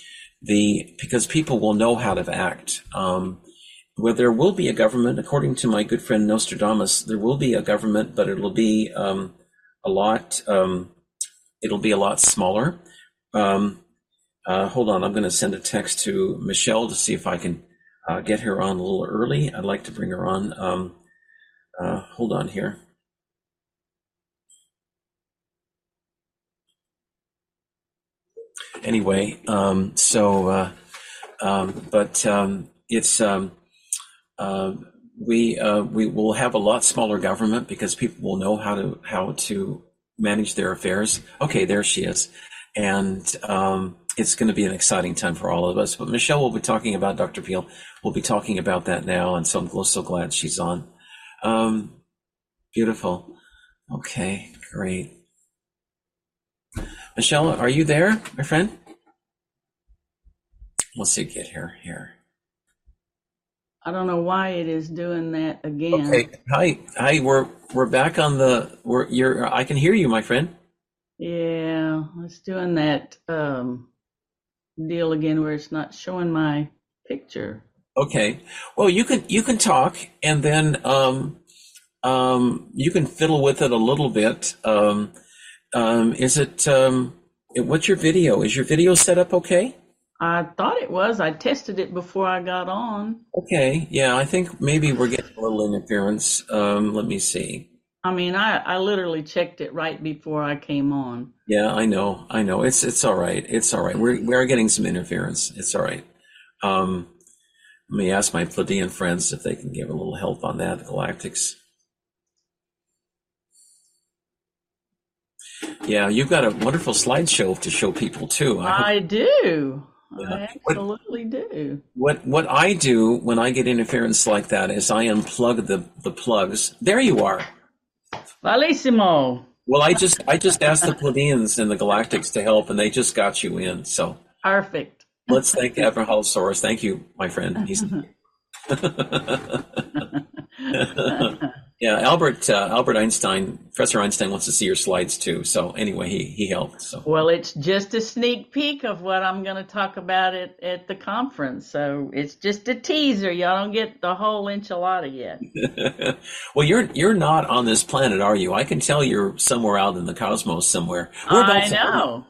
the because people will know how to act. Um, well, there will be a government, according to my good friend Nostradamus. There will be a government, but it'll be um, a lot. Um, it'll be a lot smaller. Um, uh, hold on, I'm going to send a text to Michelle to see if I can uh, get her on a little early. I'd like to bring her on. Um, uh, hold on here. Anyway, um, so, uh, um, but it's uh, we uh, we will have a lot smaller government because people will know how to how to manage their affairs. Okay, there she is, and um, it's going to be an exciting time for all of us. But Michelle will be talking about Dr. Peel. We'll be talking about that now, and so I'm so glad she's on. Um, beautiful. Okay, great. Michelle, are you there, my friend? Let's see, get here. Here. I don't know why it is doing that again. Okay. Hi. Hi. We're we're back on the. We're you're. I can hear you, my friend. Yeah, it's doing that um, deal again where it's not showing my picture. Okay. Well, you can you can talk, and then um, um, you can fiddle with it a little bit. Um, um, is it um, what's your video? Is your video set up okay? I thought it was. I tested it before I got on. Okay. Yeah, I think maybe we're getting a little interference. Um, let me see. I mean, I, I literally checked it right before I came on. Yeah, I know. I know. It's it's all right. It's all right. We're we are getting some interference. It's all right. Um, let me ask my Pleiadian friends if they can give a little help on that. Galactics. Yeah, you've got a wonderful slideshow to show people too. I, I do. I absolutely what, do. What what I do when I get interference like that is I unplug the the plugs. There you are. Bellissimo. Well, I just I just asked the Pleiadians and the Galactics to help, and they just got you in. So perfect. Let's thank Abrahalosaurus. Thank you, my friend. Yeah, Albert uh, Albert Einstein, Professor Einstein wants to see your slides too. So anyway, he he helped. So well, it's just a sneak peek of what I'm going to talk about at at the conference. So it's just a teaser. Y'all don't get the whole enchilada yet. well, you're you're not on this planet, are you? I can tell you're somewhere out in the cosmos somewhere. I know.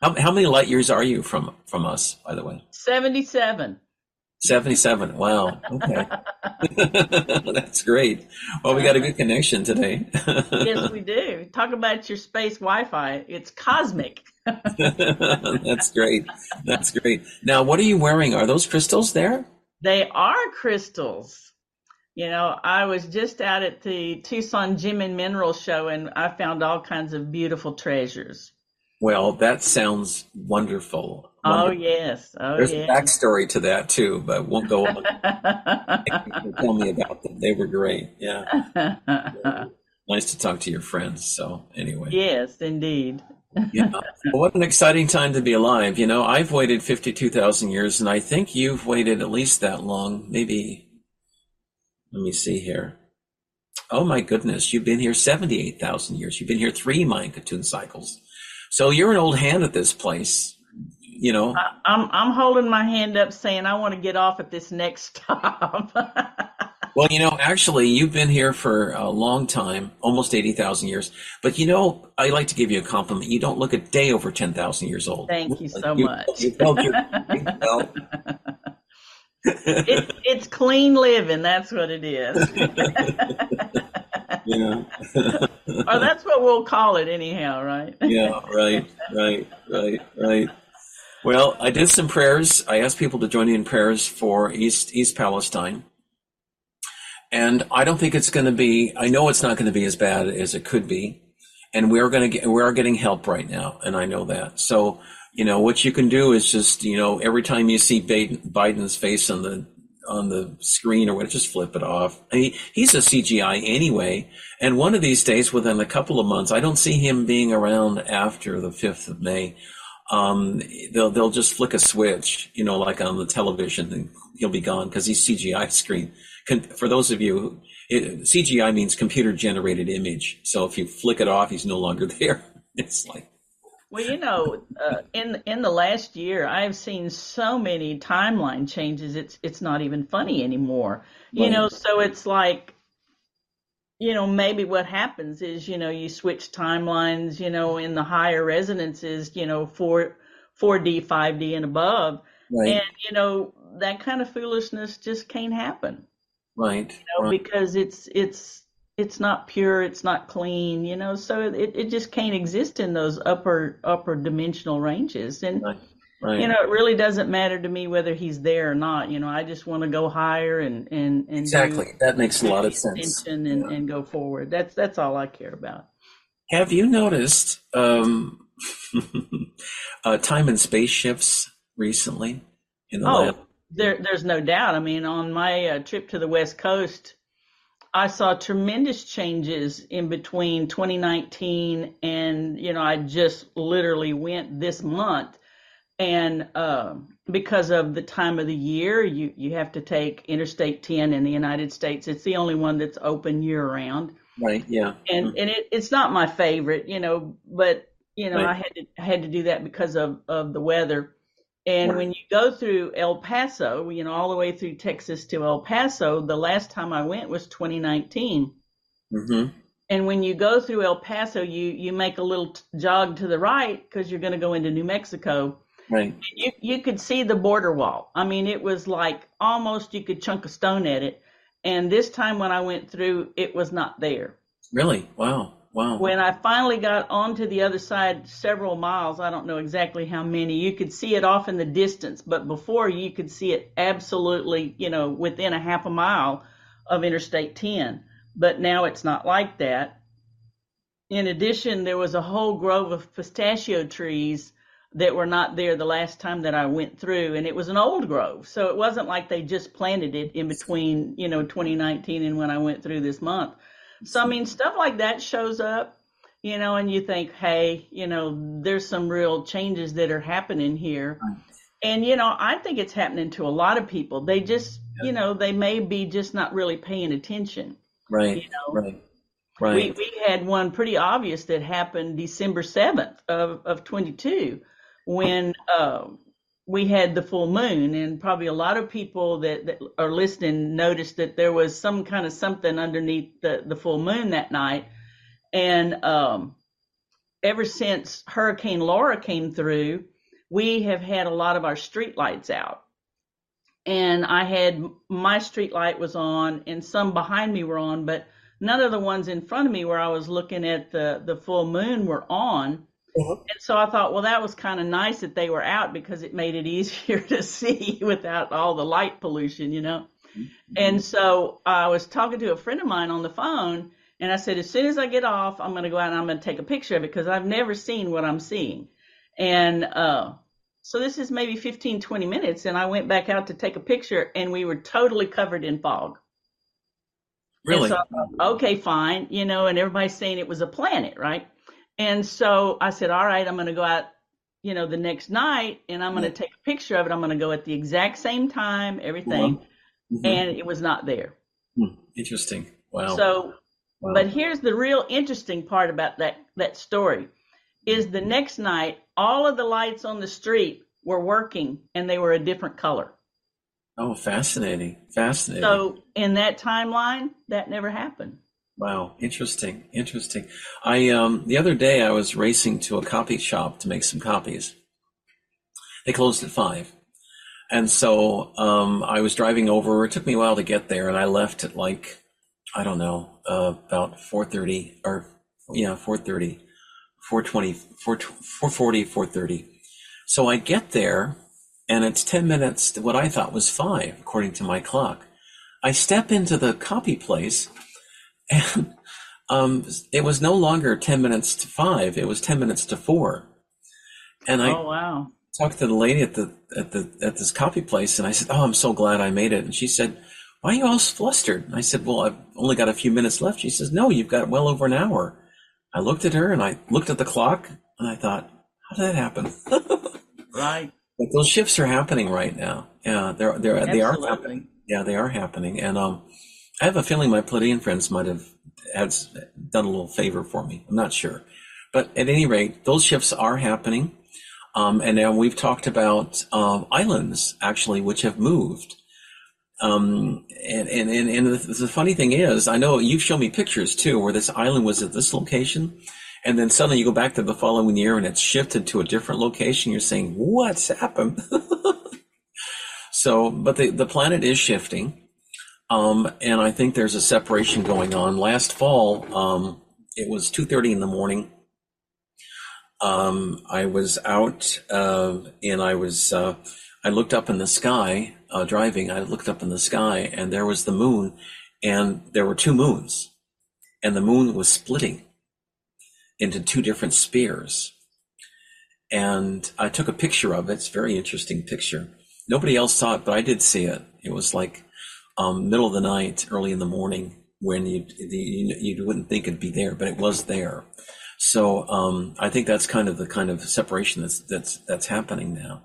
How, how many light years are you from from us, by the way? Seventy seven. 77. Wow. Okay. That's great. Well, we got a good connection today. yes, we do. Talk about your space Wi Fi. It's cosmic. That's great. That's great. Now, what are you wearing? Are those crystals there? They are crystals. You know, I was just out at the Tucson Gem and Mineral Show and I found all kinds of beautiful treasures. Well, that sounds wonderful. Oh yes, oh There's yes. a backstory to that too, but won't go on. tell me about them. They were great. Yeah. nice to talk to your friends. So anyway. Yes, indeed. yeah. Well, what an exciting time to be alive. You know, I've waited 52,000 years and I think you've waited at least that long. Maybe, let me see here. Oh my goodness, you've been here 78,000 years. You've been here three Mayan cycles. So you're an old hand at this place, you know. I, I'm I'm holding my hand up, saying I want to get off at this next stop. well, you know, actually, you've been here for a long time, almost eighty thousand years. But you know, I like to give you a compliment. You don't look a day over ten thousand years old. Thank you so you, much. You, you it's, it's clean living. That's what it is. Yeah. or oh, that's what we'll call it anyhow, right? yeah, right, right, right, right. Well, I did some prayers. I asked people to join me in prayers for East East Palestine. And I don't think it's going to be I know it's not going to be as bad as it could be. And we're going to get we are getting help right now, and I know that. So, you know, what you can do is just, you know, every time you see Biden's face on the on the screen or whatever, just flip it off. I mean, he's a CGI anyway. And one of these days, within a couple of months, I don't see him being around after the 5th of May. Um, they'll, they'll just flick a switch, you know, like on the television and he'll be gone because he's CGI screen for those of you, it, CGI means computer generated image. So if you flick it off, he's no longer there. It's like. Well, you know, uh, in in the last year, I've seen so many timeline changes. It's it's not even funny anymore. You know, so it's like, you know, maybe what happens is, you know, you switch timelines. You know, in the higher resonances, you know, four 4D, 5D, and above, right. and you know that kind of foolishness just can't happen. Right. You know, right. because it's it's it's not pure, it's not clean, you know, so it, it just can't exist in those upper upper dimensional ranges. And right. Right. you know, it really doesn't matter to me whether he's there or not. You know, I just want to go higher and and and exactly that makes a lot of sense. And, yeah. and go forward. That's that's all I care about. Have you noticed um, uh, time and space shifts recently in the oh, lab? There, there's no doubt. I mean, on my uh, trip to the West Coast, I saw tremendous changes in between 2019 and, you know, I just literally went this month. And uh, because of the time of the year, you, you have to take Interstate 10 in the United States. It's the only one that's open year round. Right. Yeah. And mm-hmm. and it, it's not my favorite, you know, but you know, right. I had to I had to do that because of of the weather. And right. when you go through El Paso, you know, all the way through Texas to El Paso, the last time I went was 2019. Mm-hmm. And when you go through El Paso, you you make a little t- jog to the right because you're going to go into New Mexico. Right. You you could see the border wall. I mean, it was like almost you could chunk a stone at it. And this time when I went through, it was not there. Really? Wow. Wow. When I finally got onto the other side, several miles, I don't know exactly how many, you could see it off in the distance, but before you could see it absolutely, you know, within a half a mile of Interstate 10. But now it's not like that. In addition, there was a whole grove of pistachio trees that were not there the last time that I went through, and it was an old grove. So it wasn't like they just planted it in between, you know, 2019 and when I went through this month so, I mean, stuff like that shows up, you know, and you think, hey, you know, there's some real changes that are happening here. And, you know, I think it's happening to a lot of people. They just, you know, they may be just not really paying attention. Right. You know? Right. Right. We, we had one pretty obvious that happened December 7th of, of 22 when, uh, we had the full moon and probably a lot of people that, that are listening noticed that there was some kind of something underneath the, the full moon that night. And um, ever since Hurricane Laura came through, we have had a lot of our street lights out. And I had my street light was on and some behind me were on, but none of the ones in front of me where I was looking at the, the full moon were on. Uh-huh. And so I thought, well, that was kind of nice that they were out because it made it easier to see without all the light pollution, you know. Mm-hmm. And so I was talking to a friend of mine on the phone, and I said, as soon as I get off, I'm going to go out and I'm going to take a picture of it because I've never seen what I'm seeing. And uh, so this is maybe 15, 20 minutes, and I went back out to take a picture, and we were totally covered in fog. Really? So, okay, fine, you know, and everybody's saying it was a planet, right? And so I said, all right, I'm going to go out, you know, the next night and I'm going to take a picture of it. I'm going to go at the exact same time, everything. Mm-hmm. And it was not there. Hmm. Interesting. Wow. So, wow. but here's the real interesting part about that, that story is the next night, all of the lights on the street were working and they were a different color. Oh, fascinating. Fascinating. So in that timeline, that never happened. Wow, interesting, interesting. I um the other day I was racing to a copy shop to make some copies. They closed at five, and so um I was driving over. It took me a while to get there, and I left at like I don't know uh, about four thirty or yeah four thirty, four twenty, four four forty, four thirty. So I get there, and it's ten minutes to what I thought was five according to my clock. I step into the copy place and um, it was no longer 10 minutes to five, it was 10 minutes to four. And I oh, wow. talked to the lady at the, at the, at this coffee place and I said, Oh, I'm so glad I made it. And she said, why are you all flustered? And I said, well, I've only got a few minutes left. She says, no, you've got well over an hour. I looked at her and I looked at the clock and I thought, how did that happen? right. But those shifts are happening right now. Yeah, they're, they're, they are happening. Yeah, they are happening, and um, I have a feeling my Pleiadian friends might have had done a little favor for me. I'm not sure, but at any rate, those shifts are happening. Um, and now we've talked about um, islands actually, which have moved. Um, and, and, and, and the, the, funny thing is, I know you've shown me pictures too, where this island was at this location. And then suddenly you go back to the following year and it's shifted to a different location. You're saying, what's happened? so, but the, the planet is shifting. Um, and I think there's a separation going on. Last fall, um, it was 2.30 in the morning. Um, I was out, uh, and I was, uh, I looked up in the sky, uh, driving. I looked up in the sky and there was the moon and there were two moons and the moon was splitting into two different spheres. And I took a picture of it. It's a very interesting picture. Nobody else saw it, but I did see it. It was like um, middle of the night, early in the morning, when you, you wouldn't think it'd be there, but it was there. So um, I think that's kind of the kind of separation that's that's that's happening now.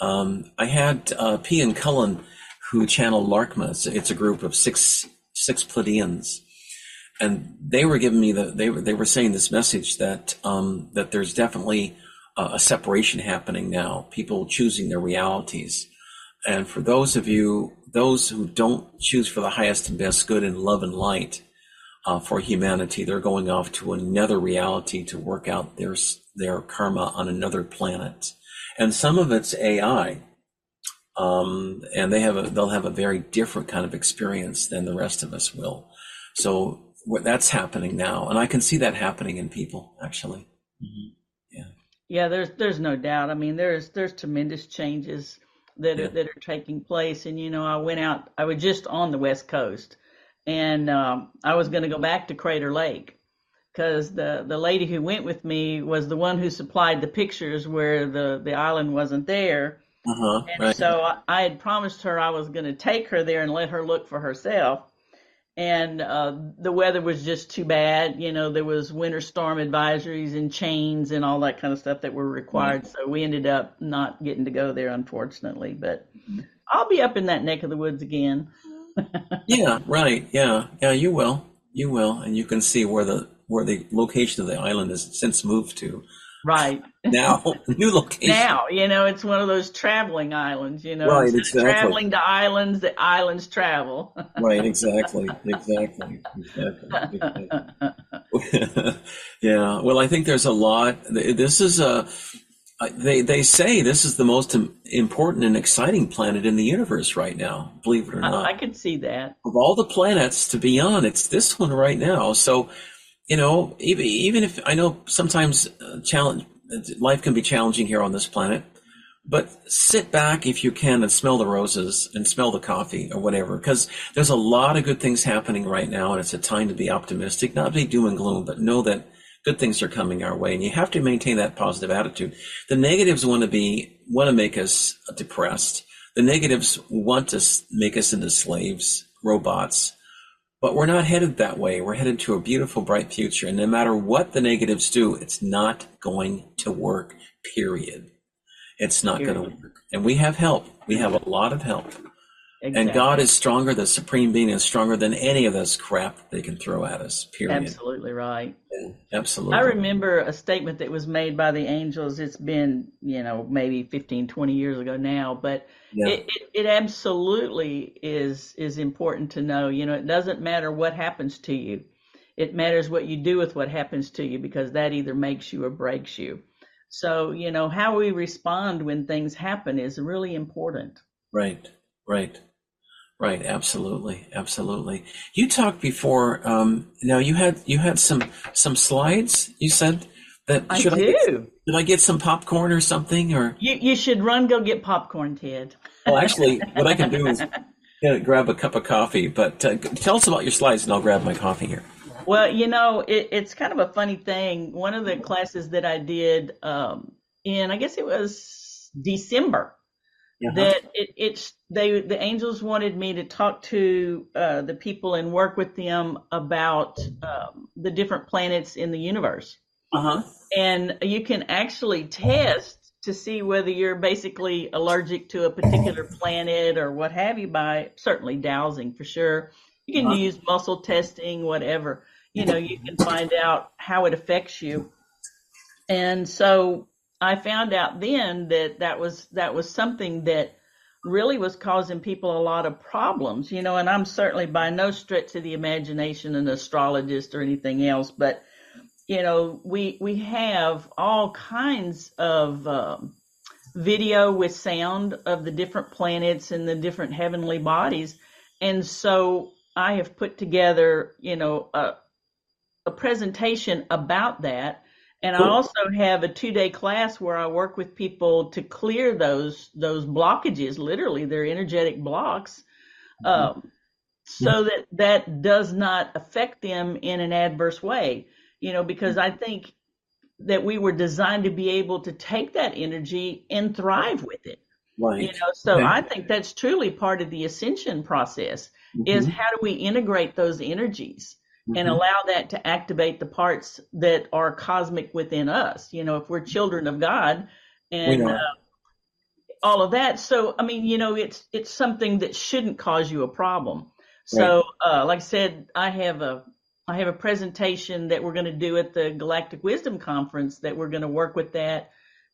Um, I had uh, P and Cullen who channeled Larkma. It's, it's, a group of six six Pleiadians, and they were giving me the they were they were saying this message that um, that there's definitely a, a separation happening now. People choosing their realities, and for those of you those who don't choose for the highest and best good in love and light uh, for humanity, they're going off to another reality to work out their their karma on another planet, and some of it's AI, um, and they have a, they'll have a very different kind of experience than the rest of us will. So that's happening now, and I can see that happening in people actually. Mm-hmm. Yeah, yeah. There's there's no doubt. I mean, there's there's tremendous changes that yeah. are, that are taking place. And you know, I went out. I was just on the west coast, and um, I was going to go back to Crater Lake because the the lady who went with me was the one who supplied the pictures where the the island wasn't there. Uh-huh, and right. so I, I had promised her I was going to take her there and let her look for herself and uh, the weather was just too bad. You know, there was winter storm advisories and chains and all that kind of stuff that were required. Mm-hmm. So we ended up not getting to go there, unfortunately. But mm-hmm. I'll be up in that neck of the woods again. yeah, right. Yeah, yeah, you will. You will, and you can see where the where the location of the island has since moved to. Right. Now, new location. Now, you know, it's one of those traveling islands, you know. Right, exactly. Traveling to islands, the islands travel. right, exactly. Exactly. Exactly. exactly. yeah. Well, I think there's a lot. This is a, they, they say this is the most important and exciting planet in the universe right now, believe it or not. I, I can see that. Of all the planets to be on, it's this one right now. So, you know, even even if I know sometimes uh, challenge life can be challenging here on this planet, but sit back if you can and smell the roses and smell the coffee or whatever, because there's a lot of good things happening right now, and it's a time to be optimistic, not be doom and gloom, but know that good things are coming our way, and you have to maintain that positive attitude. The negatives want to be want to make us depressed. The negatives want to make us into slaves, robots but we're not headed that way. We're headed to a beautiful, bright future. And no matter what the negatives do, it's not going to work, period. It's not going to work. And we have help. We have a lot of help. Exactly. And God is stronger, the supreme being is stronger than any of this crap they can throw at us, period. Absolutely right. Yeah, absolutely. I remember a statement that was made by the angels. It's been, you know, maybe 15, 20 years ago now, but yeah. it, it, it absolutely is is important to know. You know, it doesn't matter what happens to you. It matters what you do with what happens to you because that either makes you or breaks you. So, you know, how we respond when things happen is really important. Right, right. Right, absolutely, absolutely. You talked before. Um, now you had you had some some slides. You said that I should do. I get, did I get some popcorn or something? Or you you should run go get popcorn, Ted. well, actually, what I can do is you know, grab a cup of coffee. But uh, tell us about your slides, and I'll grab my coffee here. Well, you know, it, it's kind of a funny thing. One of the classes that I did um, in, I guess it was December uh-huh. that it, it's they the angels wanted me to talk to uh, the people and work with them about um, the different planets in the universe. Uh-huh. And you can actually test to see whether you're basically allergic to a particular planet or what have you by certainly dowsing for sure. You can uh-huh. use muscle testing, whatever. You know, you can find out how it affects you. And so I found out then that that was that was something that really was causing people a lot of problems, you know, and I'm certainly by no stretch of the imagination an astrologist or anything else, but you know, we we have all kinds of um, video with sound of the different planets and the different heavenly bodies, and so I have put together, you know, a, a presentation about that. And cool. I also have a two day class where I work with people to clear those those blockages. Literally, they're energetic blocks, mm-hmm. um, so that that does not affect them in an adverse way you know, because I think that we were designed to be able to take that energy and thrive with it. Right. You know, so okay. I think that's truly part of the ascension process mm-hmm. is how do we integrate those energies mm-hmm. and allow that to activate the parts that are cosmic within us. You know, if we're children of God and uh, all of that. So, I mean, you know, it's it's something that shouldn't cause you a problem. So, right. uh, like I said, I have a I have a presentation that we're going to do at the Galactic Wisdom Conference that we're going to work with that.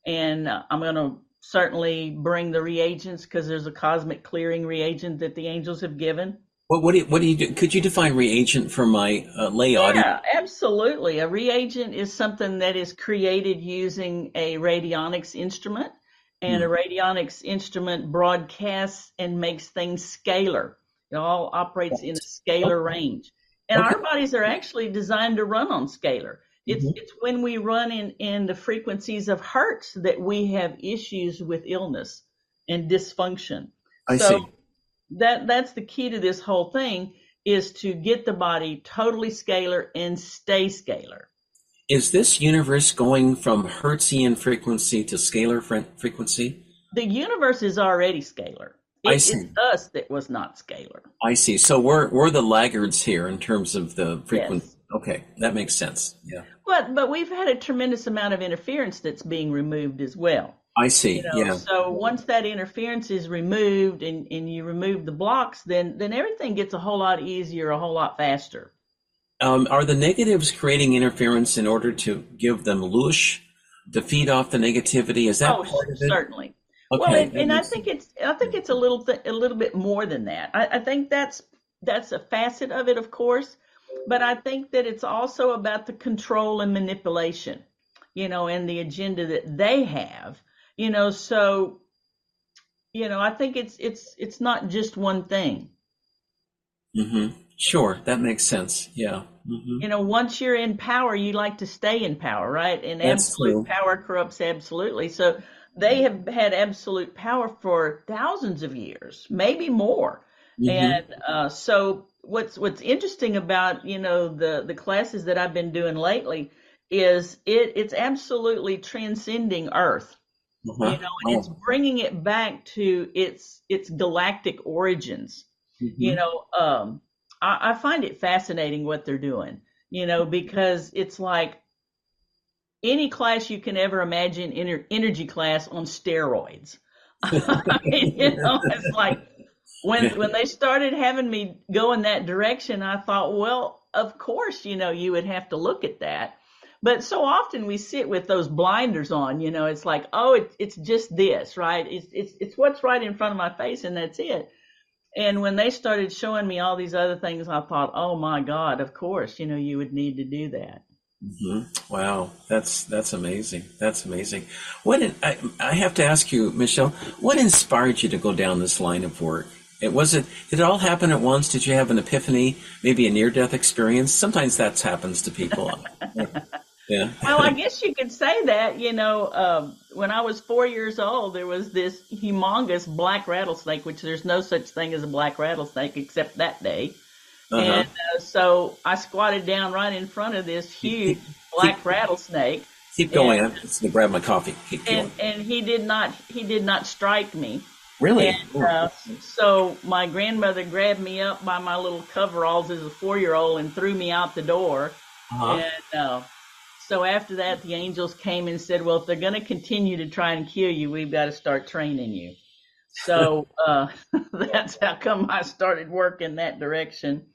And I'm going to certainly bring the reagents because there's a cosmic clearing reagent that the angels have given. What, what do you, what do you do? Could you define reagent for my uh, lay audience? Yeah, absolutely. A reagent is something that is created using a radionics instrument, and hmm. a radionics instrument broadcasts and makes things scalar. It all operates in a scalar range. And okay. our bodies are actually designed to run on scalar. It's mm-hmm. it's when we run in in the frequencies of hertz that we have issues with illness and dysfunction. I so see. That that's the key to this whole thing is to get the body totally scalar and stay scalar. Is this universe going from Hertzian frequency to scalar frequency? The universe is already scalar. It I see. us that was not scalar. I see. So we're we're the laggards here in terms of the frequency. Yes. Okay, that makes sense. Yeah. But but we've had a tremendous amount of interference that's being removed as well. I see. You know? Yeah. So once that interference is removed and, and you remove the blocks, then then everything gets a whole lot easier, a whole lot faster. Um, are the negatives creating interference in order to give them loosh to feed off the negativity? Is that oh, part of it? Certainly. Okay. Well, and, and I think it's I think it's a little th- a little bit more than that. I, I think that's that's a facet of it, of course, but I think that it's also about the control and manipulation, you know, and the agenda that they have, you know. So, you know, I think it's it's it's not just one thing. Mm-hmm. Sure, that makes sense. Yeah. Mm-hmm. You know, once you're in power, you like to stay in power, right? And That's absolute true. power corrupts absolutely. So they have had absolute power for thousands of years, maybe more. Mm-hmm. And uh, so what's what's interesting about you know the the classes that I've been doing lately is it it's absolutely transcending Earth. Uh-huh. You know, and oh. it's bringing it back to its its galactic origins. Mm-hmm. You know, um, I, I find it fascinating what they're doing. You know, because it's like any class you can ever imagine, energy class on steroids. I mean, you know, it's like when when they started having me go in that direction, I thought, well, of course, you know, you would have to look at that. But so often we sit with those blinders on, you know, it's like, oh, it, it's just this, right? It's, it's, it's what's right in front of my face and that's it. And when they started showing me all these other things, I thought, oh my God, of course, you know, you would need to do that. Mm-hmm. Wow, that's that's amazing. That's amazing. What in, I, I have to ask you, Michelle, what inspired you to go down this line of work? It was it. Did it all happen at once? Did you have an epiphany? Maybe a near-death experience? Sometimes that happens to people. yeah. well, I guess you could say that. You know, um, when I was four years old, there was this humongous black rattlesnake, which there's no such thing as a black rattlesnake except that day. Uh-huh. And uh, so I squatted down right in front of this huge black keep, rattlesnake. Keep going. And, I'm just gonna grab my coffee. Keep and, and he did not he did not strike me. Really? And, uh, so my grandmother grabbed me up by my little coveralls as a four year old and threw me out the door. Uh-huh. And uh, so after that, the angels came and said, "Well, if they're going to continue to try and kill you, we've got to start training you." So uh, that's how come I started working that direction.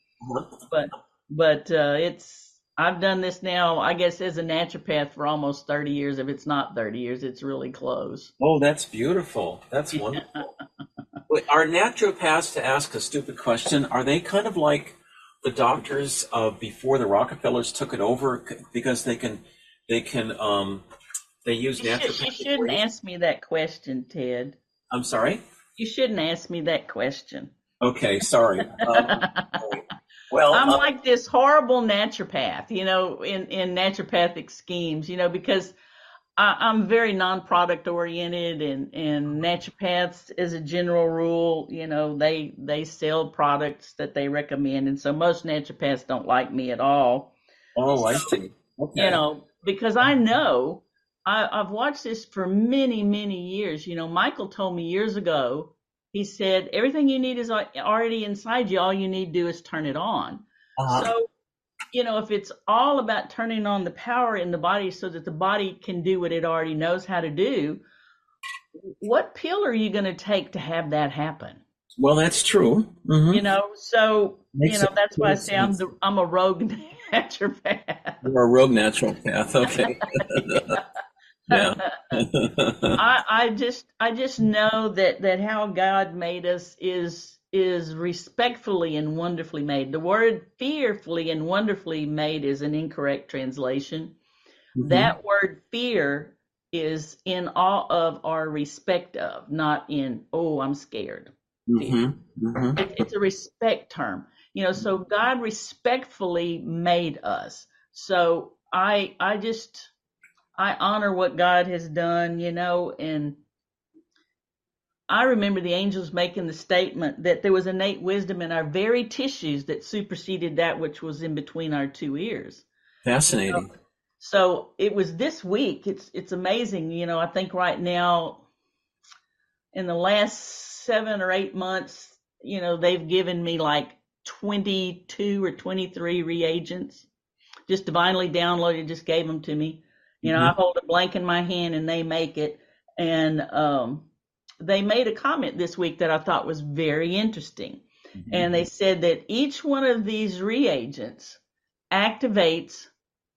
But but uh, it's I've done this now, I guess, as a naturopath for almost thirty years. If it's not thirty years, it's really close. Oh, that's beautiful. That's wonderful. Are naturopaths, to ask a stupid question, are they kind of like the doctors uh, before the Rockefellers took it over because they can they can um, they use natural. You, should, not ask me that question, Ted. I'm sorry. You shouldn't ask me that question. Okay, sorry. Um, well, I'm uh, like this horrible naturopath, you know, in in naturopathic schemes, you know, because I, am very non-product oriented, and and naturopaths, as a general rule, you know, they they sell products that they recommend, and so most naturopaths don't like me at all. Oh, I see. Okay. You know, because I know I, I've watched this for many many years. You know, Michael told me years ago. He said everything you need is already inside you. All you need to do is turn it on. Uh-huh. So you know, if it's all about turning on the power in the body so that the body can do what it already knows how to do, what pill are you going to take to have that happen? Well, that's true. Mm-hmm. You know, so Makes you know that's why I say I'm the, I'm a rogue naturopath. You're a rogue naturopath. Okay. yeah. I I just I just know that that how God made us is is respectfully and wonderfully made. The word fearfully and wonderfully made is an incorrect translation. Mm-hmm. That word fear is in all of our respect of, not in, oh, I'm scared. Mm-hmm. Mm-hmm. It, it's a respect term. You know, so God respectfully made us. So I I just I honor what God has done, you know, and I remember the angels making the statement that there was innate wisdom in our very tissues that superseded that which was in between our two ears. Fascinating. So, so it was this week. It's it's amazing. You know, I think right now, in the last seven or eight months, you know, they've given me like 22 or 23 reagents, just divinely downloaded, just gave them to me. You know, mm-hmm. I hold a blank in my hand and they make it. And um, they made a comment this week that I thought was very interesting. Mm-hmm. And they said that each one of these reagents activates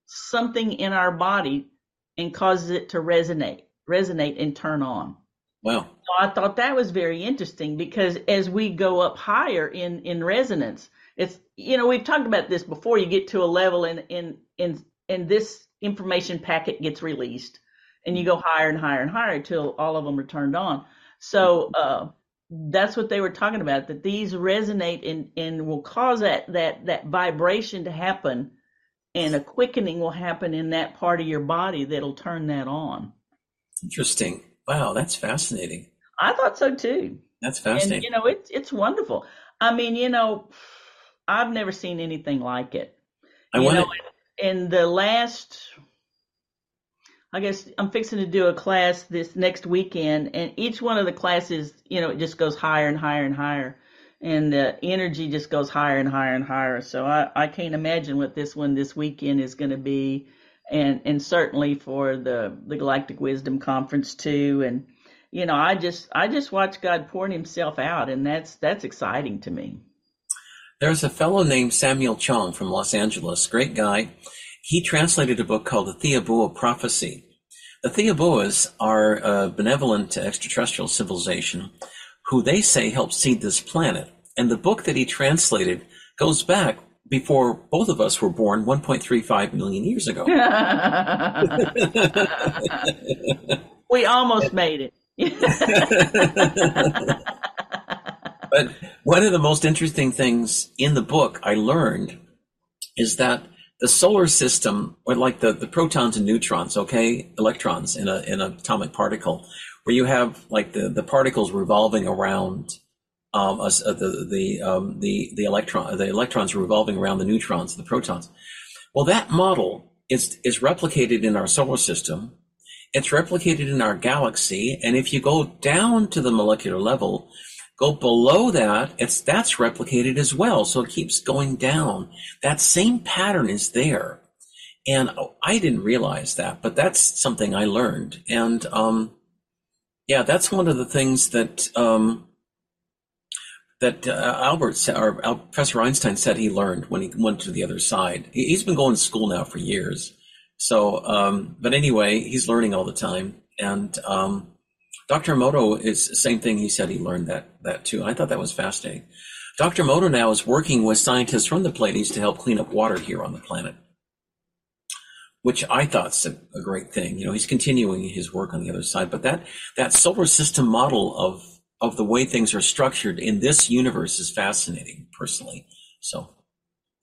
something in our body and causes it to resonate, resonate and turn on. Wow. So I thought that was very interesting because as we go up higher in, in resonance, it's, you know, we've talked about this before. You get to a level and, in, in, and this information packet gets released and you go higher and higher and higher until all of them are turned on. So uh, that's what they were talking about. That these resonate and and will cause that that that vibration to happen, and a quickening will happen in that part of your body that'll turn that on. Interesting. Wow, that's fascinating. I thought so too. That's fascinating. And, you know, it's it's wonderful. I mean, you know, I've never seen anything like it. I you know, in, in the last I guess I'm fixing to do a class this next weekend, and each one of the classes, you know, it just goes higher and higher and higher, and the energy just goes higher and higher and higher. So I, I can't imagine what this one this weekend is going to be, and and certainly for the the Galactic Wisdom Conference too. And you know, I just I just watch God pouring Himself out, and that's that's exciting to me. There's a fellow named Samuel Chong from Los Angeles, great guy he translated a book called The Thiaoouba Prophecy. The Theoboas are a benevolent extraterrestrial civilization who they say helped seed this planet. And the book that he translated goes back before both of us were born 1.35 million years ago. we almost made it. but one of the most interesting things in the book I learned is that the solar system, or like the, the protons and neutrons, okay, electrons in a in an atomic particle, where you have like the, the particles revolving around um, uh, the the um, the the electron the electrons revolving around the neutrons, the protons. Well, that model is is replicated in our solar system. It's replicated in our galaxy, and if you go down to the molecular level, Go below that, it's that's replicated as well. So it keeps going down. That same pattern is there. And I didn't realize that, but that's something I learned. And um, yeah, that's one of the things that um, that uh, Albert or uh, Professor Einstein said he learned when he went to the other side. He's been going to school now for years. So, um, but anyway, he's learning all the time. And um, Dr. Emoto is the same thing. He said he learned that that too. I thought that was fascinating. Dr. Emoto now is working with scientists from the Pleiades to help clean up water here on the planet, which I thought's a, a great thing. You know, he's continuing his work on the other side, but that that solar system model of of the way things are structured in this universe is fascinating, personally. So,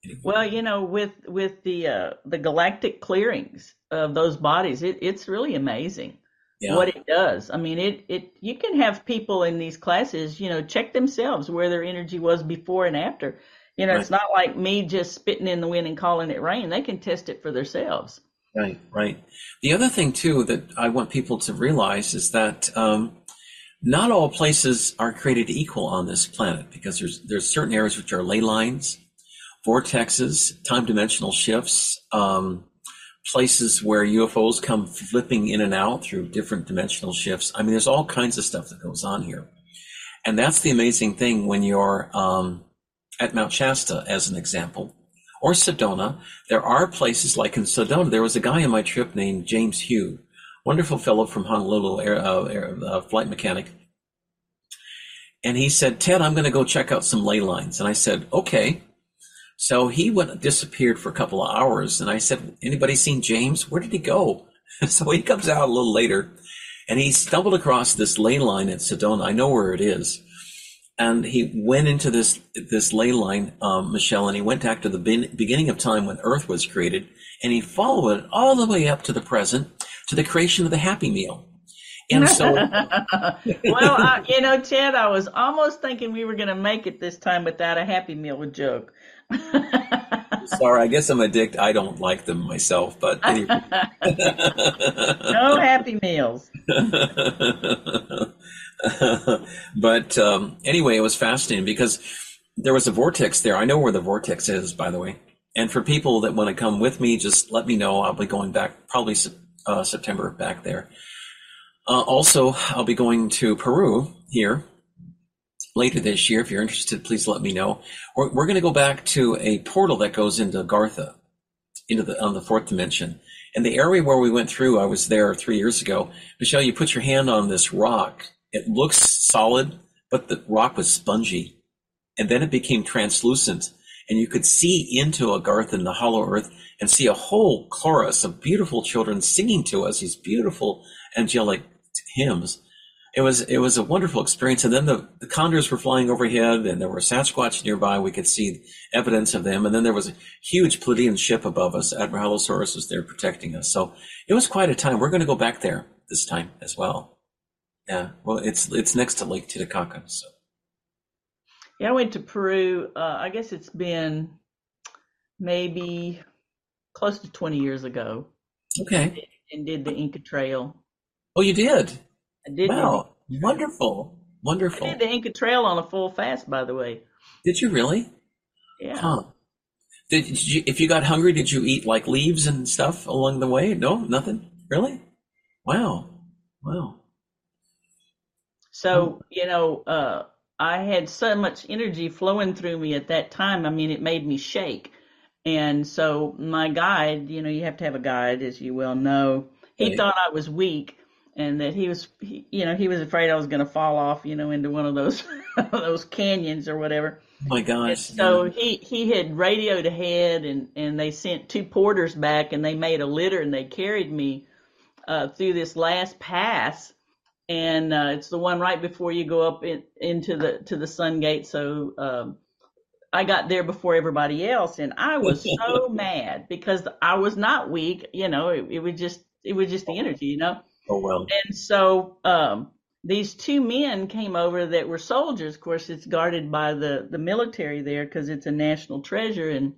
anyway. well, you know, with with the uh, the galactic clearings of those bodies, it, it's really amazing yeah. what it does. I mean, it, it, you can have people in these classes, you know, check themselves where their energy was before and after. You know, right. it's not like me just spitting in the wind and calling it rain. They can test it for themselves. Right, right. The other thing too that I want people to realize is that um, not all places are created equal on this planet because there's there's certain areas which are ley lines, vortexes, time dimensional shifts, um, places where UFOs come flipping in and out through different dimensional shifts. I mean, there's all kinds of stuff that goes on here. And that's the amazing thing when you're um, at Mount Shasta, as an example, or Sedona. There are places like in Sedona, there was a guy on my trip named James Hugh, wonderful fellow from Honolulu, air, uh, air, uh, flight mechanic. And he said, Ted, I'm going to go check out some ley lines. And I said, okay. So he went disappeared for a couple of hours, and I said, "Anybody seen James? Where did he go?" so he comes out a little later, and he stumbled across this ley line at Sedona. I know where it is, and he went into this this ley line, um, Michelle, and he went back to the beginning of time when Earth was created, and he followed it all the way up to the present, to the creation of the Happy Meal. And so, well, I, you know, Ted, I was almost thinking we were going to make it this time without a Happy Meal joke. Sorry, I guess I'm addicted. I don't like them myself, but anyway. no happy meals. but um, anyway, it was fascinating because there was a vortex there. I know where the vortex is, by the way. And for people that want to come with me, just let me know. I'll be going back probably uh, September back there. Uh, also, I'll be going to Peru here later this year. If you're interested, please let me know. We're, we're going to go back to a portal that goes into Agartha, into the on the fourth dimension. And the area where we went through, I was there three years ago. Michelle, you put your hand on this rock. It looks solid, but the rock was spongy. And then it became translucent. And you could see into Agartha in the hollow earth and see a whole chorus of beautiful children singing to us these beautiful angelic hymns it was it was a wonderful experience. And then the, the condors were flying overhead, and there were Sasquatch nearby. We could see evidence of them. And then there was a huge Pleiadian ship above us. Admiralosaurus was there protecting us. So it was quite a time. We're going to go back there this time as well. Yeah, well, it's it's next to Lake Titicaca. So. Yeah, I went to Peru. Uh, I guess it's been maybe close to 20 years ago. Okay. And did the Inca Trail. Oh, you did? I did. Wow, wonderful, wonderful. I did the Inca Trail on a full fast, by the way. Did you really? Yeah. Huh. Did, did you, if you got hungry, did you eat like leaves and stuff along the way? No, nothing. Really? Wow, wow. So you know, uh, I had so much energy flowing through me at that time. I mean, it made me shake. And so my guide, you know, you have to have a guide, as you well know. He right. thought I was weak, and that he was, he, you know, he was afraid I was going to fall off, you know, into one of those those canyons or whatever. Oh my gosh! And so yeah. he he had radioed ahead, and and they sent two porters back, and they made a litter, and they carried me uh, through this last pass, and uh, it's the one right before you go up in, into the to the Sun Gate. So. Um, I got there before everybody else, and I was so mad because I was not weak. You know, it, it was just it was just the energy, you know. Oh well. And so um, these two men came over that were soldiers. Of course, it's guarded by the the military there because it's a national treasure. And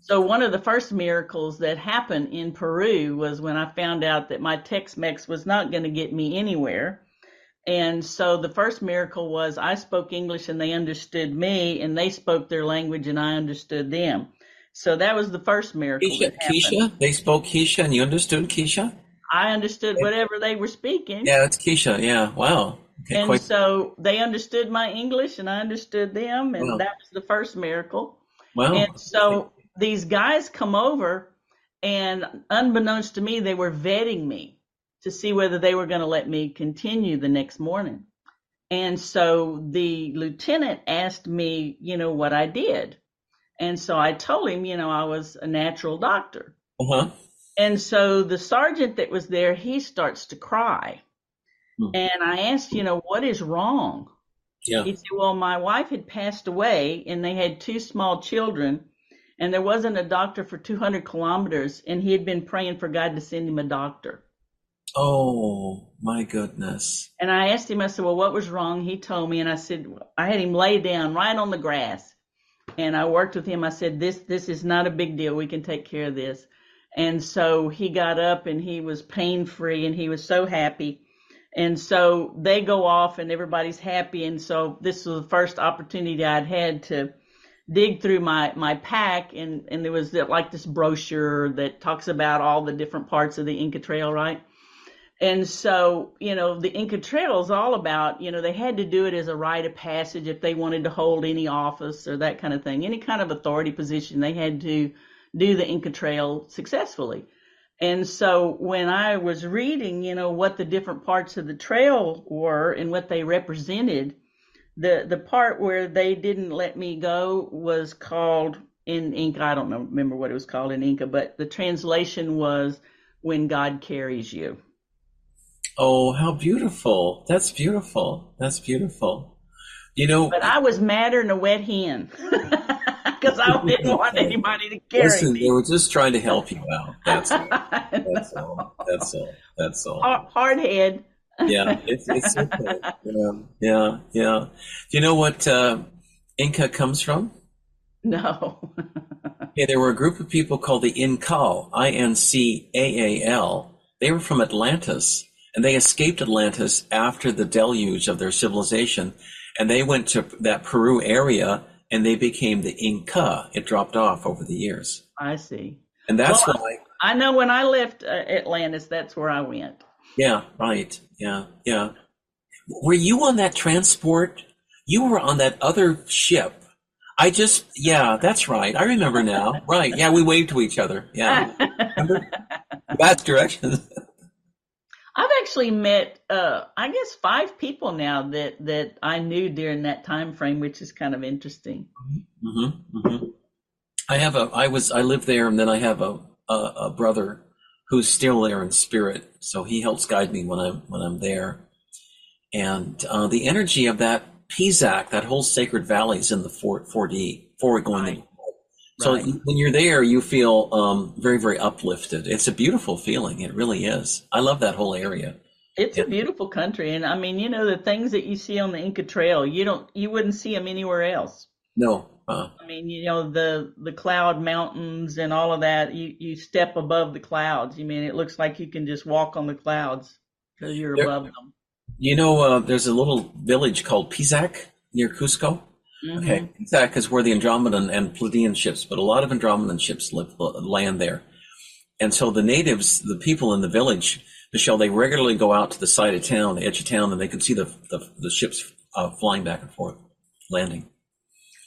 so one of the first miracles that happened in Peru was when I found out that my Tex-Mex was not going to get me anywhere. And so the first miracle was I spoke English and they understood me, and they spoke their language and I understood them. So that was the first miracle. Quechua, Quechua, they spoke Quechua, and you understood Quechua. I understood whatever they were speaking. Yeah, it's Quechua. Yeah, wow. Okay, and quite... so they understood my English, and I understood them, and wow. that was the first miracle. Wow. And so these guys come over, and unbeknownst to me, they were vetting me to see whether they were going to let me continue the next morning. And so the lieutenant asked me, you know, what I did. And so I told him, you know, I was a natural doctor. Uh-huh. And so the sergeant that was there, he starts to cry. Hmm. And I asked, you know, what is wrong? Yeah. He said, well, my wife had passed away and they had two small children and there wasn't a doctor for 200 kilometers and he had been praying for God to send him a doctor. Oh my goodness. And I asked him, I said, well, what was wrong? He told me and I said, I had him lay down right on the grass and I worked with him. I said, this, this is not a big deal. We can take care of this. And so he got up and he was pain free and he was so happy. And so they go off and everybody's happy. And so this was the first opportunity I'd had to dig through my, my pack and, and there was like this brochure that talks about all the different parts of the Inca Trail, right? And so, you know, the Inca Trail is all about, you know, they had to do it as a rite of passage if they wanted to hold any office or that kind of thing, any kind of authority position, they had to do the Inca Trail successfully. And so when I was reading, you know, what the different parts of the trail were and what they represented, the the part where they didn't let me go was called in Inca. I don't know, remember what it was called in Inca, but the translation was "When God Carries You." Oh, how beautiful! That's beautiful. That's beautiful. You know, but I was madder than a wet hen. because I didn't want anybody to carry Listen, me. They were just trying to help you out. That's all. That's all. That's all. That's all. Hard, head. yeah, it's, it's okay. Yeah, yeah, yeah. Do you know what uh, Inca comes from? No. yeah, there were a group of people called the Incal, I N C A A L. They were from Atlantis, and they escaped Atlantis after the deluge of their civilization, and they went to that Peru area and they became the Inca. It dropped off over the years. I see. And that's well, why. I know when I left uh, Atlantis, that's where I went. Yeah, right. Yeah, yeah. Were you on that transport? You were on that other ship. I just, yeah, that's right. I remember now. right. Yeah, we waved to each other. Yeah. Remember? That direction. I've actually met, uh, I guess, five people now that that I knew during that time frame, which is kind of interesting. Mm-hmm, mm-hmm. I have a, I was, I live there, and then I have a, a, a brother who's still there in spirit, so he helps guide me when I'm when I'm there. And uh, the energy of that Pisac, that whole sacred valley, is in the 4, 4D, forward going right. So right. when you're there, you feel um, very, very uplifted. It's a beautiful feeling. It really is. I love that whole area. It's yeah. a beautiful country, and I mean, you know, the things that you see on the Inca Trail, you don't, you wouldn't see them anywhere else. No. Uh, I mean, you know, the the cloud mountains and all of that. You you step above the clouds. You I mean it looks like you can just walk on the clouds because you're there, above them. You know, uh, there's a little village called Pisac near Cusco. Mm-hmm. Okay, Pisac is where the Andromedan and Pleiadian ships, but a lot of Andromedan ships live, land there. And so the natives, the people in the village, Michelle, they regularly go out to the side of town, the edge of town, and they can see the the, the ships uh, flying back and forth, landing.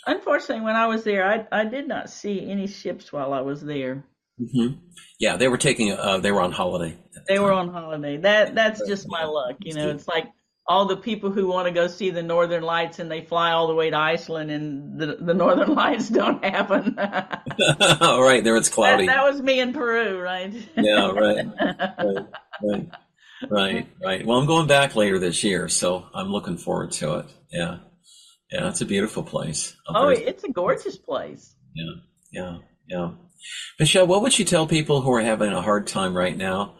Unfortunately, when I was there, I I did not see any ships while I was there. Mm-hmm. Yeah, they were taking. Uh, they were on holiday. They were on holiday. That that's just my luck. You know, it's like all the people who want to go see the northern lights and they fly all the way to Iceland and the, the northern lights don't happen. All right, there it's cloudy. That, that, was me in Peru, right? yeah, right. right. Right. Right. Right. Well, I'm going back later this year, so I'm looking forward to it. Yeah. Yeah, it's a beautiful place. oh, it's a gorgeous place. Yeah. Yeah. Yeah. Michelle, what would you tell people who are having a hard time right now?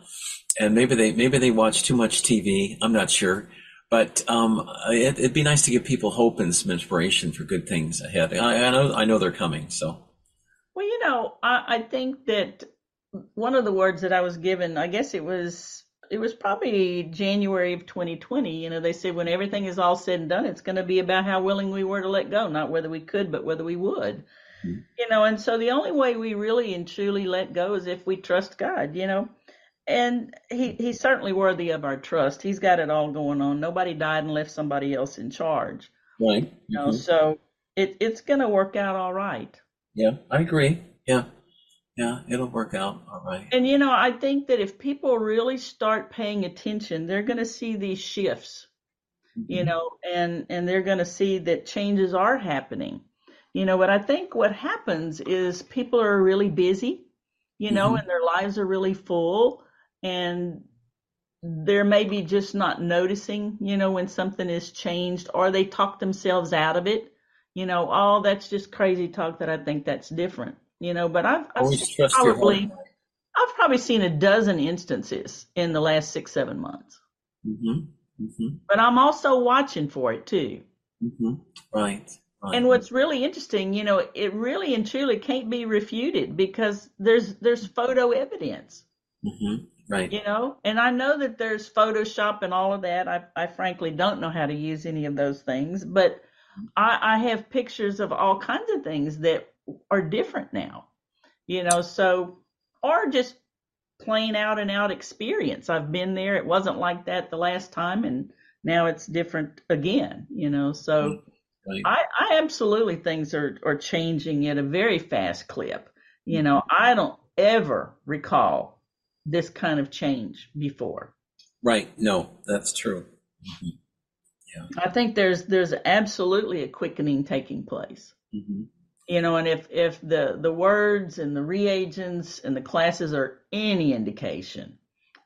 And maybe they maybe they watch too much TV. I'm not sure but um, it, would be nice to give people hope and some inspiration for good things ahead. I, I know I know they're coming. So, well, you know, I, I, think that one of the words that I was given, I guess it was it was probably January of 2020. You know, they said when everything is all said and done, it's going to be about how willing we were to let go, not whether we could, but whether we would. Mm-hmm. You know, and so the only way we really and truly let go is if we trust God, you know. And he he's certainly worthy of our trust. He's got it all going on. Nobody died and left somebody else in charge. Right. Mm-hmm. You know, so it it's gonna work out all right. Yeah, I agree. Yeah. Yeah, it'll work out all right. And you know, I think that if people really start paying attention, they're going to see these shifts. Mm-hmm. You know, and and they're going to see that changes are happening. You know, but I think what happens is people are really busy, you know, mm-hmm. and their lives are really full and they're maybe just not noticing, you know, when something is changed or they talk themselves out of it. You know, oh, that's just crazy talk that I think that's different you know, but I've, I've probably I've probably seen a dozen instances in the last six seven months. Mm-hmm. Mm-hmm. But I'm also watching for it too. Mm-hmm. Right. Right. And what's really interesting, you know, it really and truly can't be refuted because there's there's photo evidence. Mm-hmm. Right. You know, and I know that there's Photoshop and all of that. I, I frankly don't know how to use any of those things, but I, I have pictures of all kinds of things that are different now, you know, so, or just plain out and out experience. I've been there. It wasn't like that the last time and now it's different again, you know, so mm-hmm. right. I, I absolutely things are, are changing at a very fast clip. You know, I don't ever recall this kind of change before. Right. No, that's true. Mm-hmm. Yeah. I think there's there's absolutely a quickening taking place. Mm-hmm you know and if if the the words and the reagents and the classes are any indication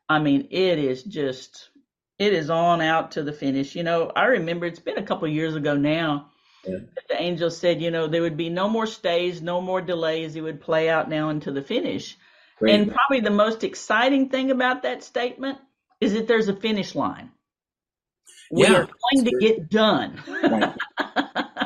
i mean it is just it is on out to the finish you know i remember it's been a couple years ago now yeah. the angel said you know there would be no more stays no more delays it would play out now into the finish Great. and probably the most exciting thing about that statement is that there's a finish line we yeah, are going to get done right.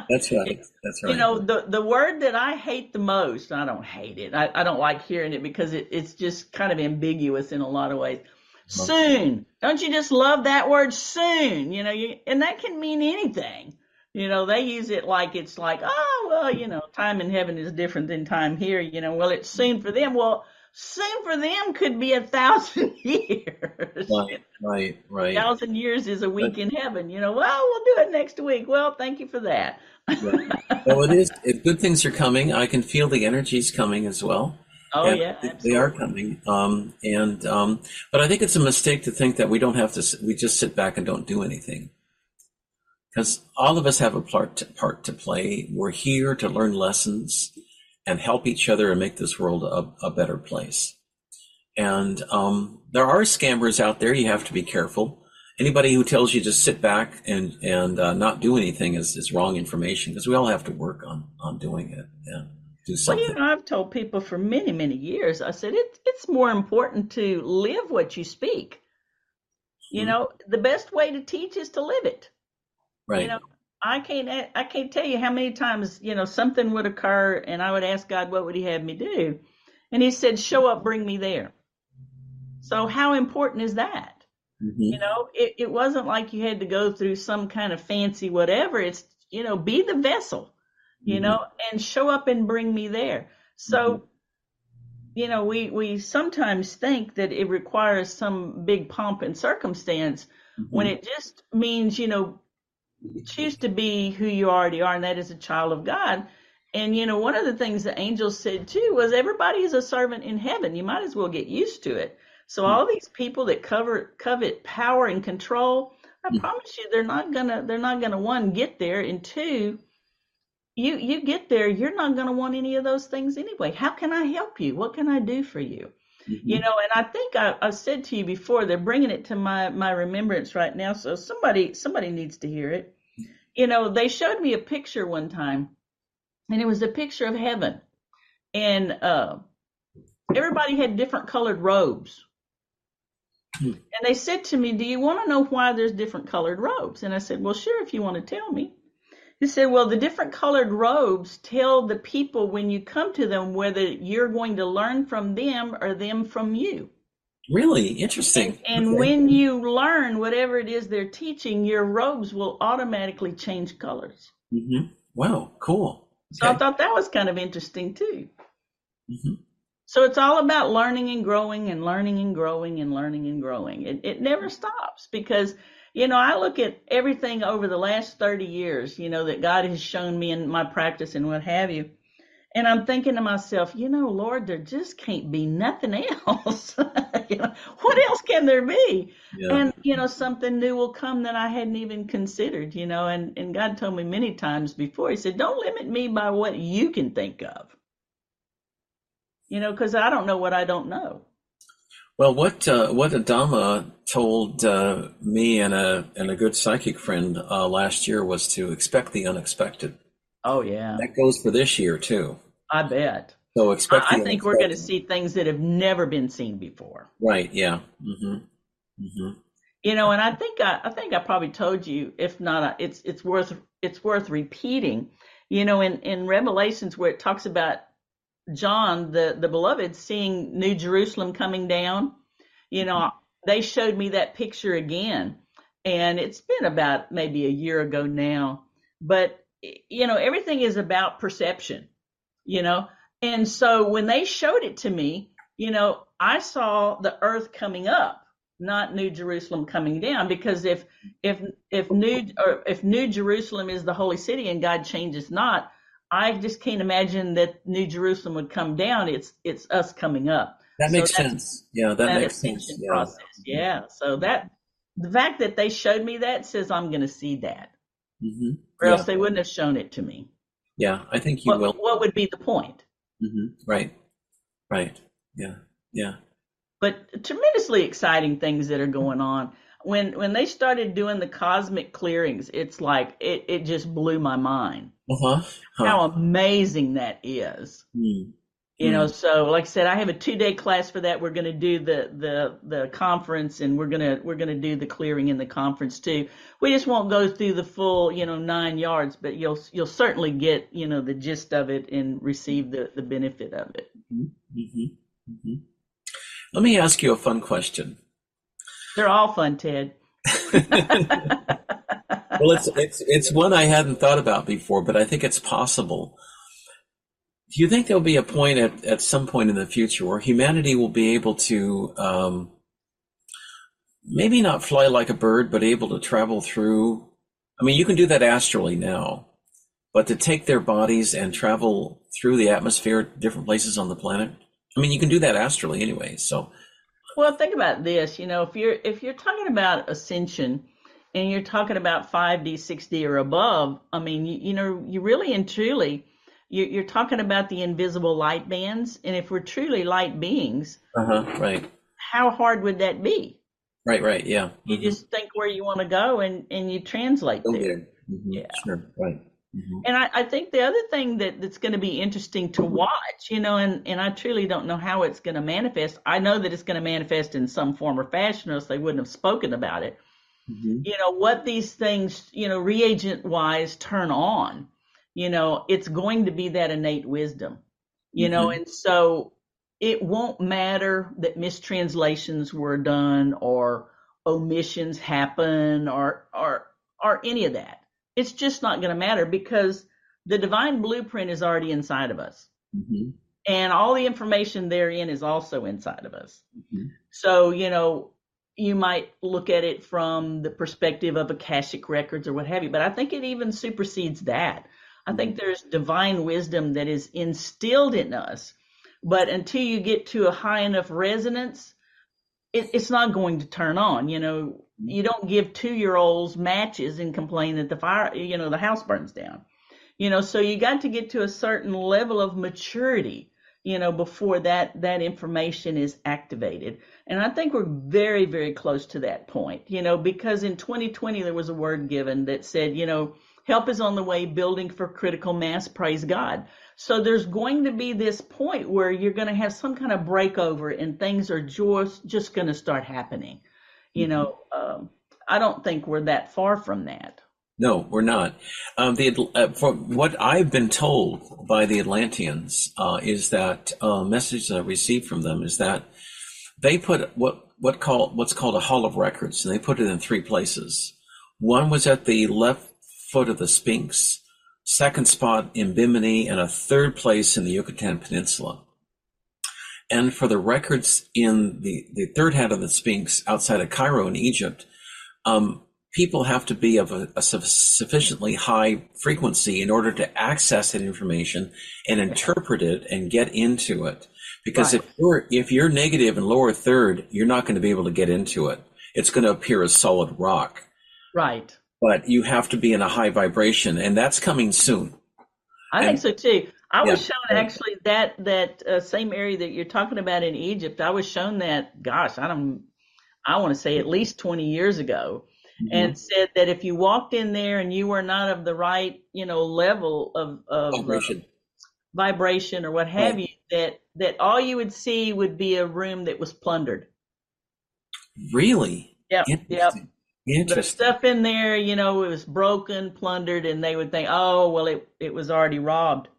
That's right. That's right. You know, the the word that I hate the most, I don't hate it. I, I don't like hearing it because it, it's just kind of ambiguous in a lot of ways. Soon. Don't you just love that word soon? You know, you, and that can mean anything. You know, they use it like it's like, oh, well, you know, time in heaven is different than time here. You know, well, it's soon for them. Well, soon for them could be a thousand years. Right, right, right. A thousand years is a week but, in heaven. You know, well, we'll do it next week. Well, thank you for that. right. Well, it is. It, good things are coming. I can feel the energies coming as well. Oh and yeah, absolutely. they are coming. Um, and um, but I think it's a mistake to think that we don't have to. We just sit back and don't do anything. Because all of us have a part to, part to play. We're here to learn lessons and help each other and make this world a, a better place. And um, there are scammers out there. You have to be careful. Anybody who tells you to sit back and and uh, not do anything is, is wrong information because we all have to work on on doing it. Yeah, do something. Well, you know, I've told people for many many years. I said it's it's more important to live what you speak. You mm-hmm. know, the best way to teach is to live it. Right. You know, I can't I can't tell you how many times you know something would occur and I would ask God what would He have me do, and He said, "Show up, bring me there." So how important is that? Mm-hmm. You know, it, it wasn't like you had to go through some kind of fancy whatever. It's you know, be the vessel, you mm-hmm. know, and show up and bring me there. So. Mm-hmm. You know, we, we sometimes think that it requires some big pomp and circumstance when mm-hmm. it just means, you know, choose to be who you already are, and that is a child of God. And you know, one of the things the angels said too was everybody is a servant in heaven. You might as well get used to it. So all these people that cover covet power and control, I mm-hmm. promise you, they're not gonna they're not gonna one get there, and two, you you get there, you're not gonna want any of those things anyway. How can I help you? What can I do for you? Mm-hmm. You know, and I think I, I said to you before, they're bringing it to my my remembrance right now. So somebody somebody needs to hear it. You know, they showed me a picture one time, and it was a picture of heaven, and uh, everybody had different colored robes. Hmm. And they said to me, "Do you want to know why there's different colored robes?" And I said, "Well, sure, if you want to tell me." He said, well, the different colored robes tell the people when you come to them whether you're going to learn from them or them from you. Really interesting. And, and okay. when you learn whatever it is they're teaching, your robes will automatically change colors. Mm-hmm. Wow, cool. So I thought that was kind of interesting too. Mm-hmm. So it's all about learning and growing and learning and growing and learning and growing. It, it never stops because, you know, I look at everything over the last 30 years, you know, that God has shown me in my practice and what have you. And I'm thinking to myself, you know, Lord, there just can't be nothing else. you know, what else can there be? Yeah. And, you know, something new will come that I hadn't even considered, you know, and, and God told me many times before, He said, don't limit me by what you can think of. You know, because I don't know what I don't know. Well, what uh, what Adama told uh, me and a and a good psychic friend uh, last year was to expect the unexpected. Oh yeah, that goes for this year too. I bet. So expect. I, I think we're going to see things that have never been seen before. Right. Yeah. Mm-hmm. Mm-hmm. You know, and I think I, I think I probably told you, if not, uh, it's it's worth it's worth repeating. You know, in in Revelations where it talks about John, the the beloved, seeing New Jerusalem coming down. You know, mm-hmm. they showed me that picture again, and it's been about maybe a year ago now. But you know, everything is about perception you know? And so when they showed it to me, you know, I saw the earth coming up, not New Jerusalem coming down, because if if if New or if New Jerusalem is the holy city and God changes not, I just can't imagine that New Jerusalem would come down. It's it's us coming up. That makes so sense. Yeah, that, that makes sense. Yeah. Process. Yeah. So that the fact that they showed me that says I'm going to see that, mm-hmm. or yeah. else they wouldn't have shown it to me. Yeah, I think you what, will. What would be the point? Mm-hmm. Right. Right. Yeah. Yeah. But tremendously exciting things that are going on. When when they started doing the cosmic clearings, it's like it, it just blew my mind. Uh-huh. Huh. How amazing that is. Mm. You know, hmm. so like I said, I have a two day class for that. We're going to do the, the, the conference and we're going to, we're going to do the clearing in the conference too. We just won't go through the full, you know, nine yards, but you'll, you'll certainly get, you know, the gist of it and receive the, the benefit of it. Mm-hmm. Mm-hmm. mm-hmm. Let me ask you a fun question. They're all fun, Ted. well, it's, it's, it's one I hadn't thought about before, but I think it's possible do you think there'll be a point at, at some point in the future where humanity will be able to um, maybe not fly like a bird, but able to travel through? I mean, you can do that astrally now, but to take their bodies and travel through the atmosphere, different places on the planet. I mean, you can do that astrally anyway. So, well, think about this. You know, if you're if you're talking about ascension and you're talking about 5D, 6D, or above, I mean, you, you know, you really and truly you're talking about the invisible light bands, and if we're truly light beings, uh-huh, right? How hard would that be? Right, right, yeah. You mm-hmm. just think where you want to go, and and you translate oh, there. Mm-hmm. Yeah, sure, right. Mm-hmm. And I, I, think the other thing that, that's going to be interesting to watch, you know, and, and I truly don't know how it's going to manifest. I know that it's going to manifest in some form or fashion, or else they wouldn't have spoken about it. Mm-hmm. You know, what these things, you know, reagent wise turn on you know, it's going to be that innate wisdom, you mm-hmm. know, and so it won't matter that mistranslations were done or omissions happen or or or any of that. It's just not going to matter because the divine blueprint is already inside of us. Mm-hmm. And all the information therein is also inside of us. Mm-hmm. So, you know, you might look at it from the perspective of Akashic records or what have you, but I think it even supersedes that. I think mm-hmm. there's divine wisdom that is instilled in us, but until you get to a high enough resonance, it, it's not going to turn on. You know, mm-hmm. you don't give two year olds matches and complain that the fire, you know, the house burns down. You know, so you got to get to a certain level of maturity, you know, before that that information is activated. And I think we're very, very close to that point, you know, because in 2020 there was a word given that said, you know, Help is on the way, building for critical mass, praise God. So there's going to be this point where you're going to have some kind of breakover and things are just, just going to start happening. You mm-hmm. know, um, I don't think we're that far from that. No, we're not. Um, the uh, from what I've been told by the Atlanteans uh, is that uh, message that I received from them is that they put what what call what's called a hall of records, and they put it in three places. One was at the left foot of the Sphinx. second spot in Bimini, and a third place in the Yucatan Peninsula. And for the records in the, the third head of the Sphinx outside of Cairo in Egypt, um, people have to be of a, a, sufficiently high frequency in order to access that information and interpret it and get into it. Because right. if you're if you're negative in lower third, you're not going to be able to get into it. It's going to appear as solid rock. Right. But you have to be in a high vibration, and that's coming soon. I and, think so too. I was yeah. shown actually that that uh, same area that you're talking about in Egypt. I was shown that. Gosh, I don't. I want to say at least 20 years ago, mm-hmm. and said that if you walked in there and you were not of the right, you know, level of, of vibration. Uh, vibration or what have right. you, that that all you would see would be a room that was plundered. Really? Yep. Yep. The stuff in there, you know, it was broken, plundered, and they would think, oh, well, it, it was already robbed.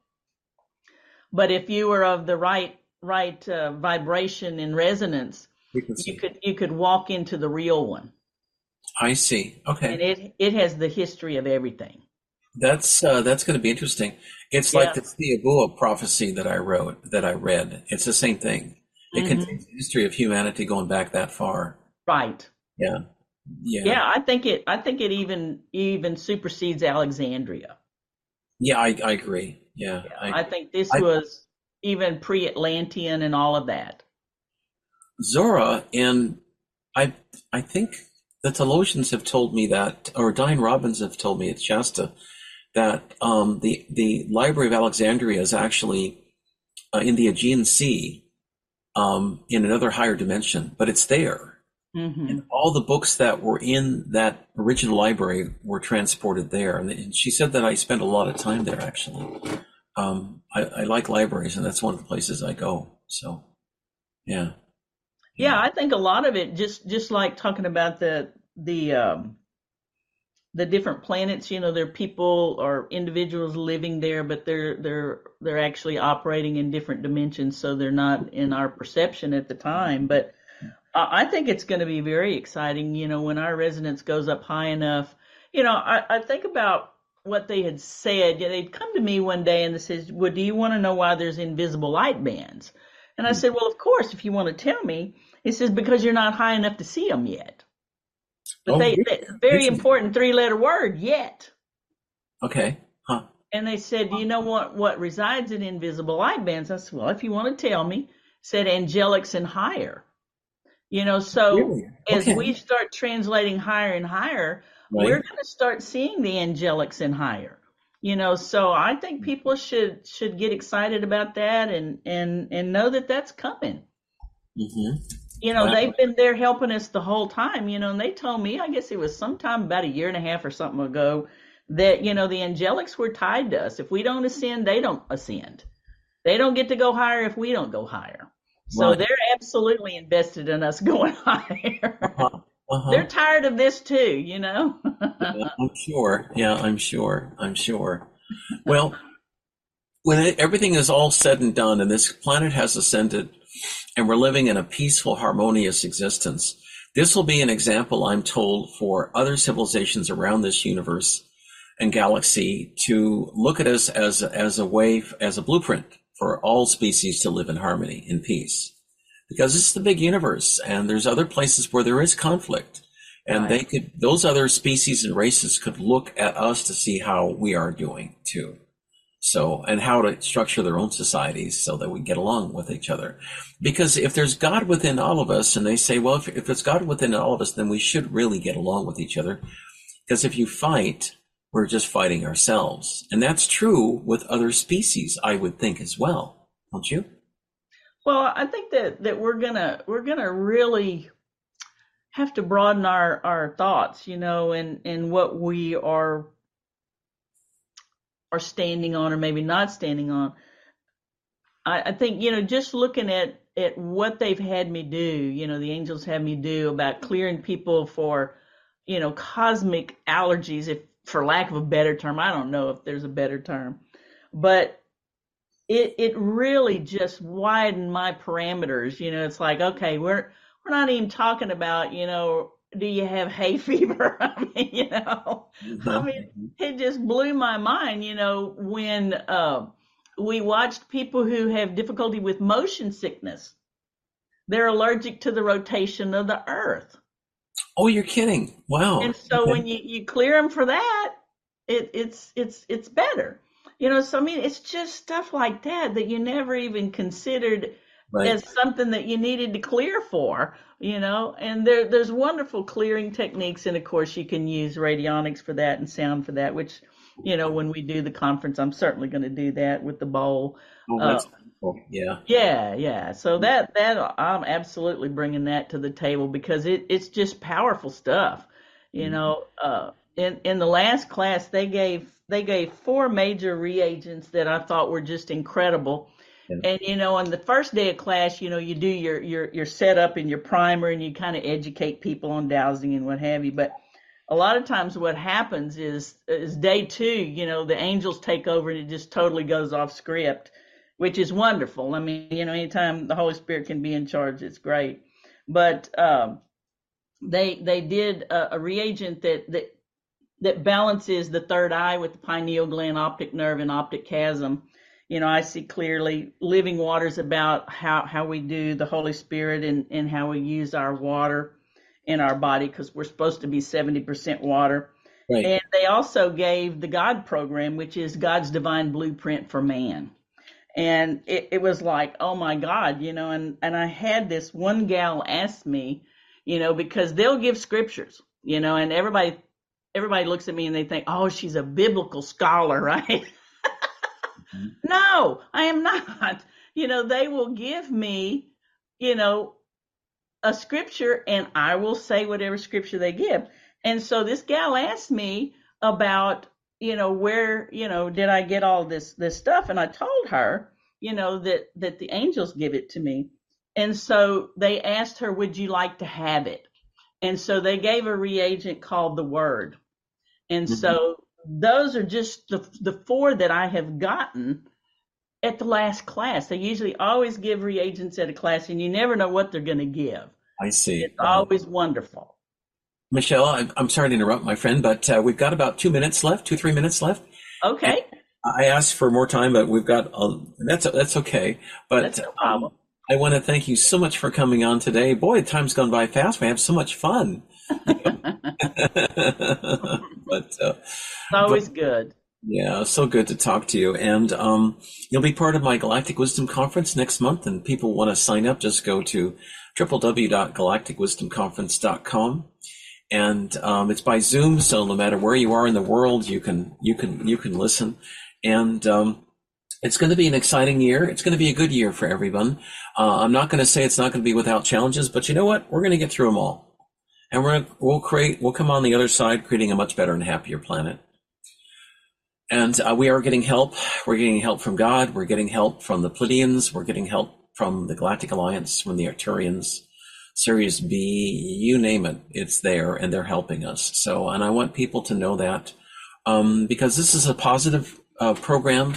But if you were of the right right uh, vibration and resonance, you could you could walk into the real one. I see. Okay. And it it has the history of everything. That's uh, that's going to be interesting. It's yeah. like the Thiaoouba prophecy that I wrote that I read. It's the same thing. It mm-hmm. contains the history of humanity going back that far. Right. Yeah. Yeah. Yeah, I think it I think it even even supersedes Alexandria. Yeah, I, I agree. Yeah, yeah I, I, think this I, was even pre-Atlantean and all of that. Zora and I I think the Telosians have told me that, or Diane Robbins have told me at Shasta that um, the the Library of Alexandria is actually uh, in the Aegean Sea, um, in another higher dimension, but it's there. Mm-hmm. And all the books that were in that original library were transported there. And she said that I spent a lot of time there actually. Um, I, I, like libraries, and that's one of the places I go. So, yeah. Yeah, I think a lot of it just just like talking about the the um, the different planets. You know, there are people or individuals living there, but they're they're they're actually operating in different dimensions, so they're not in our perception at the time. But I think it's going to be very exciting. You know, when our resonance goes up high enough. You know, I, I think about what they had said. They'd come to me one day and they said, "Well, do you want to know why there's invisible light bands?" And I said, "Well, of course, if you want to tell me." He says, "Because you're not high enough to see them yet." But oh, they, they, very important three-letter word, yet. Okay. Huh. And they said, "Do you know what what resides in invisible light bands?" I said, "Well, if you want to tell me," said angelics and higher. You know, so really? okay. as we start translating higher and higher, right. we're going to start seeing the angelics in higher. You know, so I think people should should get excited about that and and and know that that's coming. Mm-hmm. You know, wow. they've been there helping us the whole time. You know, and they told me, I guess it was sometime about a year and a half or something ago, that you know the angelics were tied to us. If we don't ascend, they don't ascend. They don't get to go higher if we don't go higher. So right. they're absolutely invested in us going higher. Uh-huh. Uh-huh. They're tired of this too, you know. yeah, I'm sure. Yeah, I'm sure. I'm sure. Well, when it, everything is all said and done, and this planet has ascended, and we're living in a peaceful, harmonious existence, this will be an example, I'm told, for other civilizations around this universe and galaxy to look at us as as a way, as a blueprint for all species to live in harmony, in peace. Because it's the big universe and there's other places where there is conflict. And right. they could, those other species and races could look at us to see how we are doing too. So, and how to structure their own societies so that we get along with each other. Because if there's God within all of us, and they say, well, if, if there's God within all of us, then we should really get along with each other. Because if you fight, we're just fighting ourselves. And that's true with other species, I would think as well. Don't you? Well, I think that, that we're gonna we're gonna really have to broaden our, our thoughts, you know, and, and what we are are standing on or maybe not standing on. I, I think, you know, just looking at, at what they've had me do, you know, the angels had me do about clearing people for, you know, cosmic allergies, if for lack of a better term. I don't know if there's a better term, but it it really just widened my parameters. You know, it's like okay, we're we're not even talking about you know do you have hay fever? I mean, you know, mm-hmm. I mean, it just blew my mind, you know, when uh, we watched people who have difficulty with motion sickness. They're allergic to the rotation of the earth. Oh, you're kidding. Wow. And so okay. when you, you clear them for that, it, it's, it's, it's better. You know, so I mean, it's just stuff like that that you never even considered right. as something that you needed to clear for, you know, and there, there's wonderful clearing techniques. And of course you can use radionics for that and sound for that, which, you know, when we do the conference, I'm certainly going to do that with the bowl. Oh, uh. Yeah. Yeah. Yeah. So that, that I'm absolutely bringing that to the table because it, it's just powerful stuff, you mm-hmm. know, uh, in, in the last class, they gave, they gave four major reagents that I thought were just incredible and you know, on the first day of class, you know, you do your your your setup and your primer, and you kind of educate people on dowsing and what have you. But a lot of times, what happens is is day two, you know, the angels take over and it just totally goes off script, which is wonderful. I mean, you know, anytime the Holy Spirit can be in charge, it's great. But um, they they did a, a reagent that that that balances the third eye with the pineal gland, optic nerve, and optic chiasm you know, I see clearly living waters about how, how we do the Holy Spirit and, and how we use our water in our body because we're supposed to be 70% water. Right. And they also gave the God program, which is God's divine blueprint for man. And it, it was like, oh my God, you know, and, and I had this one gal ask me, you know, because they'll give scriptures, you know, and everybody everybody looks at me and they think, oh, she's a biblical scholar, right? Mm-hmm. No, I am not. You know, they will give me, you know, a scripture and I will say whatever scripture they give. And so this gal asked me about, you know, where, you know, did I get all this this stuff? And I told her, you know, that that the angels give it to me. And so they asked her, would you like to have it? And so they gave a reagent called the word. And mm-hmm. so those are just the the four that I have gotten at the last class. They usually always give reagents at a class, and you never know what they're going to give. I see. It's always wonderful. Michelle, I'm I'm, sorry to interrupt, my friend, but uh, we've got about two minutes left, two three minutes left. Okay. And I asked for more time, but we've got uh, that's that's okay. But that's no problem. I want to thank you so much for coming on today. Boy, time's gone by fast. We have so much fun. it's always but, good. Yeah, so good to talk to you. And um, you'll be part of my Galactic Wisdom Conference next month. And people want to sign up, just go to www.galacticwisdomconference.com. And um, it's by Zoom, so no matter where you are in the world, you can you can you can listen. And um, it's going to be an exciting year. It's going to be a good year for everyone. Uh, I'm not going to say it's not going to be without challenges, but you know what? We're going to get through them all, and we're we'll create. We'll come on the other side, creating a much better and happier planet. And uh, we are getting help. We're getting help from God. We're getting help from the Pleiadians. We're getting help from the Galactic Alliance, from the Arcturians, Sirius B, you name it, it's there, and they're helping us. So, and I want people to know that um, because this is a positive uh, program.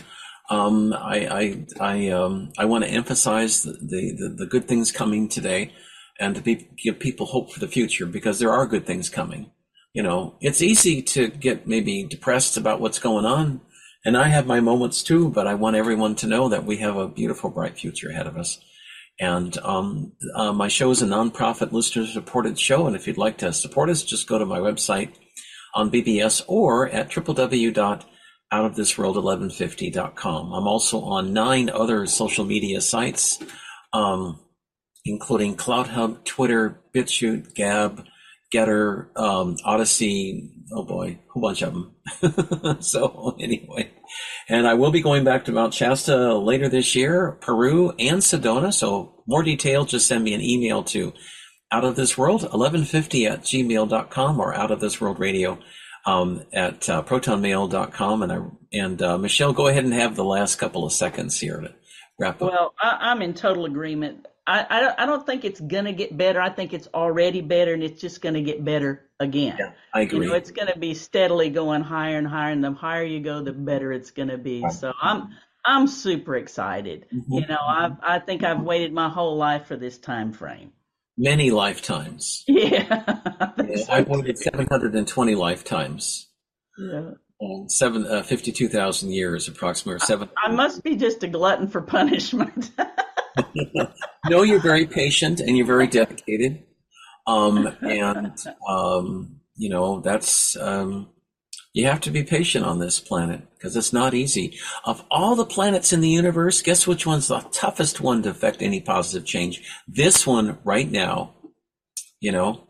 Um, I I I, um, I want to emphasize the, the, the good things coming today, and to be, give people hope for the future because there are good things coming you know, it's easy to get maybe depressed about what's going on. And I have my moments too, but I want everyone to know that we have a beautiful, bright future ahead of us. And um, uh, my show is a nonprofit listener supported show. And if you'd like to support us, just go to my website on BBS or at www.outofthisworld1150.com. I'm also on nine other social media sites, um, including CloutHub, Twitter, BitChute, Gab, GETTR, um, Odysee. Oh boy, a whole bunch of them. so anyway, and I will be going back to Mount Shasta later this year, Peru and Sedona. So more details, just send me an email to out of this world 1150 at gmail.com or out of this world radio um, at uh, protonmail.com. And I, and uh, Michelle, go ahead and have the last couple of seconds here to wrap up. Well, I, I'm in total agreement. I, I don't, I don't think it's gonna get better. I think it's already better, and it's just gonna get better again. Yeah, I agree. You know, it's gonna be steadily going higher and higher, and the higher you go, the better it's gonna be. Right. So I'm I'm super excited. Mm-hmm. You know, I I think I've waited my whole life for this time frame. Many lifetimes. Yeah. yeah I've waited 720 lifetimes. Yeah. And seven, uh, 52,000 years approximately, or seven. I, I must be just a glutton for punishment. no, you're very patient and you're very dedicated. Um, and, um, you know, that's, um, you have to be patient on this planet because it's not easy. Of all the planets in the universe, guess which one's the toughest one to affect any positive change? This one right now, you know.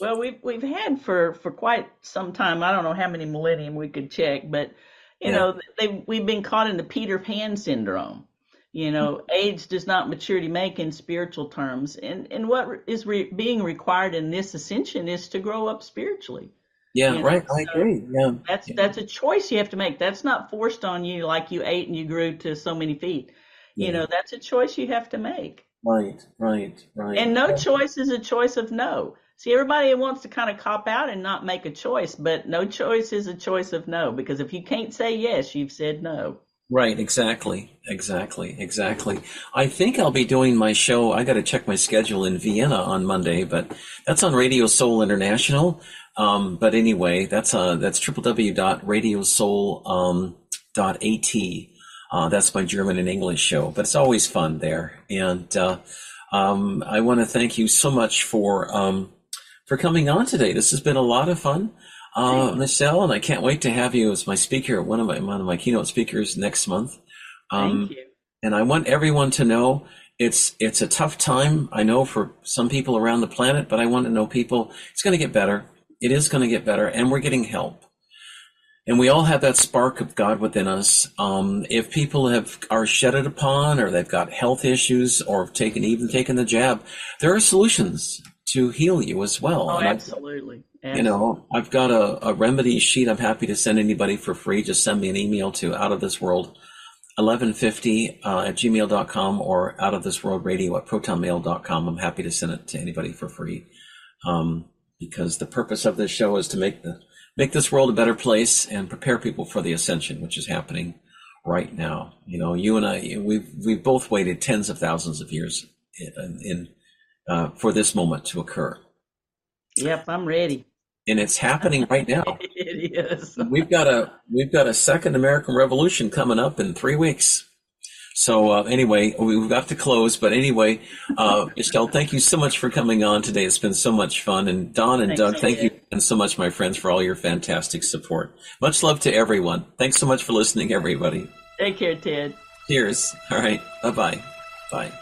Well, we've we've had for for quite some time. I don't know how many millennium we could check, but you yeah. know, they we've been caught in the Peter Pan syndrome. You know, age does not maturity make in spiritual terms, and and what is re- being required in this ascension is to grow up spiritually. Yeah, you right. Know? I agree. Yeah, that's yeah. that's a choice you have to make. That's not forced on you like you ate and you grew to so many feet. Yeah. You know, that's a choice you have to make. Right, right, right. And no choice is a choice of no. See, everybody wants to kind of cop out and not make a choice, but no choice is a choice of no because if you can't say yes, you've said no. Right, exactly, exactly, exactly. I think I'll be doing my show. I got to check my schedule in Vienna on Monday, but that's on Radio Soul International. Um, but anyway, that's uh, that's www.radiosoul.at. Um, uh, that's my German and English show, but it's always fun there. And uh, um, I want to thank you so much for um, for coming on today. This has been a lot of fun, uh, Michelle, and I can't wait to have you as my speaker, one of my one of my keynote speakers next month. Um, thank you. And I want everyone to know it's it's a tough time. I know for some people around the planet, but I want to know people. It's going to get better. It is going to get better, and we're getting help. And we all have that spark of God within us. Um, if people have are shedded upon, or they've got health issues, or have taken even taken the jab, there are solutions to heal you as well. Oh, absolutely. absolutely. You know, I've got a, a remedy sheet. I'm happy to send anybody for free. Just send me an email to out of this world 1150 uh, at gmail.com or out of this world radio at protonmail.com. I'm happy to send it to anybody for free. Um, because the purpose of this show is to make the make this world a better place and prepare people for the ascension, which is happening right now. You know, you and I, we've we've both waited tens of thousands of years in, in uh, for this moment to occur. Yep, I'm ready. And it's happening right now. it is. we've got a we've got a second American Revolution coming up in three weeks. So uh, anyway, we've got to close. But anyway, uh, Michelle, thank you so much for coming on today. It's been so much fun. And Don and Thanks, Doug, thank you and so much, my friends, for all your fantastic support. Much love to everyone. Thanks so much for listening, everybody. Take care, Ted. Cheers. All right. Bye-bye. Bye.